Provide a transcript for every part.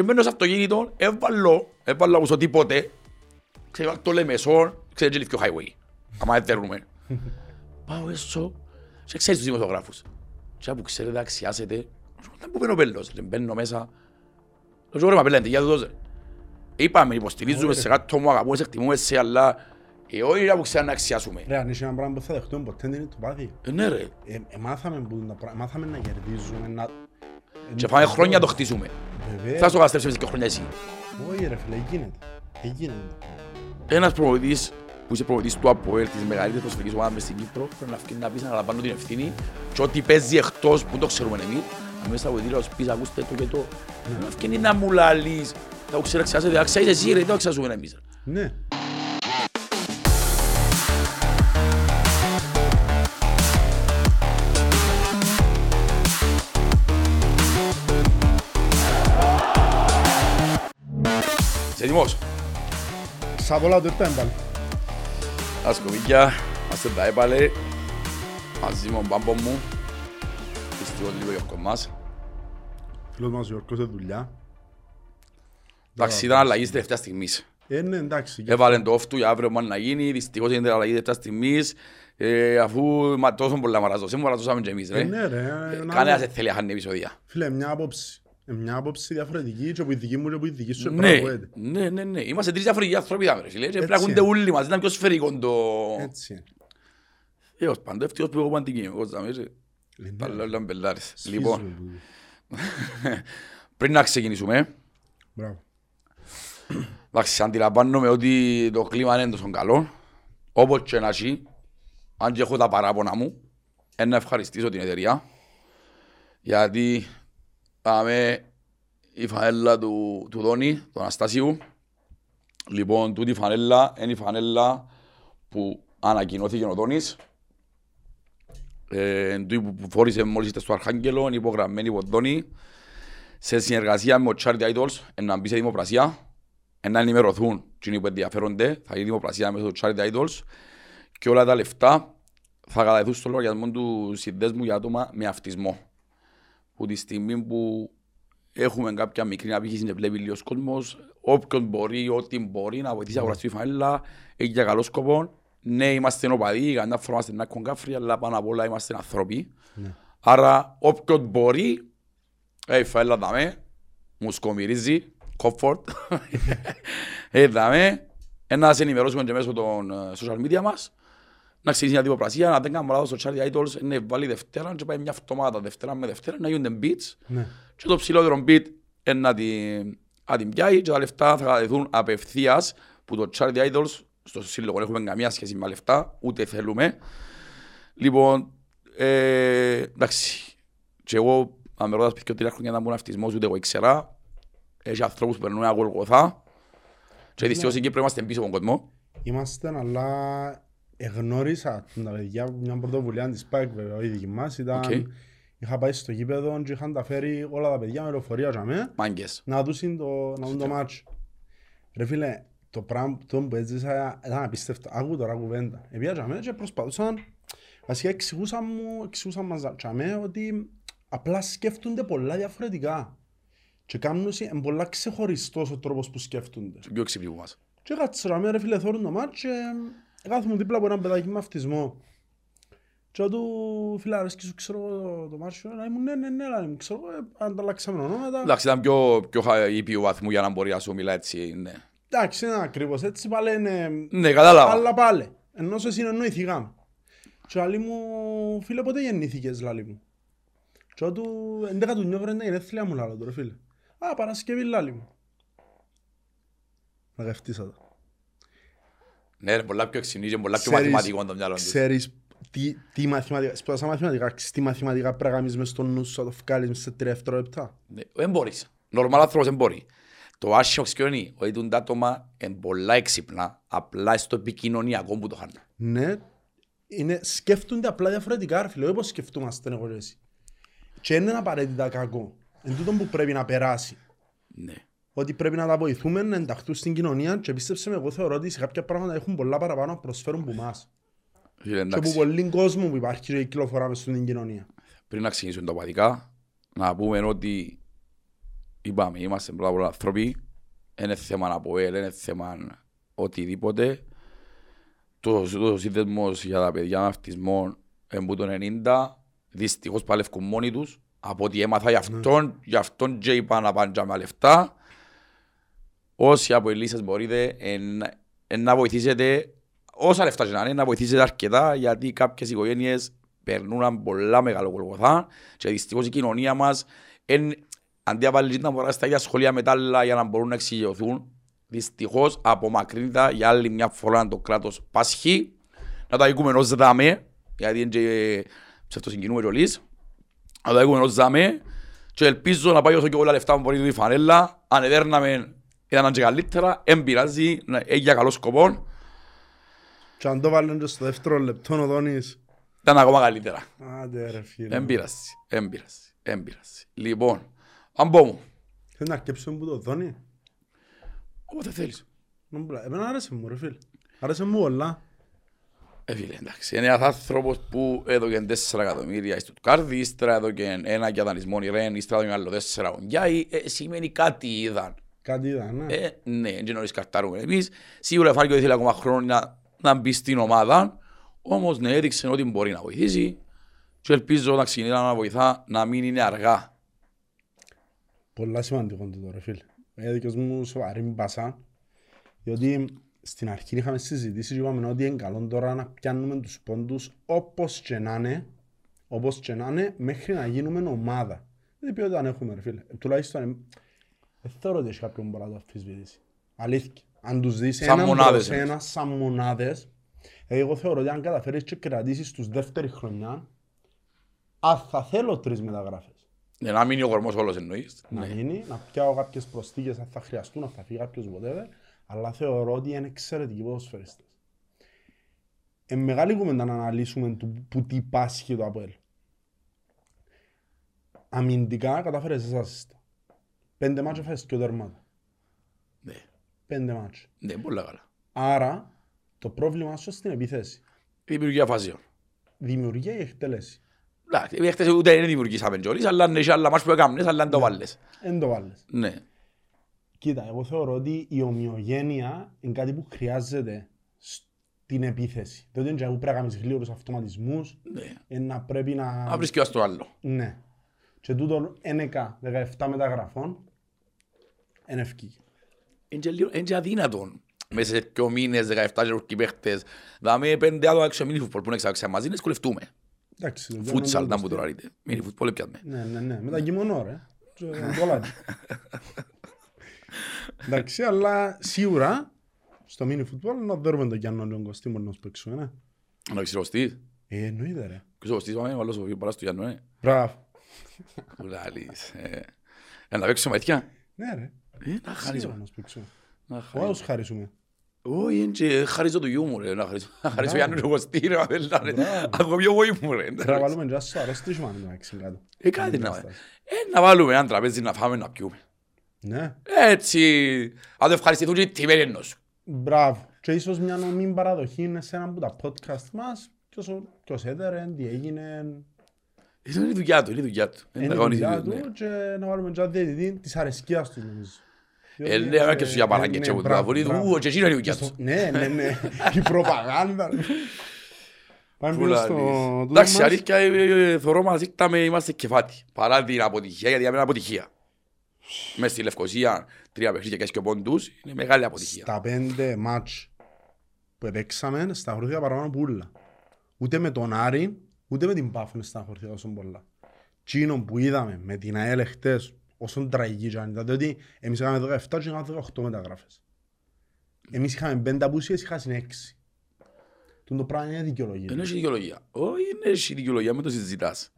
Και μπαίνω σε αυτοκίνητο, έβαλω, έβαλω από τίποτε, ξέρω το Λεμεσόν, ξέρω και λίγο highway. Άμα δεν θέλουμε. Πάω έσω και ξέρεις τους δημοσιογράφους. Και που ξέρετε αξιάσετε, δεν που μπαίνω πέλος, δεν μπαίνω μέσα. Το ζω ρε μα πέλατε, για το δώσε. Είπαμε, υποστηρίζουμε σε κάτι μου, αγαπούμε, σε εκτιμούμε σε, αλλά ε, όχι να που ξέρετε να αξιάσουμε. Ρε, αν είσαι ένα πράγμα που θα δεχτούμε ποτέ δεν είναι το πάθη. Ε, ναι ρε. Ε, ε, μάθαμε, που, να, πρα- μάθαμε να κερδίζουμε, να... Και πάμε χρόνια να το χτίσουμε. Βεβαίως. Θα στο καταστρέψεις και χρόνια εσύ. Όχι ρε φίλε, γίνεται. Ε, γίνεται. Ένας προπονητής που είσαι προπονητής του ΑΠΟΕΛ της μεγαλύτερης προσφυγής ομάδας μες στην Κύπρο πρέπει να φύγει να πεις να αναλαμβάνω την ευθύνη και ό,τι παίζει εκτός που το ξέρουμε εμείς να μέσα από την να σου πεις ακούστε το και το να φύγει να μου λαλείς θα το ξέρει αξιάσαι, δεν αξιάζεις εσύ ρε, δεν το αξιάζουμε εμείς Ναι. Έτοιμος Σαν πολλά το ήταν πάλι. Ασκοβίκια, είμαστε τα έπαλε μαζί με τον πάμπο μου δυστυχώς λίγο Γιώργος μας Φίλος μας ο Γιώργος σε δουλειά. Εντάξει ήταν αλλαγής στη τελευταία στιγμής Ε, ναι, εντάξει. και- Έβαλε το off του για αύριο μόνο να γίνει, δυστυχώς είναι αλλαγή τελευταία στιγμής ε, αφού μα, τόσο πολλά μαραζώσαι, μαραζώσαμε και εμείς Ε, ρε ναι ρε. ε, να- Κανένας δεν θέλει να χάνει επεισόδια Φίλε, μια άποψη. Ε, Μια άποψη διαφορετική και που η δική μου και που η δική σου Ναι, επραγωγέται. ναι, ναι, ναι. Είμαστε τρεις διαφορετικοί άνθρωποι δάμε, ρε φίλε. Και πρέπει να Έτσι ακούνται είναι. όλοι μας. Ήταν πιο σφαιρικό το... Έτσι είναι. Έως πάντο, ευτυχώς που έχω παντική. Εγώ ζάμε, ρε. Ε, ναι. Τα άλλα όλα μπελάρες. Σφίζουμε Λοιπόν, που- πριν να ξεκινήσουμε, Μπράβο. εντάξει, αντιλαμβάνομαι ότι το κλίμα είναι τόσο καλό. Όπως και να έχει, αν και έχω τα παράπονα μου, ε, να ευχαριστήσω την εταιρεία. Γιατί πάμε η φανέλα του, του Δόνη, του Αναστάσιου. Λοιπόν, τούτη φανέλα είναι η φανέλα που ανακοινώθηκε ο Δόνης. Ε, τούτη που που φόρησε μόλις ήρθε στο Αρχάγγελο, είναι υπογραμμένη από τον Δόνη. Σε συνεργασία με το Charity Idols, ε, να μπει σε δημοπρασία, ε, να ενημερωθούν εκείνοι που ενδιαφέρονται, θα γίνει δημοπρασία μέσω του Charity Idols και όλα τα λεφτά θα καταδεθούν στο λογαριασμό του συνδέσμου για άτομα με αυτισμό. Που τη στιγμή που έχουμε κάποια μικρή απήχηση και βλέπει λίγος κόσμος, όποιον μπορεί, ό,τι μπορεί να βοηθήσει να αγοραστεί η φανέλα, έχει για καλό σκοπό. Ναι, είμαστε οπαδοί, κανένα φορά είμαστε ένα κογκάφρι, αλλά πάνω απ' όλα είμαστε άνθρωποι. Ναι. Άρα, όποιον μπορεί, ε, η φανέλα δάμε, μου σκομυρίζει, comfort, ε, δάμε, ε, να σε ενημερώσουμε και μέσω των ε, social media μας, να ξεκινήσει μια δημοπρασία, να δεν κάνουμε λάθος στο Charlie Idols, είναι βάλει Δευτέρα και πάει μια εβδομάδα, Δευτέρα με Δευτέρα, να γίνονται beats Ναι. και το ψηλότερο beat είναι να την, να την πιάει και τα λεφτά θα καταδεθούν απευθείας που το Charity Idols στο σύλλογο δεν έχουμε καμία σχέση με λεφτά, ούτε θέλουμε. Λοιπόν, ε, εντάξει, και εγώ αν με ρωτάς πριν και τρία χρόνια να μπουν αυτισμός, ούτε εγώ ήξερα. Έχει ανθρώπους που περνούν αγωγοθά και δυστυχώς στην Κύπρο είμαστε πίσω από τον κόσμο. Είμαστε, αλλά εγνώρισα τα παιδιά μια πρωτοβουλία της ΠΑΕΚ βέβαια, η δική μας ήταν... Οκ. Είχα πάει στο γήπεδο και είχαν τα φέρει όλα τα παιδιά με λεωφορεία για μέ, Μάγκες. να δουν το, να δουν το μάτσο. Ρε φίλε, το πράγμα το που έζησα ήταν απίστευτο. Άκου τώρα κουβέντα. Επία για μέ και προσπαθούσαν, βασικά εξηγούσαν μου, εξηγούσαν μας για μέ ότι απλά σκέφτονται πολλά διαφορετικά. Και κάνουν είναι πολλά ξεχωριστός ο τρόπος που σκέφτονται. Και πιο ξύπνοι που μας. Και κάτσε ρε μέρα φίλε θόρουν το μάτς και κάθομαι δίπλα από ένα παιδάκι με αυτισμό. Και του φίλε αρέσκει σου ξέρω εγώ το μάτς και λέει μου ναι ναι ναι λέει μου ξέρω εγώ ε, ανταλλάξαμε ονόματα. Εντάξει, ήταν πιο, πιο χα- ήπιο βαθμού για να μπορεί να σου μιλά έτσι, ναι. Εντάξει είναι ακριβώς έτσι πάλι είναι Ναι, κατάλαβα. αλλά πάλι. Ενώ σε συνεννοήθηκαμε. Και λέει μου φίλε πότε γεννήθηκες λάλη μου; Και του 11 του νιόβρε είναι γενέθλια μου λάλο τώρα φίλε. Α Παρασκευή λάλη μου. Να γευτήσα το. Ναι, είναι πολλά πιο εξυνή και πολλά πιο Ξέρεις- μαθηματικό το μυαλό τους. Ξέρεις τι, τι μαθηματικά, σπουδάσα μαθηματικά, ξέρεις τι μαθηματικά πρέπει να κάνεις μες στο νου σου, να το βγάλεις μες σε τρία δευτερόλεπτα; Ναι, Δεν μπορείς. Νορμάλ άνθρωπος δεν μπορεί. Το άσχημο ξέρω είναι ότι τούν τα άτομα είναι πολλά έξυπνα, απλά στο επικοινωνιακό που το χάνουν. Ναι, είναι, σκέφτονται απλά διαφορετικά, ρε φίλε, όπως σκεφτούμαστε εγώ και εσύ. Και δεν είναι απαραίτητα κακό. Εν τούτο που πρέπει να περάσει. Ναι. Ότι πρέπει να τα βοηθούμε να ενταχθούν στην κοινωνία και πίστεψε με, εγώ θεωρώ ότι σε κάποια πράγματα έχουν πολλά παραπάνω να προσφέρουν που εμάς. Φίλε, Και από εντάξει, πολύ κόσμο που υπάρχει και κυκλοφορά μες στην κοινωνία. πριν να ξεκινήσουμε τα παδικά, να πούμε ότι είπαμε, είμαστε πρώτα απ' όλα άνθρωποι, είναι θέμα από ελ, είναι θέμα οτιδήποτε. Το, το σύνδεσμος για τα παιδιά με αυτισμό εμπού το 90, δυστυχώς παλεύκουν μόνοι τους. Από ό,τι έμαθα γι' αυτόν, γι' αυτόν και είπα να πάνε με λεφτά. Όσοι από ελίσσες μπορείτε εν, εν να βοηθήσετε, όσα λεφτά και να είναι, να βοηθήσετε αρκετά, γιατί κάποιες οικογένειες περνούν πολλά μεγάλο κολκοθά και δυστυχώς η κοινωνία μας εν, αντί να βάλεις να φοράς στα ίδια σχολεία μετάλλα για να μπορούν να εξηγηθούν, δυστυχώς απομακρύνεται για άλλη μια φορά το κράτος πάσχει, να τα οίκουμε ως δάμε, γιατί είναι ψευτοσυγκινούμε κιόλις, να τα οίκουμε ως δάμε και ελπίζω να πάει όσο και όλα λεφτά που μπορεί η φανέλα, αν εδέρναμε ήταν και καλύτερα, δεν πειράζει, έχει για καλό σκοπό. Και αν το βάλουν και στο δεύτερο λεπτό ο Δόνης. Ήταν ακόμα καλύτερα. Άντε ρε φίλε. Δεν πειράζει, δεν πειράζει, δεν πειράζει. Λοιπόν, αν πω μου. Θέλεις να αρκέψουμε που το Δόνη; Όποτε θέλεις. Εμένα άρεσε μου ρε φίλε. Άρεσε μου όλα. Ε, φίλε, εντάξει. Είναι ένας άνθρωπος που έδωκε 4 εκατομμύρια στο Τουκάρδι, ύστερα έδωκε ένα για δανεισμό η Ρεν, ύστερα έδωκε άλλο 4 ογγιάι. Ε, σημαίνει κάτι είδαν. Κάτι είδαν, ναι. Ε, ναι, δεν νωρίς καρτάρουμε εμείς. Σίγουρα φάνηκε ότι ήθελε ακόμα χρόνος να, να μπει στην ομάδα, όμως ναι, έδειξε ότι μπορεί να βοηθήσει και ελπίζω να ξεκινήσει να βοηθά να μην είναι αργά. Πολλά σημαντικό το ρε φίλε. Έδειξες μου σοβαρή μπασά, διότι στην αρχή είχαμε συζητήσει και είπαμε ότι είναι καλό τώρα να πιάνουμε τους πόντους όπως και να είναι, όπως και να είναι, μέχρι να γίνουμε ομάδα. Δεν ποιότητα αν έχουμε ρε φίλε. Τουλάχιστον ε, δεν θεωρώ ότι έχεις κάποιον που μπορεί να το αφισβητήσει. Αλήθεια. Αν τους δεις Σαν έναν μονάδες προς ένα, σαν μονάδες, ε, εγώ θεωρώ ότι αν καταφέρεις και κρατήσεις τους δεύτερη χρονιά, αν θα θέλω τρεις μεταγράφες. Για να μείνει ο κορμός όλος εννοείς. Να Ναι. γίνει, να πιάω κάποιες προσθήκες αν θα χρειαστούν, αν θα φύγει κάποιος whatever, αλλά θεωρώ ότι είναι εξαιρετικοί ποδοσφαιριστές. Ε, μεγάλη κουβέντα να αναλύσουμε του, που τι πάσχει το ΑΠΟΕΛ. Αμυντικά κατάφερες εσάς. Πέντε μάτια φες και ο τερμάτα. Ναι, Πέντε μάτια. ναι, πολλά καλά. Άρα, το πρόβλημα σου στην επίθεση. Η δημιουργία φάσεων. Δημιουργία ή εκτέλεση. Εντάξει, χτες ούτε δεν δημιουργήσαμε κιόλις, αλλά είναι και άλλα μάτς που έκαμνες, αλλά δεν το βάλες. Δεν το βάλεις. Ναι. Κοίτα, εγώ θεωρώ ότι η ομοιογένεια είναι κάτι που χρειάζεται στην επίθεση. Διότι είναι και που πρέπει να κάνεις γλύωρους αυτοματισμούς, Ναι. ε, να πρέπει να... Να βρεις και ο στο άλλο. Ναι. Και τούτο ΕΝΕΚΑ 17 μεταγραφών, είναι ευκή. Είναι και λίγο- είναι και αδύνατον. Μέσα σε δυο μήνες, 17 γερουρκοί παίχτες, δάμε πέντε άτομα έξω μίνι φουτπολ που είναι εξάξια μαζί, να σκολευτούμε. Εντάξει. το Φούτσαλ, κάνουμε να το μου τώρα είτε. Μίνι φουτπολ πιάμε. Ναι, ναι, ναι. Μετά κοιμωνώ, ρε. Και πολλά. Εντάξει, αλλά σίγουρα στο μίνι φουτμπολ να δέρουμε το Γιάννο λίγο κοστίμο να σου παίξουμε, ναι. Να ξυροστείς. Ε, εννοείται, ρε. Ποιος ο κοστής πάμε, ο άλλος ο παράς του Γιάννου, ε. Μπράβο. Που λάλης, ε. Ε, Να παίξουμε τέτοια. Ναι, ρε. Ε, να χαρίζω. Σίγουρα να σου παίξουμε. Να Όλα χαρίζω. τους χαρίσουμε; Όχι, είναι και χαρίζω του γιού μου, ρε. Να χαρίζω. Να χαρίζω Μπράβο. Γιάννου και Κωστή, ρε. αδέλτα, ρε. Μπράβο. Ακόμα πιο γόη μου, ρε. Πρέπει να βάλουμε και ένα σοβαρό στήσιμο να έξι κάτω. Ε, κάτι να βάλουμε. Ε, να βάλουμε ένα τραπέζι να φάμε να πιούμε. Ναι. Έτσι, αν το ευχαριστηθούν και οι τιμένοι ενός. Μπράβο. Και ίσως μια νομή παραδοχή είναι σε ένα από τα podcast μας. Ποιος, ο- ποιος έδερε, τι έγινε. Είναι η δουλειά του, είναι η δουλειά του. Είναι η να κάνει δουλειά τη- ναι. του και να βάλουμε και ένα διαιτητή της αρεσκίας του νομίζω. Ε, ναι, και σου για παράγκες και από το λαβούρι του, ου, και εκείνο είναι η δουλειά του. Ναι, ναι, ναι. Η προπαγάνδα. Πάμε πίσω στο Φουλανής. τούτο Εντάξει, μας. αλήθεια, ε, ε, θωρώ μας δείκταμε, είμαστε κεφάτι. Παρά την αποτυχία, γιατί είναι αποτυχία. Μες στη Λευκοσία, τρία παιχνίδια και και πόντους, είναι μεγάλη αποτυχία. Στα πέντε μάτς που επέξαμε, στα χωριά παραπάνω που ούλα. Ούτε με τον Άρη, ούτε με την Πάφο στα χωριά τόσο πολλά. Τσίνο που είδαμε με την ΑΕΛ χτες, όσον τραγική και αν ήταν, διότι εμείς είχαμε 17 και είχαμε 18 μεταγράφες. Εμείς είχαμε πέντε απουσίες, είχαμε έξι. Τον το πράγμα είναι δικαιολογία. Δεν έχει δικαιολογία. Όχι, είναι έχει δικαιολογία, μην το συζητάς.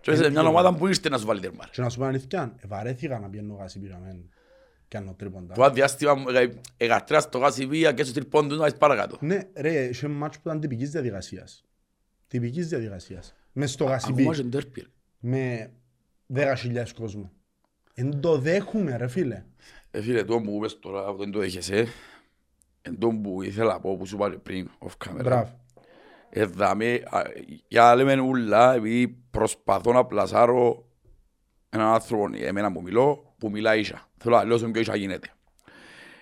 Και είσαι μια ομάδα που ήρθε να σου βάλει τερμάρ. Και να σου πω αλήθεια, ε, βαρέθηκα να πιένω γάσι πειραμένο και αν τρίποντα. Το διάστημα εγατράς το γάσι βία και στους τρυπώντους να είσαι παρακάτω. Ναι, ρε, είχε μάτς που ήταν τυπικής διαδικασίας. Τυπικής διαδικασίας. Μες στο γασιμπί. Ακόμα και ντέρπι. ρε. με 10.000 κόσμο. Εν το δέχουμε ρε φίλε. Ε, φίλε, το που είπες τώρα, δεν το έχεσαι. Εν το που ήθελα να πω που σου είπα πριν, off camera. Μπράβο. Εδάμε, για να λέμε ούλα, επειδή προσπαθώ να πλασάρω έναν άνθρωπο, εμένα που μιλώ, που μιλάει ίσα. Θέλω να λέω σε ποιο ίσα γίνεται.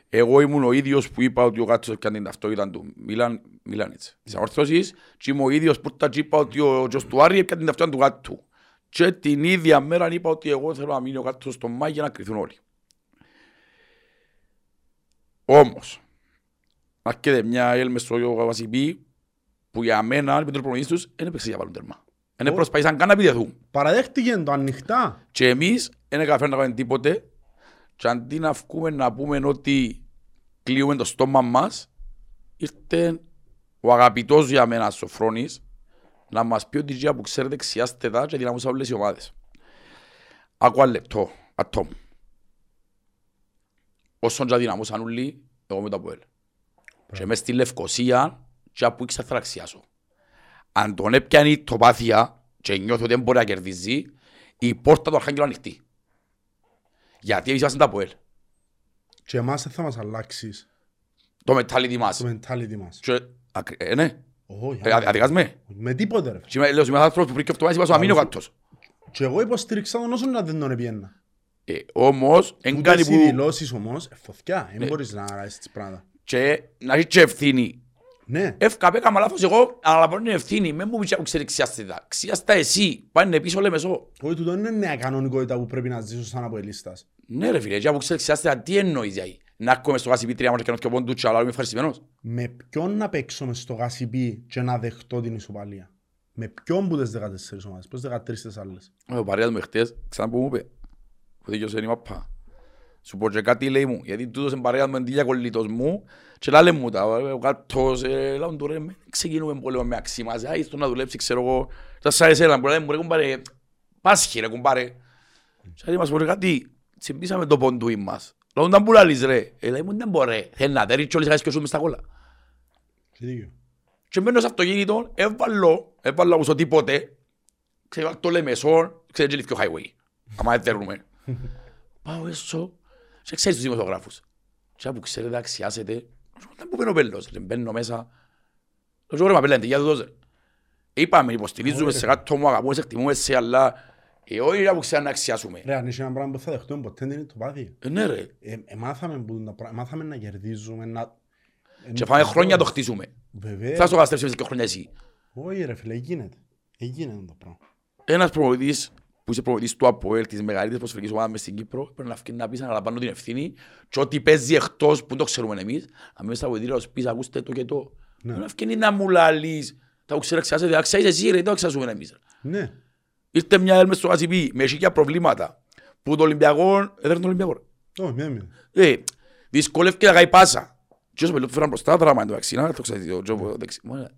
Εγώ ήμουν ο ίδιος που είπα ότι ο Κάτσος έκανε την ταυτότητα του Μίλαν, Μιλάνιτς της αόρθωσης και είμαι ο ίδιος που τα είπα ότι ο Τζοστουάρη έκανε την ταυτότητα του Κάτσου. Και την ίδια μέρα είπα ότι εγώ θέλω να μείνει ο Κάτσος στο Μάη για να κρυθούν όλοι. Όμως, έρχεται μια έλμες στο Βασιπί που για μένα, με τον προπονητής τους, δεν έπαιξε για βάλουν τέρμα. Δεν προσπαθήσαν καν να πηδεθούν. Παραδέχτηκε το ανοιχτά. Και εμείς δεν έκαναμε να κάνουμε τίποτε και αντί να βγούμε να πούμε ότι κλείουμε το στόμα μας, ήρθε ο αγαπητός για μένα Σοφρόνης να μας πει ότι που ξέρετε ξιάστε τα και δυναμούσα όλες οι ομάδες. Άκουα λεπτό, ατόμ. Όσον και δυναμούσαν όλοι, εγώ με το Αποέλ. Και μες στη Λευκοσία και από ήξερα θα αξιάσω. Αν τον έπιανε το πάθια και νιώθω ότι δεν μπορεί να κερδίζει, η πόρτα του Αρχάγγελου ανοιχτή. Γιατί εμείς είμαστε τα ΑΠΟΕΛ. Και εμάς δεν θα μας αλλάξεις Το mentality μας. το mentality μας. Και, ακ- ε, ναι. Όχι, Ε, αδ- Αδικάς με. με τίποτε ρε. Και είμαι- Λέω σήμερα άνθρωπος που πριν και αυτό είπα σου αμήνει ο κάτος. Και εγώ υποστήριξα τον όσο να δεν τον επιένα. Ε, Όμως, εν Που κάνει οι που... δηλώσεις όμως, ε, φωτιά, Ναι. δεν μπορείς να αράσεις τις πράγματα. Και να έχει και ευθύνη. Ναι, Εύκα έκανα λάθος εγώ, αναλαμβάνω την ευθύνη. Με μου πεις που ξέρεις ξιάστε τα. Ξιάστα εσύ. Πάνε πίσω λέμε σώ. όχι τούτο είναι νέα κανονικότητα που πρέπει να ζήσω σαν αποελίστας. Ναι ρε φίλε, και που ξέρεις ξιάστε τα, τι εννοείς δηλαδή. Να έρχομαι στο γάσι τρία μάτια και να θυκιο πόντου και αλλά είμαι ευχαριστημένος. Με ποιον να παίξω μες στο γασιπί και να δεχτώ την ισοπαλία; Με ποιον που τις 14 ομάδες, πώς 13 τις άλλες; Ε, Ο παρέας μου εχθές, ξανά που μου είπε. Που δίκαιος είναι η μαπά. Σου πω και κάτι λέει μου, γιατί τούτος είναι παρέας μου, εντύλια κολλήτος μου και λάλε μου τα, ε, ο κάτος, ε, λάουν του ρε, μην ξεκινούμε πόλεμο με αξίμας, άι, στο να δουλέψει, ξέρω εγώ, τα σαν εσένα, που λέμε μου ρε κουμπάρε, πάσχει ρε κουμπάρε. Και λέει μας πω ρε κάτι, τσιμπήσαμε το ποντούι μας. Λάουν τα που λάλεις ρε, ε, λέει μου δεν μπορεί, θέλει να τέρει και όλες χάσεις και μες στα κόλλα. Και δίκιο. Και μπαίνω σε αυτοκίνητο, έβαλω, έβαλω όσο τίποτε, ξέρω το Λεμεσόν, ξέρω και λιφκιο highway, άμα δεν θέλουμε. Πάω έσω και ξέρεις τους δημοσιογράφους. Και που ξέρετε αξιάσετε, δεν που μπαίνω πέλος, ρε, μπαίνω μέσα. Το ζω ρε μα πέλατε, για το δώσε. Είπαμε, υποστηρίζουμε σε κάτω μου, αγαπούμε, σε εκτιμούμε σε, αλλά ε, όχι ρε που ξέρετε να αξιάσουμε. Ρε, αν είσαι ένα πράγμα που θα δεχτούμε ποτέ δεν είναι το πάθη. Ε, ναι ρε, Ε, ε, μάθαμε, που τα πρά- μάθαμε να κερδίζουμε, να... ε, και πάμε χρόνια το χτίζουμε. Βεβαίως. Θα στο καταστρέψεις και χρόνια εσύ. Όχι ρε φίλε, γίνεται. Έγινε το πράγμα. ένας προπονητής που είσαι προπονητής του ΑΠΟΕΛ της μεγαλύτερης προσφυγικής ομάδας μες στην Κύπρο πρέπει να φύγει να πεις να αναλαμβάνω την ευθύνη και ό,τι παίζει εκτός που το ξέρουμε εμείς αν μέσα από δηλώσεις πεις ακούστε το και το Ναι. να φύγει να μου λαλείς τα που ξέρω εξάσετε αξιάζεις εσύ ρε δεν το εξάσουμε εμείς Ναι. Ήρθε μια έλμες στο ΑΣΥΠ με χίλια προβλήματα που το Ολυμπιακό έδερνε τον Ολυμπιακό. Ρε. Όχι, μη, μη. ε, δυσκολεύεται να κάνει πάσα. Και όσο με το φέραν μπροστά δράμα το αξινά το ξέρετε ο Τζόβο δεξι Μόνο,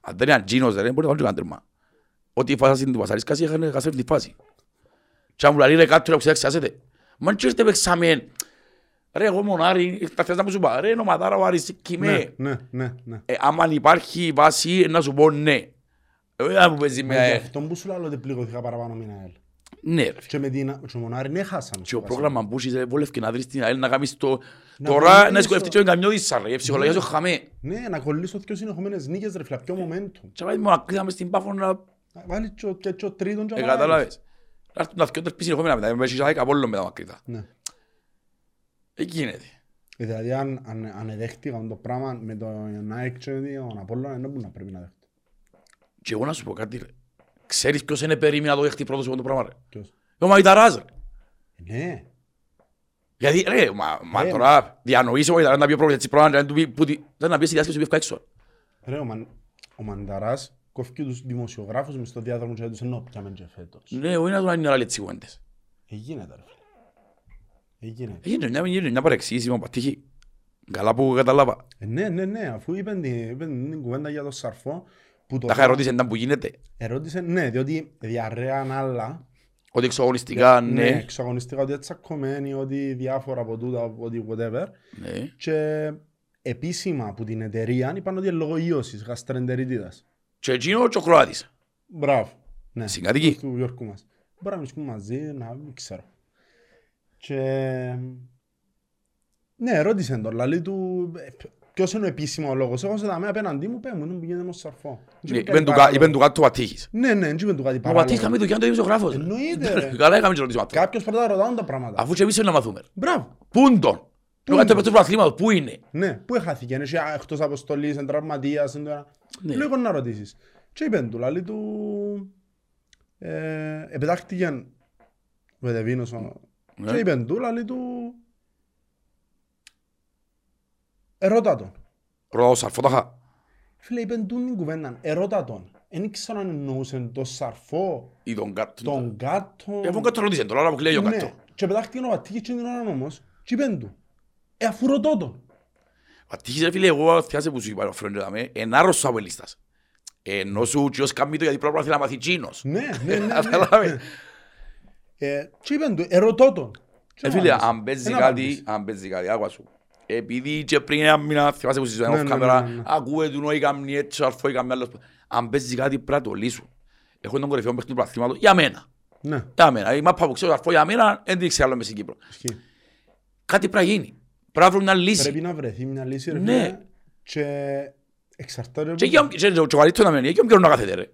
αν δεν είναι αντζίνος δεν μπορεί να βάλει το τέρμα ότι η φάση του Βασαρίσκας είχαν χασέρει τη φάση. Και αν μου λέει ρε κάτι που ξέρεις ξιάσετε Μα και ήρθε παίξαμε ρε εγώ μονάρι τα θες να μου σου πω ρε νομαδάρα ο Άρης Ναι, κοιμέ ναι, ναι, ναι. Ε, άμα υπάρχει βάση να σου πω ναι Ε, δεν μου παίζει Γι' με αυτό που σου λέω ότι πληγωθήκα παραπάνω με την ΑΕΛ. ναι ρε Και με την και ο Μονάρη ναι χάσαμε. και στο ο Βασίλειο. πρόγραμμα που είσαι βόλευκε να βρεις την ΑΕΛ να κάνεις το Να τώρα κολλήσεις να σκοτευτεί το- και ο καμιώδης σαν ρε η ψυχολογία σου χαμέ Ναι, να κολλήσω δύο συνεχόμενες νίκες ρε φίλε, πιο momentum. και πάει μόνο να κλείσαμε στην πάφο να Να βάλεις και ο- και και ο τρίτον και Ε, ο κατάλαβες. Να έρθουν τα δυο τερπίσεις συνεχόμενα μετά, με έχεις από όλο μετά μακρύτα. Ναι. Ε, γίνεται. Ε, Δηλαδή αν, αν, αν εδέχτηκαν το πράγμα με τον ΑΕΚ και τον Απόλλωνα, δεν μπορεί να πρέπει να δέχτω. Και εγώ να σου πω κάτι ρε. Ξέρεις ποιος είναι περίμενε να το δεχτεί πρώτος εγώ το πράγμα ρε; Ποιος; Ο Μαϊταράς ρε. Ε, Ναι. Γιατί ρε, μα, μα Ε, τώρα διανοείς ο Μαϊταράς να πει ο πρόβλημα έτσι πράγμα, να του πει που τι- δεν να πει στη διάσκεψη που έφυγα έξω. Ρε, ο, Μαν, ο Μανταράς κόφηκε τους δημοσιογράφους μες στο διάδρομο και τους ενώ πιάμε και φέτος. Ναι, εγώ είναι να είναι άλλοι έτσι κουβέντες. Ε, γίνεται ρε φίλε. Ε, γίνεται. Έγινε μια, έγινε μια παρεξήγηση με πατήχη. Καλά που κατάλαβα. Ε, ναι, ναι, ναι, αφού είπαν την, είπαν την κουβέντα για το σαρφό, που το Τα είχα ερωτήσει ήταν που γίνεται. ερώτησε, ναι, διότι διαρρέαν άλλα, Ότι εξωγωνιστικά, ναι, ναι. εξαγωνιστικά, ότι τσακωμένοι, ότι διάφορα από τούτα, ότι whatever, Ναι. και επίσημα από την εταιρεία είπαν ότι είναι λόγω ίωσης, γαστρεντερίτιδας. Και εκείνο και ο Κροάτης. Μπράβο. Ναι. Συγκατοικοί. Του Γιώργου μας. Μπορεί να βρίσκουμε μαζί, να μην ξέρω. Και... Ναι, ρώτησε τον, λαλή του... ε, ποιος είναι ο επίσημος λόγος. Εγώ σε δαμέ απέναντί μου, πέ μου, δεν πηγαίνετε με σαρφό. Ναι, Είπεν του κα- είπεν του κάτω ο Αττύχης. Ναι, ναι, δεν είπεν του κάτι Ο παράλογο. Αττύχης καμία δουλειά είναι το δημοσιογράφος. Εννοείται, ρε. Καλά έκαμε και ρωτήσουμε αυτό. Κάποιος πρέπει να ρωτάουν τα πράγματα. Αφού και εμείς θέλουμε να μαθούμε. Μπράβο. Πού είναι τον; Του κάτι του πρωταθλήματος, πού είναι; Ναι, πού έχαθηκε, είναι και εκτός αποστολής, είναι τραυματίας, είναι τώρα. Ναι. Λίγο να ρωτήσεις. Και είπεν του, λαλή του, ε, επετάχτηκε ο Εδεβίνος, ο- Ναι. και είπεν του, λαλή του, ερώτα τον. Ρωτάω σαρφόταχα. Φίλε, είπεν του την κουβέντα, ερώτα τον. Δεν ήξερα αν εννοούσε το σαρφό, Ή τον κάτω. τον κάτω. Αφού κάτω ρωτήσε τώρα, αλλά μου κλαίει ο κάτω. Ναι, και πετάχτηκε ο Βατίκης και την ώρα όμως, και είπεν του, ε, αφού ρωτώ τον. Ο Αττύχης ρε φίλε, εγώ θυμάσαι που σου είπα, ο Φρόντιο δαμε, είναι άρρωστος από ελίστας. Ενώ σου και ως κάνει το γιατί πρέπει να θέλει να μάθει Τσίνος. Ναι, ναι, ναι, ναι. Καταλάβες. Ε, Και είπεν του, ερωτώ τον. Και Ε, φίλε, απάντησε. αν παίζει Εν κάτι, απάντησε. αν παίζει κάτι, άκουα σου. Επειδή και πριν ένα μήνα, θυμάσαι που συζητάμε Ναι, off ναι, camera, ναι, ναι. ακούε του νόη καμνή έτσι, ο αρφό ή καμνή άλλος. Αν παίζει κάτι πρέπει να το λύσουν. Έχω τον κορυφαίο παίχτη του πρωταθλήματος για μένα. Ναι, Για μένα. Η μάπα που ξέρω αρφό για μένα, δεν την ξέρω άλλο μες στην Κύπρο. ισχύει. Κάτι πρέπει να γίνει. Πρέπει να βρουν μια λύση. Πρέπει να βρεθεί μια λύση, ρε Ναι. φίλε, και εξαρτάται... Και εκεί ο- και- και ο καλύτερος να μένει, εκεί ο καιρός να κάθεται ρε.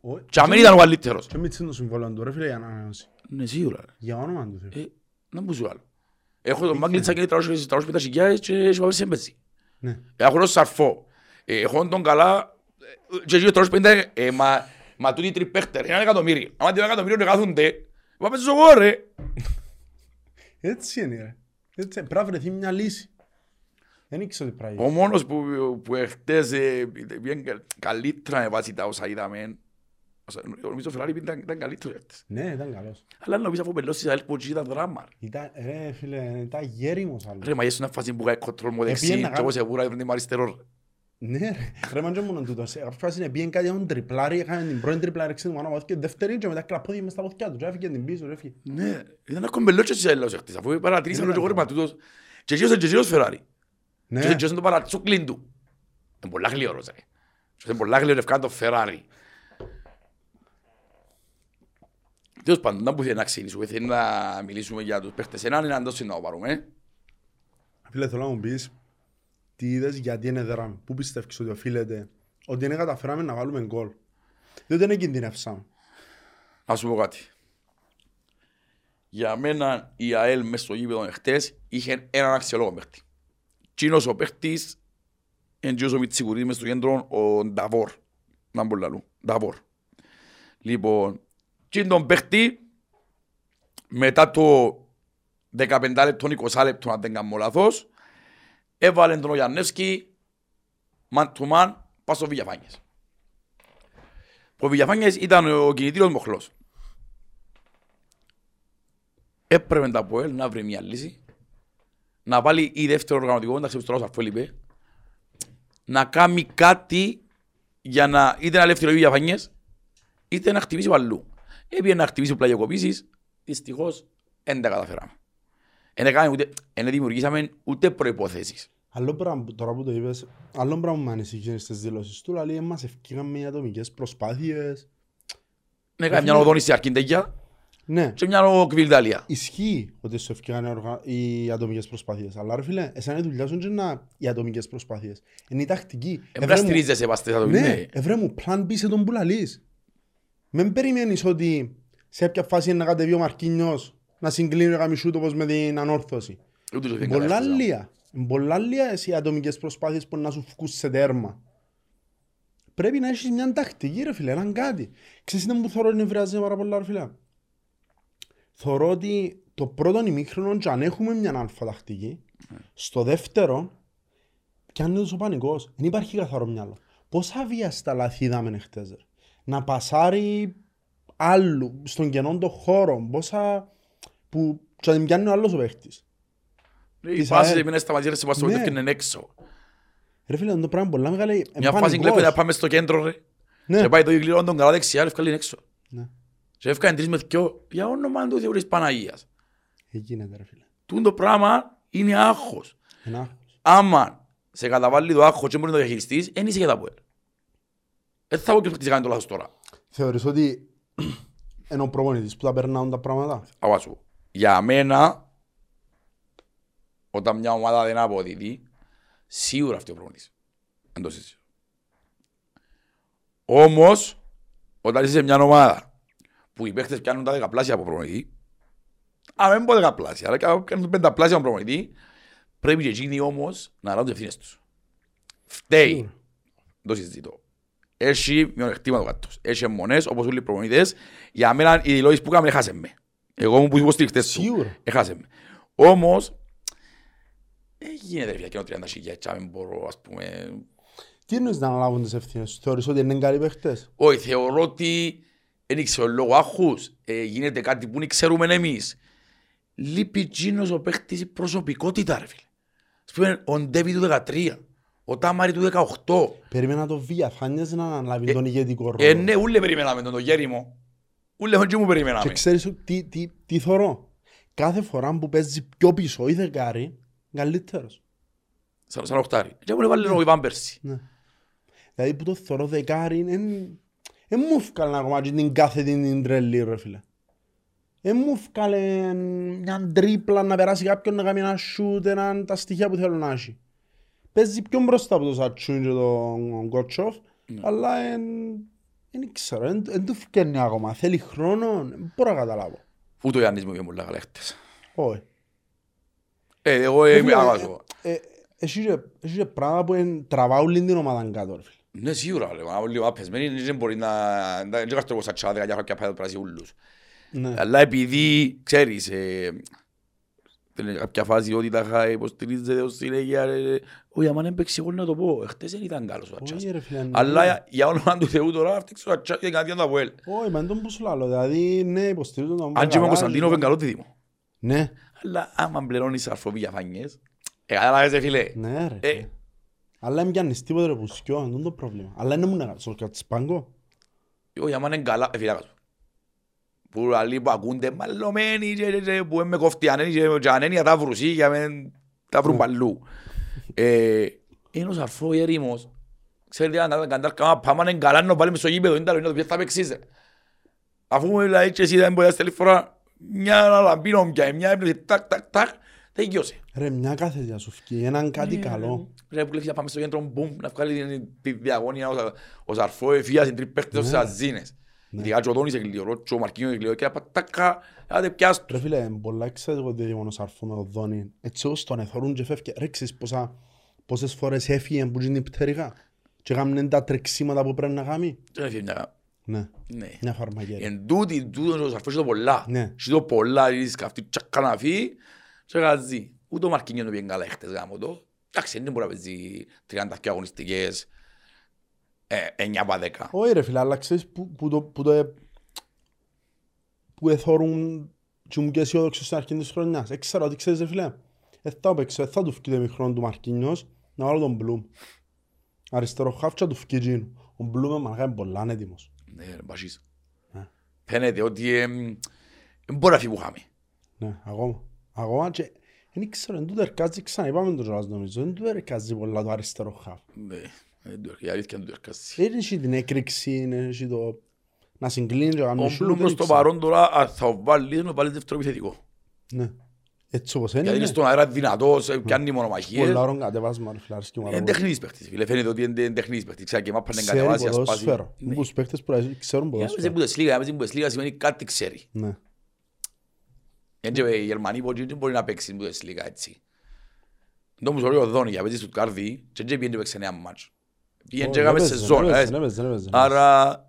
Ο- Και αν ήταν ο καλύτερος. Και μην τσίνει το συμβόλαιος του, ρε φίλε, για να ανανεώσει. Ναι, σίγουρα. ρε. Για όνομα του Θεού. Ε, να μου σου άλλο. Έχω τον Μάγκλητσα και 350 χιλιάδες και έχει πάει σε παίζει. Ναι. Έχω τον Σαρφό. Ε, Έχω τον καλά ε, και εκεί 350 ε, μα, μα τούτοι τριπέχτερ, ένα εκατομμύριο. Άμα δύο εκατομμύριο να κάθονται, είπα παίζω εγώ ρε. Έτσι είναι, ρε. Έτσι, πρέπει να βρεθεί μια λύση. Δεν ήξερα τι πράγμα. Ο μόνος που, που εχθές ε, πήγαινε κα- καλύτερα με βάση τα όσα είδαμε. Όσα- Νομίζω ο Φεράρι ήταν, ήταν καλύτερος χτες. Ναι, ήταν καλός. Αλλά νομίζω αφού πελώσεις η ΑΕΛ που εκεί ήταν δράμα. ρε. Ήταν, ρε φίλε, ήταν γέριμος άλλος. Ρε, μα είσαι μια φάση που κάνει κοντρόλ μου δεξί Επήγαινε να και εγώ σε βούρα έφερνε με αριστερό. ρε. Ναι ρε, ρε μαν και μόνο τούτος. Σε κάποια φάση πήγαινε κάτι έναν τριπλάρι, έκανε την πρώτη τριπλάρι ξένη μου ανάποδα και δεύτερη και μετά κλαπώθηκε μες στα πόθηκια του και έφυγε την πίσω, ρε έφυγε. Ναι, ήταν ένα κομπελότσο της ΑΕΛ χτες, αφού παρατηρήσαν Είναι το ένα γόρμα τούτος. Και εκείνος είναι και εκείνος Φεράρι. Ναι, Και εκείνος είναι το παρατσούκλιν του. Είναι πολλά γλυόρος, ρε. Και είναι πολλά γλυόρος ευκάνε το Φεράρι. Τέλος πάντων, να που θέλει να ξεκινήσουμε, θέλει να μιλήσουμε για τους παίχτες. Έναν είναι αντός να το πάρουμε. Φίλε, θέλω να μου πεις τι είδες, γιατί είναι δράμ. Πού πιστεύεις ότι οφείλεται, ότι δεν καταφέραμε να βάλουμε γκολ. Διότι δεν κινδυνεύσαμε. Να σου πω κάτι. Για μένα η ΑΕΛ μες στο γήπεδο εχθές είχε έναν αξιολόγο παίχτη. Τσίνος ο παίχτης είναι και ο Μιτσικουρής μες στο κέντρο ο Νταβόρ. Να μπω λαλού. Νταβόρ. Λοιπόν, τσίν τον παίχτη μετά το 15 λεπτό, 20 λεπτό αν δεν κάνω λάθος έβαλε τον ο Γιαννεύσκη man to man πάνω στο Βηγιαφάνιες. Ο Βηγιαφάνιες ήταν ο κινητήριος μοχλός. Έπρεπε τα ΠΟΕΛ να βρει μια λύση, να βάλει η δεύτερο οργανωτικό, εντάξει, στο Ρώσο είπε, να κάνει κάτι για να είτε να ελευθερώσει για φανιές, είτε να χτυπήσει παλού. Έπειε να χτυπήσει πλαγιοκοπήσεις, δυστυχώς δεν τα καταφέραμε. Δεν έκαμε ούτε, δεν δημιουργήσαμε ούτε προϋποθέσεις. Άλλο πράγμα, τώρα που το είπες, άλλο πράγμα που με ανησυχεί στις δηλώσεις του, λέει μας ευκήγαμε οι ατομικές προσπάθειες. Δεν έκαμε μια οδόνηση αρκίντεγια Ναι, και μια οκβιλδαλία. ισχύει ότι σου ευκήγανε οργα- οι ατομικές προσπάθειες. Αλλά ρε φίλε, εσένα η δουλειά σου είναι να οι ατομικές προσπάθειες. Είναι η τακτική. Εμπρά Ευρέ μου- στηρίζεσαι πας στις Ναι, ατομικές. ευρέ μου, πλάν B σε τον που λαλείς. Μην περιμένεις ότι σε ποια φάση είναι να κατεβεί ο Μαρκίνιος να συγκλίνει ο Γαμισούτο όπως με την ανόρθωση. Ούτε το Πολλά καταφέραμε. λία. Πολλά λία εσύ οι ατομικές προσπάθειες που να σου φκούν σε τέρμα. Πρέπει να έχεις μια τακτική ρε φίλε, έναν κάτι. Ξέρεις τι που θωρώ νευριάζει πάρα πολλά ρε φίλε; Θωρώ ότι το πρώτο ημίχρονο και αν έχουμε μια αλφα τακτική, στο δεύτερο πιάνεται ο πανικός. Δεν υπάρχει καθαρό μυαλό. Πόσα βιαστά λάθη είδαμε χτες ρε; Να πασάρει άλλου στον κενόν το χώρο. Πόσα που και να την πιάνει ο άλλος ο παίχτης. Οι της φάσεις ΑΕΛ. εμείς σταματήρες σε πας Ναι. και είναι έξω. Ρε φίλε, το πράγμα πολλά μεγάλη. Μια φάση κλέπεται να πάμε στο κέντρο ρε. Ναι. Και πάει το γλυρό τον καλά δεξιά, ρε, ευκάλλει έξω. Ναι. Και έφκανε τρεις με δυο. Για όνομα του Θεού της Παναγίας. Ε, γίνεται ρε φίλε. Τούν το πράγμα είναι άγχος. Ένα άγχος. Άμα σε καταβάλει το άγχος και μπορεί να το διαχειριστείς, δεν είσαι για τα πουέλ. Δεν θα πω και ότι κάνει το λάθος τώρα. Θεωρείς ότι είναι ο προπονητής που τα περνάουν τα πράγματα; Αβά σου. Για μένα, όταν μια ομάδα δεν αποδίδει, Σίγουρα αυτή ο προπονητής. Εν το συζητήσω. Όμως, όταν είσαι σε μια ομάδα που οι παίχτες πιάνουν τα δεκαπλάσια από προπονητή, αν δεν πω δεκαπλάσια, αλλά και κάνουν πενταπλάσια από προπονητή, πρέπει και εκείνοι όμως να λάβουν τις ευθύνες τους. Φταίει. Σίγουρα. Το συζητώ. Έχει μειονεκτήμα το κάτω. Έχει μονές όπως όλοι οι προπονητές. Για μένα οι δηλώσεις που κάνουμε έχασε με. Εγώ μου που υποστηριχτές του. Σίγουρα. Έχασε με. Όμως, δεν γίνεται ρε φίλε, και 30 χιλιάδες, δεν μπορώ ας πούμε... Τι εννοείς να αναλάβουν τις ευθύνες τους; Θεωρείς ότι είναι καλοί παίχτες; Όχι, θεωρώ ότι δεν ξέρω λόγω άχους. Ε, γίνεται κάτι που δεν ξέρουμε εμείς. Λείπει εκείνος ο παίχτης η προσωπικότητα ρε φίλε. Ας πούμε, ο Ντέβι του 13, ο Τάμαρη του 18. Περίμενα το Βιαφάνιας να αναλάβει τον ηγετικό ρόλο. Ε, ναι, ούλε περιμέναμε τον, το γέρι μου. Ούλε χοντζί μου περιμέναμε. Και ξέρεις τι, τι, τι θωρώ; Κάθε φορά που παίζει πιο πίσω ή δεκάρι, είναι καλύτερος. Σαν, σαν οχτάρι. Και μου έβαλε ο Ιβάν πέρσι. Ναι. Δηλαδή που το θωρώ δεκάρι, δεν μου έφκαλε ακόμα και την κάθε την, την τρελή ρε φίλε. Δεν μου έφκαλε μια τρίπλα να περάσει κάποιον να κάνει ένα σούτ, ένα, τα στοιχεία που θέλω να έχει. Παίζει πιο μπροστά από τον Σατσούν και τον Κότσοφ, αλλά δεν ξέρω, δεν του φκένει ακόμα. Θέλει χρόνο, δεν μπορώ να καταλάβω. Ούτε ο Γιάννης μου είπε πολλά καλά χτες. Όχι. Ε, εγώ είμαι άβαζο. Ε, ε, Έχει και- έχει και πράγματα που εν- τραβάουν λίγο την ομάδα κάτω. ρε φίλε. Ναι, σίγουρα, ρε. Μα όλοι απεσμένοι δεν μπορεί να... Δεν ξέρω εγώ σαν τσάδικα για κάποια πάει το πράσι ούλους. Ναι. Αλλά επειδή, ξέρεις, ε, δεν είναι κάποια φάση ότι τα χάει, υποστηρίζεται ως συνέχεια, ρε. Όχι, άμα δεν παίξει εγώ να το πω. Εχθές δεν ήταν καλός ο Ατσάς. Όχι ρε φίλε. ναι. Αλλά για- για όνομα του Θεού τώρα, φτιάξω ο Ατσάς και κάτι να το Αποέλ. Όχι, μα είναι τον που σου λάλλω. Δηλαδή, ναι, υποστηρίζω τον Αν και με ο καλά, Κωνσταντίνο είναι καλό δίδυμο. Ναι, Αλλά άμα πληρώνεις αρφοβή για φανιές, ε, κατάλαβες ρε φίλε. ναι ρε. Ε. φίλε. Αλλά δεν πιάνεις τίποτα ρε που σκιώ, αυτό είναι το πρόβλημα. Αλλά είναι μου να κάνω, στο σπάγκο. Όχι, άμα είναι καλά, ε, φιλάκα του. Που άλλοι που ακούνται μαλλωμένοι και- και- και που με κοφτεί ανένει και και ανένει τα βρουσί για με τα βρουν παλού. Ε, Είναι ο σαρφό ερήμος. Ξέρετε, αν τα καντάρ κάμα πάμε να είναι καλά να πάλι μες στο γήπεδο, είναι τα λόγια, θα παίξεις. ρε. Αφού δηλαδή και εσύ δεν μπορείς να στέλνεις φορά μια λαμπίνο πια, μια έπνευση, τάκ, τάκ, τάκ, δεν γιώσε. Ρε, μια κάθε διά σου φκεί, έναν κάτι Ναι, καλό. Ρε που λέει να πάμε στο κέντρο, μπουμ, να βγάλεις τη διαγώνια ο- ο Σαρφό, εφία στην τρίπαιχτες ως αζίνες. Ειδικά και ο Τόνις εκλειωρό, και ο Μαρκίνος εκλειωρό, και απα- τάκα, άντε πιάσ' Ρε τους. φίλε, είναι πολλά εξαιρετικό δίδυμο ο Σαρφό με τον Δόνι. Έτσι ως τον εθωρούν και φεύγει. Ρε, ξέρεις πόσα, πόσες φορές έφυγε που είναι πτέρυγα και έκαναν τα τρεξίματα που πρέπει να κάνει. Και έφυγε μια- Ναι, Ναι. μια φαρμακέρη. Εν τούτη, τούτος ο Σαρφός έχει το πολλά. Ναι. Έχει το πολλά, ρίσεις καυτή, τσακ να φύγει, και γαζί. Ούτε ο Μαρκίνιος δεν πήγαινε καλά έχτες γάμο το. Εντάξει, δεν μπορεί να παίζει 30 και αγωνιστικές, ε, 9 από 10. Όχι ρε φίλε, αλλά ξέρεις που, που το, που το ε- που εθώρουν και μου και αισιόδοξο στην αρχή της χρονιάς. Ε, ξέρω ότι ξέρεις ρε φίλε, ε, θα παίξω, ε, θα του φκεί το μικρόν του Μαρκίνιος να βάλω τον Μπλουμ. Αριστερό χάφτσα του φκεί εκείνο. Ο Μπλουμ μαλακά είναι πολλά έτοιμος. Ναι, ρε, μπασίς. Ναι. Φαίνεται ότι εμ, δεν μπορεί να φύγει που είχαμε. Ναι, ακόμα. Ακόμα και δεν ξέρω, δεν του ερκάζει ξανά, είπαμε το κιόλας νομίζω, δεν του ερκάζει πολλά το αριστερό χάφ. Ναι, δεν του έρχεται, η αλήθεια δεν του έρχεται. Δεν έχει την έκρηξη, δεν έχει το να συγκλίνει και να κάνει Ο σούτ, Μπλουμ δεν προς το ξέρω. παρόν τώρα, αν θα βάλει, να βάλει δεύτερο επιθετικό. Ναι. Έτσι όπως είναι, Γιατί είναι ναι. στον αέρα δυνατός, ε, πιάνει μονομαχίες. Πολλά ώρων κατεβάσμα, ρε φίλε, αρέσκει μου πάρα Είναι πολύ. τεχνής παίχτης, φίλε. Φαίνεται ότι είναι τεχνής παίχτης. Ξέρει και μάπα να Ξέρει κατεβάσει, να σπάσει. ποδόσφαιρο. Ναι. Είναι τους παίκτες που ξέρουν Για να ποδόσφαιρο. παίζει Bundesliga, να παίζει Bundesliga σημαίνει κάτι ξέρει. Ναι. Γιατί οι Γερμανοί μπορεί- δεν μπορεί να παίξει Bundesliga έτσι. Το μου சொல்εί ο Δόνι για παίζει στο Κάρδι και δεν πήγαινε και παίξει ένα μάτσο. Πήγαινε και Όχι, έκαμε δεν παίζει, σεζόν. δεν ε. παίζει, δεν παίζει, δεν παίζει. Άρα,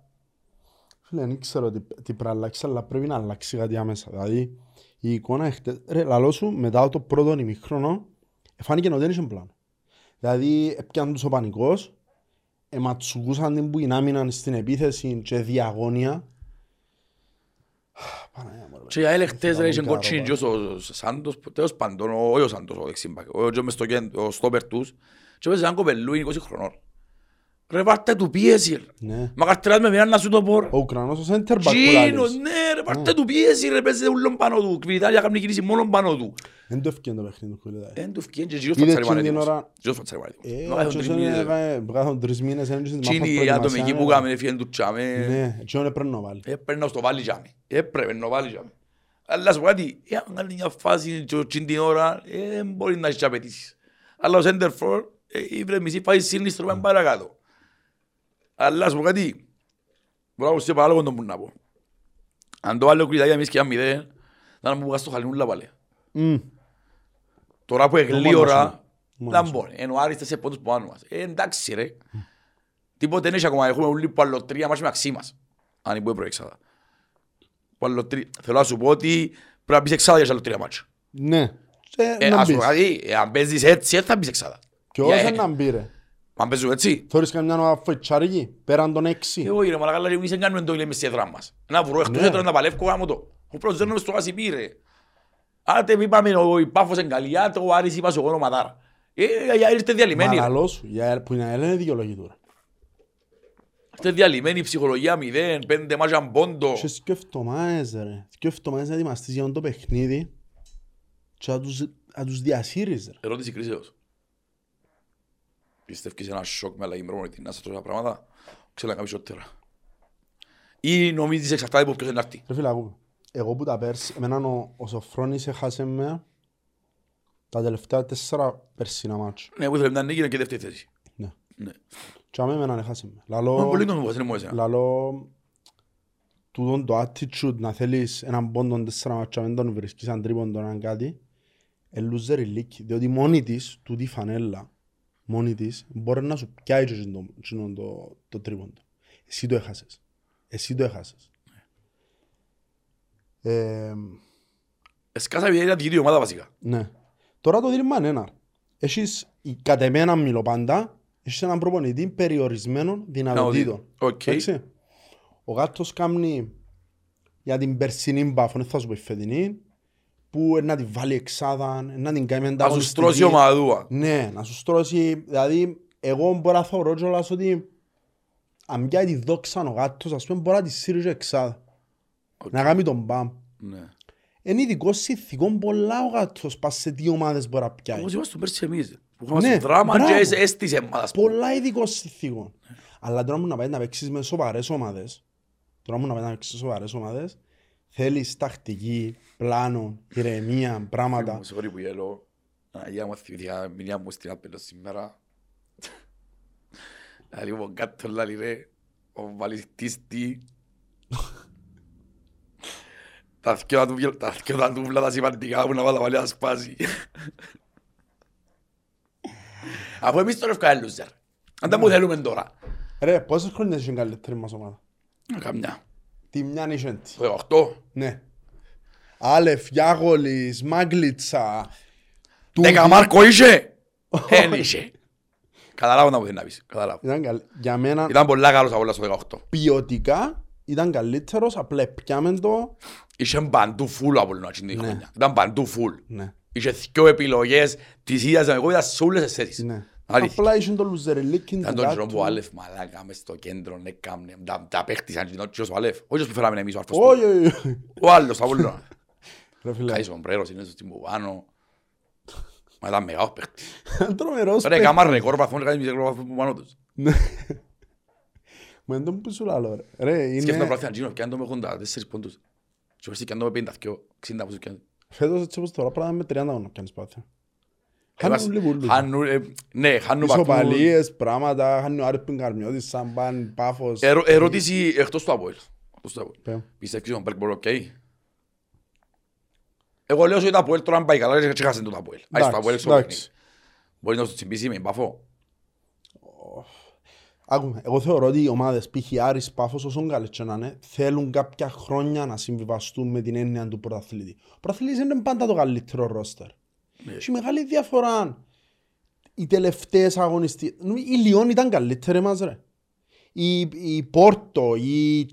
Φίλε, δεν ξέρω τι, τι πρέπει να αλλάξει, αλλά πρέπει να αλλάξει κάτι άμεσα. Δηλαδή, η εικόνα εχτε... Ρε, λαλό σου, μετά το πρώτο ημίχρονο, φάνηκε ότι δεν είχε πλάνο. Δηλαδή, έπιαν τους ο πανικός, εματσουκούσαν την που άμυναν στην επίθεση και διαγώνια. Παναγία μου, ρε, και για έλεχτες ρε, είχε Φυσικά, κοτσίνι ρόπα. και ο Σάντος, τέλος πάντων, ο- όχι ο Σάντος, ο δεξιμπακ, ο και μες στο κέντρο, ο στόπερ τους, και παίζει έναν κοπελούι 20 χρονών. Ρε βάρτε του πίεση, ρε. Ναι. Μα καρτεράς με μοιράν να σου το πω, ρε. Ο Ουκρανός ο center back που Τζίνος, λαλείς. ναι ρε, πάρτε του πίεση ρε, παίζετε ούλον πάνω του. Η Ιταλία κάνει κίνηση μόνο πάνω του. Δεν το ευκαιρία το παιχνίδι του φίλε. Εν του φκέν και γύρω Είδες φατσάρι εκείνη την πανέτοιμος. ώρα- Γύρω φατσάρι πανέτοιμος. Ε, Να ο έχουν τρεις Τζόσον μήνες. έκανε- βγάλαν τρεις μήνες, ένιωσε την Τσίνη μάπα η ατομική προετοιμασία, που ναι. κάμε, έφυγε του τσάμε. Ναι, εκείνον έπρεπε να βάλει. Έπρεπε να στο βάλει τσάμε. Έπρεπε να βάλει τσάμε. Αλλά σου πω κάτι, εάν κάνει μια φάση και τσιν την ώρα, ε, μπορεί να έχει απαιτήσεις. Αλλά ο Σέντερφορ, Ε, η βρε μισή φάση σύνιστρο πάμε παρακάτω. Αλλά ας πω κάτι. Μπορώ να πω σε παράλογο τον που να πω. Αν το βάλω κριτάρια εμείς και αν μηδέν, θα μου βγάζει το χαλινούλα πάλι. Μμ. Τώρα που εγλίωρα, Μόνος δεν μπορεί. Ενώ άριστα σε πόντους που πάνω μας. Ε, εντάξει ρε. Τίποτε δεν έχει ακόμα. Έχουμε όλοι που άλλο τρία μάτς με αξί μας. Αν είναι που προεξάδα. Που άλλο τρία. Θέλω να σου πω ότι πρέπει να μπεις εξάδα για άλλο τρία μάτς. Ναι. Ε, Ε, να ας πω μπεις. κάτι, ε, αν παίζεις έτσι, έτσι θα μπεις εξάδα. Και Για, όσο ε, να μπει ρε. Αν παίζουμε έτσι, Θωρείς καμιά φοητσάρικη, πέραν των έξι. εγώ ρε μαλακά, εμείς δεν κάνουμε το λέμε στη έδρα μας. Να βρω εκτός Ναι. έδρας να παλεύω γάμο το. Ο πρώτος δεν στο γάσι ρε. Άντε μη πάμε ο η Πάφος εν Γαλλία, το Άρης είπα σου εγώ οματάρα. Ε, για- ήρθε διαλυμένη. ρε. Μαλαλός σου, για- που είναι έλενε δικαιολογή του ρε. Ήρθε διαλυμένη η ψυχολογία μηδέν, πέντε μάτια πόντο. Και σκεφτομάζες ρε. Σκεφτομάζες να ετοιμαστείς για το παιχνίδι και να τους, να τους διασύρεις ρε. Ερώτηση κρίσεως. Πιστεύεις ένα σοκ με αλλαγή προπονητή να σε τόσα πράγματα, ξέρω να κάνεις ό,τι Ή νομίζεις εξαρτάται από ποιος είναι να έρθει. Ρε φίλε, ακούμε. Εγώ που τα πέρσι, εμένα ο, ο Σοφρόνης έχασε με τα τελευταία τέσσερα περσίνα μάτς. Ναι, που ήθελε να νίκη είναι και δεύτερη θέση. Ναι. Ναι. Και αμέ εμένα έχασε με. Μα Λαλό, Πολύ κόσμο που είναι μόνος εσένα. λαλό, τούτον το attitude να θέλεις έναν πόντο τέσσερα μάτσα δεν τον βρίσκεις σαν τρίποντο έναν κάτι, ε, loser ιλίκι. Διότι μόνη της, τούτη η φανέλα, μόνη της, μπορεί να σου πιάει και εκείνο το, εκείνο το, το τρίποντο. Εσύ το έχασες. Εσύ το έχασες. Ε, Εσκάσα επειδή ήταν δική του ομάδα βασικά. Ναι. Τώρα το δίλημμα είναι ένα. Έχεις, η- κατ' εμένα μιλώ πάντα, έχεις έναν προπονητή περιορισμένων δυνατοτήτων. Οκ. Εντάξει. Ο γάτος κάνει για την περσινή μπάφο, δεν θα σου πω η φετινή, που να την βάλει εξάδα, να την κάνει Να σου ανταγωνιστική. στρώσει ομαδούα. Ναι, να σου στρώσει. Δηλαδή, εγώ μπορώ να θεωρώ κιόλας ότι αν πιάει τη δόξα ο γάτος, ας πούμε, μπορεί να τη σύρει και εξάδα. Να κάνει τον μπαμ. Ναι. Είναι ειδικό συνθηκό πολλά ο γάτος, πας σε τι ομάδες μπορεί να πιάει. Όπως είμαστε πέρσι εμείς. Που είχαμε Ναι, στο δράμα μπράβο. και έσ- έστησε μας. ας πούμε. Πολλά ειδικό συνθήκων. Αλλά τώρα μου να πάει να παίξεις με σοβαρές ομάδες, τώρα μου να πάει να παίξεις σοβαρές ομάδες, θέλεις τακτική, πλάνο, ηρεμία, πράγματα. Μου συγχωρεί που γελώ. Αγία μου θυμηθήκα μηνύα μου στην Άπελο σήμερα. Δηλαδή ο κάτω λάλη ρε, ο βαλιστής τι. Τα θκιότα του βγε- τα θκιότα του βλά τα σημαντικά που να βάλα βάλει να σπάσει. Αφού εμείς τώρα ευκάλλει loser. Αν δεν μου θέλουμε τώρα. Ρε, πόσες χρόνια έχει η καλύτερη μας ομάδα; Καμιά. Τι μια είσαι έτσι. Το 18. Ναι. Άλεφ, Γιάγολης, Μάγκλιτσα. Δέκα Μάρκο είσαι; Εν είσαι. Καταλάβω να μου θέλεις να πεις. Καταλάβω. Ήταν καλ... Για μένα Ήταν πολλά καλός από όλα στο 18. ποιοτικά ήταν καλύτερος, απλά πιάμε το. Είχε παντού φουλ από όλη την Ναι. χρονιά. Ήταν παντού φουλ. Ναι. Είχε δυο επιλογές της ίδιας. Εγώ είδα σε όλες τις θέσεις. ναι. Αλήθεια. Απλά είχε το λουζεριλίκι Ήταν του τον καιρό κάτω. που ο Άλεφ μαλάκα μες στο κέντρο έκαμνε. Τα- Τα παίχτησαν και ο Άλεφ. Όχι ως που φέραμε εμείς ο αρφός του. Όχι, όχι, όχι. Ο άλλος από όλο. Ρε φίλε, Κάτι σομπρέρος είναι στο τυμπουβάνο. Μα ήταν μεγάλος παίχτης. τρομερός Ρε παίκτης. κάμα ρεκόρ βαθμών και κάνει μισή ρεκόρ βαθμών πάνω τους. Ναι. Μα είναι τον που σου λαλώ ρε. Ρε, Σκέφτομαι είναι... πράγμα Αντζίνο και αν το με 84 πόντους. Και πέρσι και αν το με 52, 60 πόντους και αν- Φέτος έτσι όπως τώρα πράγμα με 30 γόνο κάνεις πάθη. Χάνουν- Χάνουν λίγο ούλους. χάνουν, ε, Ναι, χάνουν βαθμούς. Ισοπαλίες, πράγματα, χάνουν ο Άρης Πινκαρμιώτης, σαν παν, πάφος. Ερω- Ερώτηση εκτός του Αποέλ. Εκτός του Αποέλ. Πέ. Πιστεύεις ότι ο Μπέρκ μπορεί να καίει. Εγώ λέω ότι το Αποέλ τώρα αν πάει καλά και χάσαν το Αποέλ. Άι στο Αποέλ Εντάξει, έξω παιχνίδι. εντάξει. Μπορεί να σου τσιμπήσει με μπαφό. Άκουμε, εγώ θεωρώ ότι οι ομάδες π.χ. Άρης Πάφος όσον καλές και να είναι θέλουν κάποια χρόνια να συμβιβαστούν με την έννοια του πρωταθλητή. Ο πρωταθλητής είναι πάντα το καλύτερο ρόστερ. Ναι. Έχει μεγάλη διαφορά. Οι τελευταίες αγωνιστικές... Η Λιόν ήταν καλύτερη μας ρε. Η, η Πόρτο, η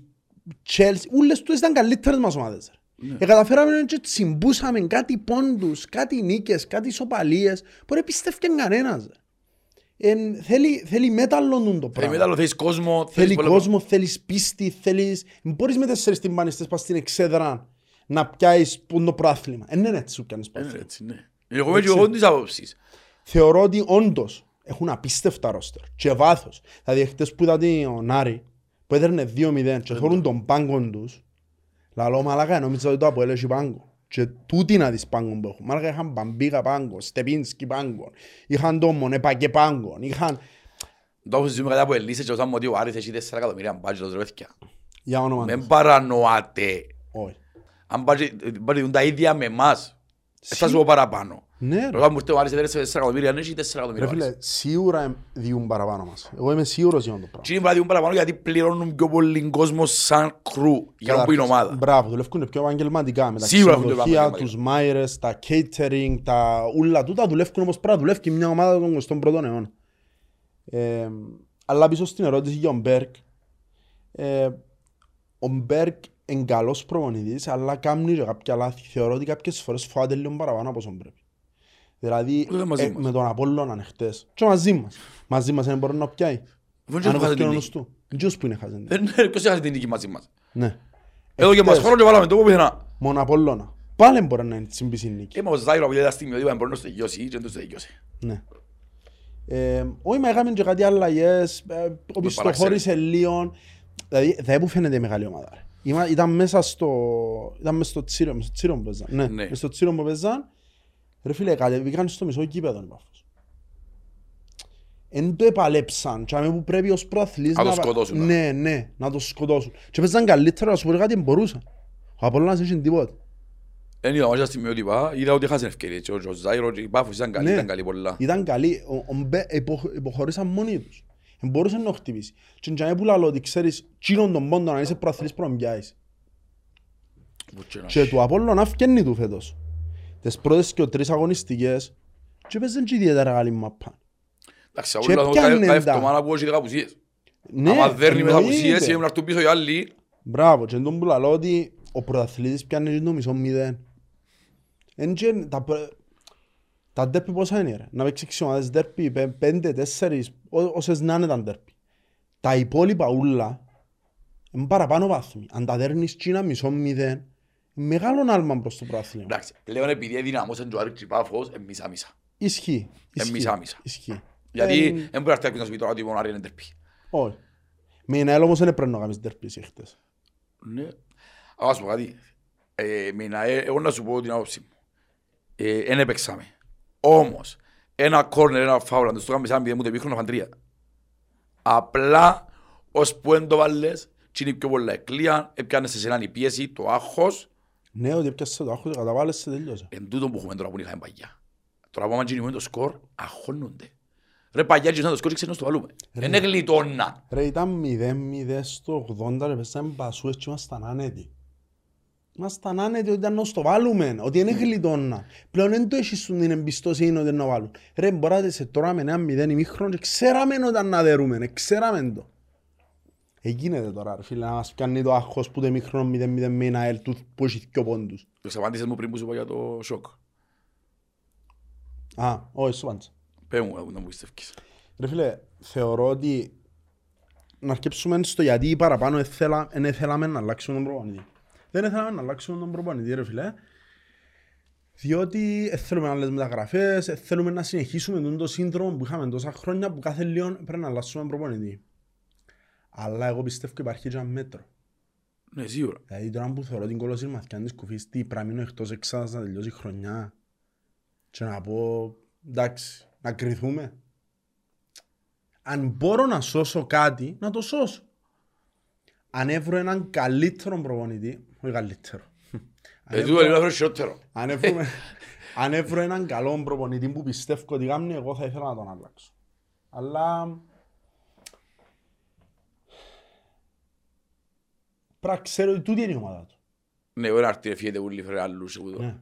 Chelsea, όλες τους ήταν καλύτερες μας ομάδες. ρε. Ναι. Ε, καταφέραμε και τσιμπούσαμε κάτι πόντους, κάτι νίκες, κάτι ισοπαλίες. Μπορεί να πιστεύει κανένας. ρε. Εν, θέλει, θέλει μέταλλον το Ε, πράγμα. μετά θέλεις κόσμο. θέλεις Θέλει πολλά κόσμο, θέλεις πίστη, θέλεις... Μπορείς με τέσσερις τυμπανιστές πας στην εξέδρα να πιάσεις που είναι το πρόθλημα. Δεν είναι έτσι σου πιάνεις πράγματα. Είναι πρόθλημα. έτσι, ναι. Εγώ είμαι και εγώ της άποψης. Θεωρώ ότι όντως έχουν απίστευτα ρόστερ και βάθος. Δηλαδή χτες που είδα τον Άρη που έδερνε 2-0 και θέλουν τον πάγκο τους λαλό μαλακά νόμιζα ότι το Αποέλ έχει πάγκο. Και τούτοι να δεις πάγκον που έχουν. Μάλακα είχαν Μπαμπίγα πάγκον, Στεπίνσκι πάγκον, είχαν τον Μονεπακέ πάγκον, είχαν... Το έχω συζητήσει κατά που ελίσσε και όταν μου ότι ο Άρης έχει 4 εκατομμύρια μπάτζετος ρε παιδιά. Για όνομα Μην τους. παρανοάτε. Όχι. Αν μπάτζετουν τα ίδια με εμάς, θα σου πω παραπάνω. Ναι ρε. Όταν μου έρθει ο Άρης έδερε 4 εκατομμύρια, αν έχει 4 Ρε εκατομμύρια ο φίλε, Άρης. σίγουρα εμ- διούν παραπάνω μας. Εγώ είμαι σίγουρος για αυτό το πράγμα. Τι είναι πράγμα διούν παραπάνω γιατί πληρώνουν πιο πολύ κόσμος σαν κρου για να που είναι Καταρχάς, ομάδα. Μπράβο, δουλεύουν πιο επαγγελματικά με τα Σίγουρα δουλεύουν ξενοδοχεία, επαγγελματικά. τους μάιρες, τα catering, τα ούλα τούτα δουλεύουν όπως πρέπει να δουλεύει μια ομάδα των 21ου αιώνα. Ε, αλλά πίσω στην ερώτηση για τον Μπέρκ, ε, ο Μπέρκ είναι καλός προπονητής, αλλά κάνει και κάποια λάθη. Θεωρώ ότι κάποιες φορές φοβάται λίγο παραπάνω από όσο πρέπει. Δηλαδή, Ούτε μαζί ε, μας. με τον Απόλλωνα είναι χτες. Και μαζί μας. Μαζί μας δεν μπορεί να πιάει. Δεν Αν ξέρω έχω χάσει και την ο νίκη. νους του. Τζους που είναι χάσεν. Δεν είναι ποιος έχασε την νίκη μαζί μας. Ναι. Εδώ και μας Εχθές. χρόνο και βάλαμε το που πουθενά. Μόνο Απόλλωνα. Πάλι μπορεί να είναι τσιμπήσει νίκη. Και με ο Ζάιρο από την στιγμή ότι είπαμε μπορεί να στο τελειώσει και δεν το τελειώσει. Ναι. Ε, όχι, μα έκαμε και κάτι αλλαγές, ε, ο πιστοχώρησε λίγο. Δηλαδή, δεν που φαίνεται η μεγάλη ομάδα. ρε. Είμα- Ήταν μέσα στο, ήταν μέσα στο τσίρο, μέσα στο τσίρο που παίζαν. Ναι, Ναι. μέσα στο τσίρο που παίζαν. Ρε φίλε, κατεβήκαν στο μισό κήπεδο οι Πάφος. Εν το επαλέψαν, και αμέ που πρέπει ως προαθλής Να το πα- σκοτώσουν, Ναι, ναι, να το σκοτώσουν. Και παίζαν καλύτερα, να σου πω ρε κάτι, μπορούσαν. Ο Απόλλωνας δεν είχε τίποτα. Δεν είδα όμως τα στιγμιότυπα, είδα ότι έχασαν ευκαιρίες. Και ο Ζάιρο και η Πάφος ήταν καλή, Ναι. ήταν καλή πολλά. Ήταν καλοί, ο, ο Μπε, υπο, υποχωρήσαν μόνοι τους. Δεν μπορούσαν να χτυπήσει. Και για που λέω ότι ξέρεις, τσίνον τον πόντο να είσαι προαθλής προμοιάεις. Και του Απόλλωνα φκένει του φέτος. Τις πρώτες και τρεις αγωνιστικές και παίζουν και ιδιαίτερα καλή μαπά. Εντάξει, Και όλα πιάνε τα τα. εβδομάδα που έχει δέκα απουσίες. Ναι, Άμα δέρνει με τα εννοείται. απουσίες, ήμουν να έρθουν πίσω οι άλλοι. Μπράβο, και τον που λέω ότι ο πρωταθλητής πιάνει και το μισό μηδέν. Εν και τα, πρω- τα ντέρπι πόσα είναι ρε; Να παίξεις ξεμάδες ντέρπι, πέ- πέντε, τέσσερις, ό- όσες να είναι τα ντέρπι. Τα υπόλοιπα ούλα είναι παραπάνω βάθμοι. Αν τα δέρνεις Κίνα μισό μηδέν, μεγάλο άλμα προς το πρωταθλήμα. Εντάξει, πλέον επειδή εδυναμώσαν και ο Άρης και η Πάφος, ε, μισά-μισά. Ισχύει. Ε, ισχύει, μισά-μισα. Ισχύει. Γιατί Ε, δεν μπορεί να έρθει κάποιος να σου πει τώρα ότι ο Άρης είναι τερπή. Όχι. Με ένα όμως δεν πρέπει να κάνεις ντέρπις εσύ χτες. Ναι. Ας πω κάτι. Ε, μήνα, ε, εγώ να σου πω την άποψη μου. Ε, Εν έπαιξαμε. Όμως, ένα κόρνερ, ένα φάουλ, αν το στο κάνουμε σαν μηδέν μου το πίχρονο φαντρία. Απλά, ως που δεν το βάλες, τι είναι πιο πολλά εκλεία, έπιανες σε σέναν η πίεση, το άγχος, Ναι, ότι έπιασε το άγχος, καταβάλες σε τελειώσε. εν τούτο που έχουμε τώρα που είχαμε παγιά. Τώρα που άμα γίνουμε το σκορ, αγχώνονται. Ρε παγιά γίνουμε το σκορ και ξέρεις να το βάλουμε. Δεν γλιτώναν. Ρε ήταν 0-0 στο 80 ρε πέσαμε πασούες και ήμασταν άνετοι. Ήμασταν άνετοι ότι ήταν να στο βάλουμε, ότι είναι γλιτώνα. Πλέον δεν το έχεις την εμπιστοσύνη ότι να βάλουν. Ρε μπορείτε σε τώρα με ένα 0 ημίχρονο και ξέραμε όταν να δερούμε, ξέραμε το. Εγίνεται τώρα ρε φίλε να μας κάνει το άγχος που το ημίχρονο 0-0 με ένα ΑΕΛ τους που έχει δυο πόντους. Το απάντησες μου πριν που σου είπα για το σοκ. Α, όχι, σου πάντησα. Πες μου, να μου πιστεύεις. Ρε φίλε, θεωρώ ότι να αρκέψουμε στο γιατί παραπάνω ήθελα, δεν θέλαμε να αλλάξουμε τον προπονητή. Δεν θέλαμε να αλλάξουμε τον προπονητή ρε φίλε. Διότι ε, θέλουμε άλλες μεταγραφές, ε, θέλουμε να συνεχίσουμε τον το σύνδρομο που είχαμε τόσα χρόνια που κάθε λίγο πρέπει να αλλάξουμε προπονητή. Αλλά εγώ πιστεύω ότι υπάρχει και ένα μέτρο. Ναι, σίγουρα. Δηλαδή τώρα που θεωρώ την κολοσσή μαθηκιά της κουφής, τι πρέπει να μείνω εκτός εξάδας να τελειώσει η χρονιά και να πω εντάξει, να κρυθούμε. Αν μπορώ να σώσω κάτι, να το σώσω. Αν έβρω έναν καλύτερο προπονητή, όχι καλύτερο. Αν Ε, τούτο είναι ένα χειρότερο. αν έβρω- αν έβρω έναν καλό προπονητή που πιστεύω ότι κάνει, εγώ θα ήθελα να τον αλλάξω. Αλλά... Πρέπει να ξέρω ότι τούτη είναι η ομάδα του. Ναι, μπορεί να έρθει να φύγεται ούλοι φέρε άλλους. εγώ το- Ναι.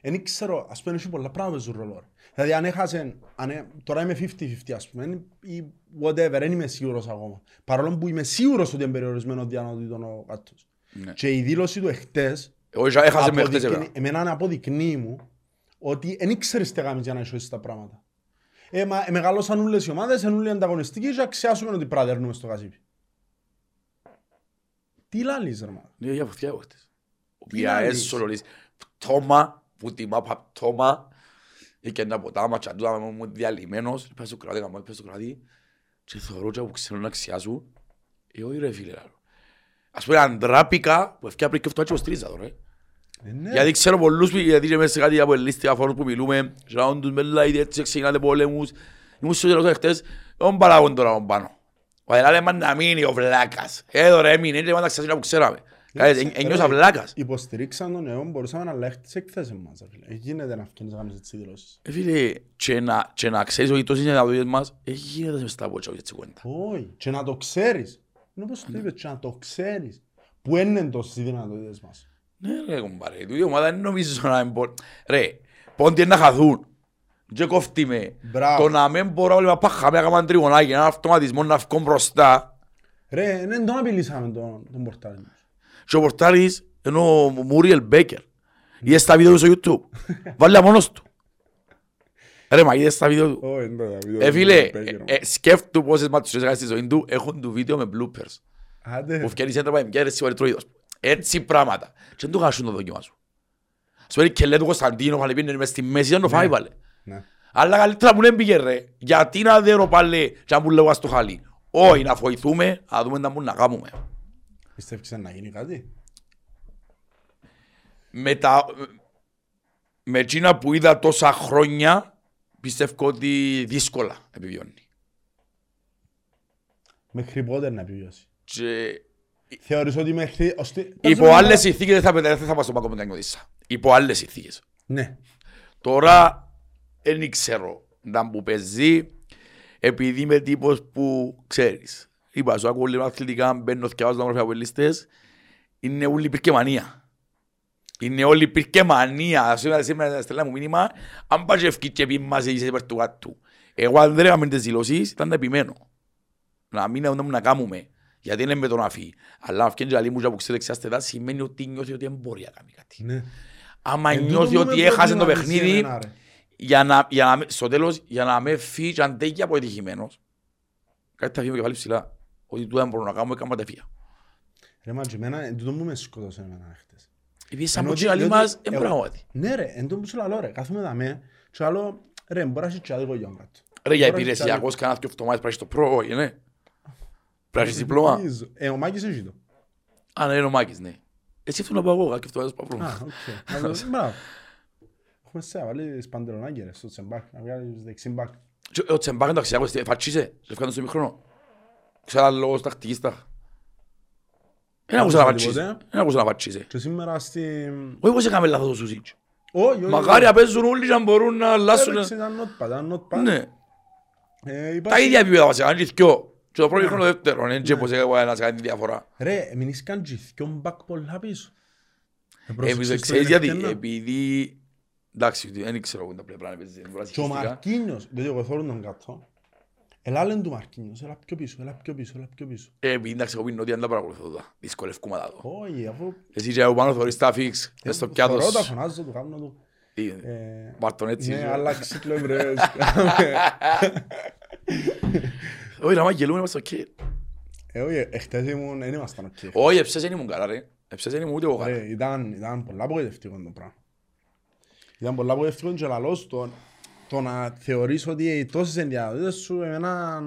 Εν ξέρω, ας πούμε, έχει πολλά πράγματα που παίζουν ρόλο. ρε. Δηλαδή, αν έχασε, αν, έ- τώρα είμαι 50-50, ας πούμε, ή whatever, δεν είμαι σίγουρος ακόμα. Παρόλο που είμαι σίγουρος ότι είναι περιορισμένο διανότητον ο κάτος. Ναι. Και η δήλωση του εχθές, Εγώ είχα- έχασε με χτες αποδεικνύει- εμένα. εμένα αποδεικνύει μου ότι δεν ήξερες τι κάνεις για να είσαι τα πράγματα. Ε, μα, ε, μεγαλώσαν όλες οι ομάδες, είναι όλοι ανταγωνιστικοί και αξιάσουμε ότι πραδέρνουμε στο κασίπι. Τι λάλης ρε μα. Ναι, για φωτιά εγώ χτες. Ο Τι οποία να έσολο λες, πτώμα, που τιμά πα πτώμα, και να ποτάμα, και αντούτα με μου διαλυμένος, πες στο κράτη, καμώ, πες στο κράτη, και θεωρώ και που ξέρω να αξιάσου, ε, όχι ρε φίλε, λαλό. Ας πούμε, αντράπηκα, που ευκαιρία πριν και αυτό έτσι ο στρίζα τώρα, ε. Ε, ναι. Γιατί ξέρω πολλούς που γιατί και μέσα σε κάτι από ελίστια φόρους που μιλούμε και να τους μελάει έτσι ξεκινάτε πόλεμους. Ήμουν στο γερός χτες, τον παράγον τώρα από πάνω. Ο Ελάλε μας να μείνει ο βλάκας. Εδώ ρε έμεινε, είναι πάντα ξασύνα που ξέραμε. Κάτι, εν- Ένιωσα βλάκας. Υποστηρίξαν τον αιών, μπορούσαμε να αλλάξει τις εκθέσεις μας. ρε φίλε. Ε, Γίνεται να φτιάξεις να κάνεις έτσι δηλώσεις. Ε, Φίλε, και να, και να ξέρεις ότι τόσες δυνατότητες μας, ε, γίνεται μες στα πότσια έτσι κουέντα. Όχι, και να το ξέρεις. Είναι όπως το είπες, και να το ξέρεις. Πού είναι τόσες οι δυνατότητες μας. Ναι ρε κομπάρε, τούτη ομάδα δεν νομίζω να μπο... Ρε, πόντι είναι να χαθούν. Και κόφτει με. Μπράβο. Το να μην μπορώ όλοι να πάχαμε να κάνουμε τριγωνάκι, έναν αυτοματισμό να βγω μπροστά. Ρε, δεν τον απειλήσαμε τον, τον πορτάρι μας. Και ο πορτάρις είναι ο Μούριελ Μπέκερ. Είδες τα βίντεο του στο YouTube; Βάλε μόνος του. Ρε, μα είδες τα βίντεο του; Όχι, δεν τα βίντεο Ε, του φίλε, Μπέκερ, ε, ε, σκέφτου πόσες μάτσες έκανε στη ζωή του, έχουν του βίντεο με bloopers. Άντε, Που φτιάχνεις έντρα πάει μιέρες σίγουρα τρώιδος. Έτσι πράγματα. Και δεν του χάσουν το δόκιμα σου. Σου λέει και λέει του Κωνσταντίνο, πάλι πήγαινε μες στη μέση, δεν το φάει πάλι. Ναι. Αλλά καλύτερα που δεν πήγε ρε. Γιατί να δέρω πάλι και να μου λέω στο χαλί. Όχι, να βοηθούμε, να δούμε τι μπορούμε να κάνουμε. Πιστεύεις να γίνει κάτι; Με, τα, με εκείνα που είδα τόσα χρόνια, πιστεύω ότι δύσκολα επιβιώνει. Μέχρι πότε να επιβιώσει; Και Θεωρείς ότι μέχρι... ώστε- υπό άλλες συνθήκες δεν θα, δεν θα πάω στον παγκόσμιο κανιώδησα. Υπό άλλες συνθήκες. Ναι. Τώρα δεν ξέρω να που παίζει επειδή είμαι τύπος που ξέρεις. Είπα σου ακούω λίγο αθλητικά, μπαίνω θυκευάζω τα μορφιά από λίστες. Είναι όλοι πυρκεμανία. Είναι όλοι πυρκεμανία. Σήμερα, σήμερα στέλνα μου μήνυμα, αν πάει και ευκείς και πεις μας είσαι υπέρ του κάτου. Εγώ αν δεν έκαμε τις δηλώσεις, ήταν να επιμένω. Να μην έχουμε να κάνουμε. Γιατί είναι με τον αφή. Αλλά αν βγαίνει και άλλη μου και από ξέρετε δεξιά σημαίνει ότι νιώθει ότι δεν μπορεί να κάνει κάτι. Ναι. Άμα Εν νιώθει τούτο ότι με έχασε το προβληματίζει παιχνίδι, εμένα, ρε. Για να, για να, με- στο τέλος, για να με φύγει και αν τέγει από επιτυχημένος, κάτι θα φύγει με κεφάλι ψηλά. Ότι του δεν μπορώ να κάνω, έκανα τα φύγα. Ρε μάτζι, εμένα, εν τούτο μου με σκότωσε εμένα χτες. Επειδή σαν Ενώ από ότι- άλλοι διότι- μας, είναι εγώ- πράγματι. Ναι ρε, εν τούτο που σου λέω ρε, κάθομαι δαμέ και άλλο, ρε, μπορεί να έχει και άδικο για κάτω. Ρε για Τώρα έχει υπηρεσιακός κανένας και αυτομάτης πρέπει να έχεις το προ, όχι, ναι. Πρέπει να έχεις διπλώμα. Νομίζω. Ε, ο Μάκης έχει το. Α, ναι, είναι ο Μάκης, ναι. Έτσι αυτό να πάω εγώ, και αυτομάτης πάω Α, προ. οκ. Αλλά, Μπράβο. Έχουμε σε βάλει παντελονάκι ρε, στο τσεμπάκ, να βγάλεις δεξιμπάκ. Και Ο Τσεμπάκ εντάξει, άκουσε, φατσίσε, σε ευχαριστώ στο μικρόνο. Ξέρω λόγος τακτικής τα. Δεν άκουσα να Τίποτε. φατσίσε. Δεν άκουσα να φατσίσε. Και σήμερα στην... Όχι πως έκαμε λάθος ο Σουσίτς. Όχι, όχι. Μακάρι να παίζουν όλοι και να μπορούν να αλλάσουν. Έπαιξε, ήταν not bad, ήταν not bad. Ναι. Ε, είπα- Τα ίδια επίπεδα βασικά, είναι και δυο. Και το πρώτο χρόνο δεύτερο, είναι και πως εγώ ένας κάνει τη διαφορά. Ρε, εμείς καν και δυο μπακ πολλά πίσω. Ε, Εμείς πρόσεξες το ξέρεις γιατί, ευκαιρνά. επειδή... Εντάξει, δεν ξέρω πού τα πρέπει να παίζει. μπορεί να Και ο συγχυστικά. Μαρκίνιος, διότι εγώ θέλω τον κάτω, ελά λένε του Μαρκίνιος, έλα πιο πίσω, έλα πιο πίσω, έλα πιο πίσω. Ε, Επειδή εντάξει, εγώ πίνω ότι αν τα παρακολουθώ τα. Δυσκολεύκουμε τα δω. Όχι, αφού... Εσύ και εγώ πάνω θωρείς τα φίξ, μες στο Θωρώ τα πιάτος. φωνάζω, του κάνω του. Τι, Ε, Πάρ' τον έτσι. Ναι, και- αλλάξει κλεμπρές. Όχι, να μα γελούμε, είμαστε οκ. Ε, όχι, εχθές ήμουν, δεν ήμασταν οκ. Όχι, εψές δεν ήμουν καλά ρε. Εψές δεν ήμουν ούτε εγώ καλά. Ρε, ήταν, ήταν πολλά απογοητευτικό το πράγμα. Ήταν πολλά απογοητευτικό και λαλός το, το να θεωρείς ότι οι τόσες ενδιαδότητες σου εμένα...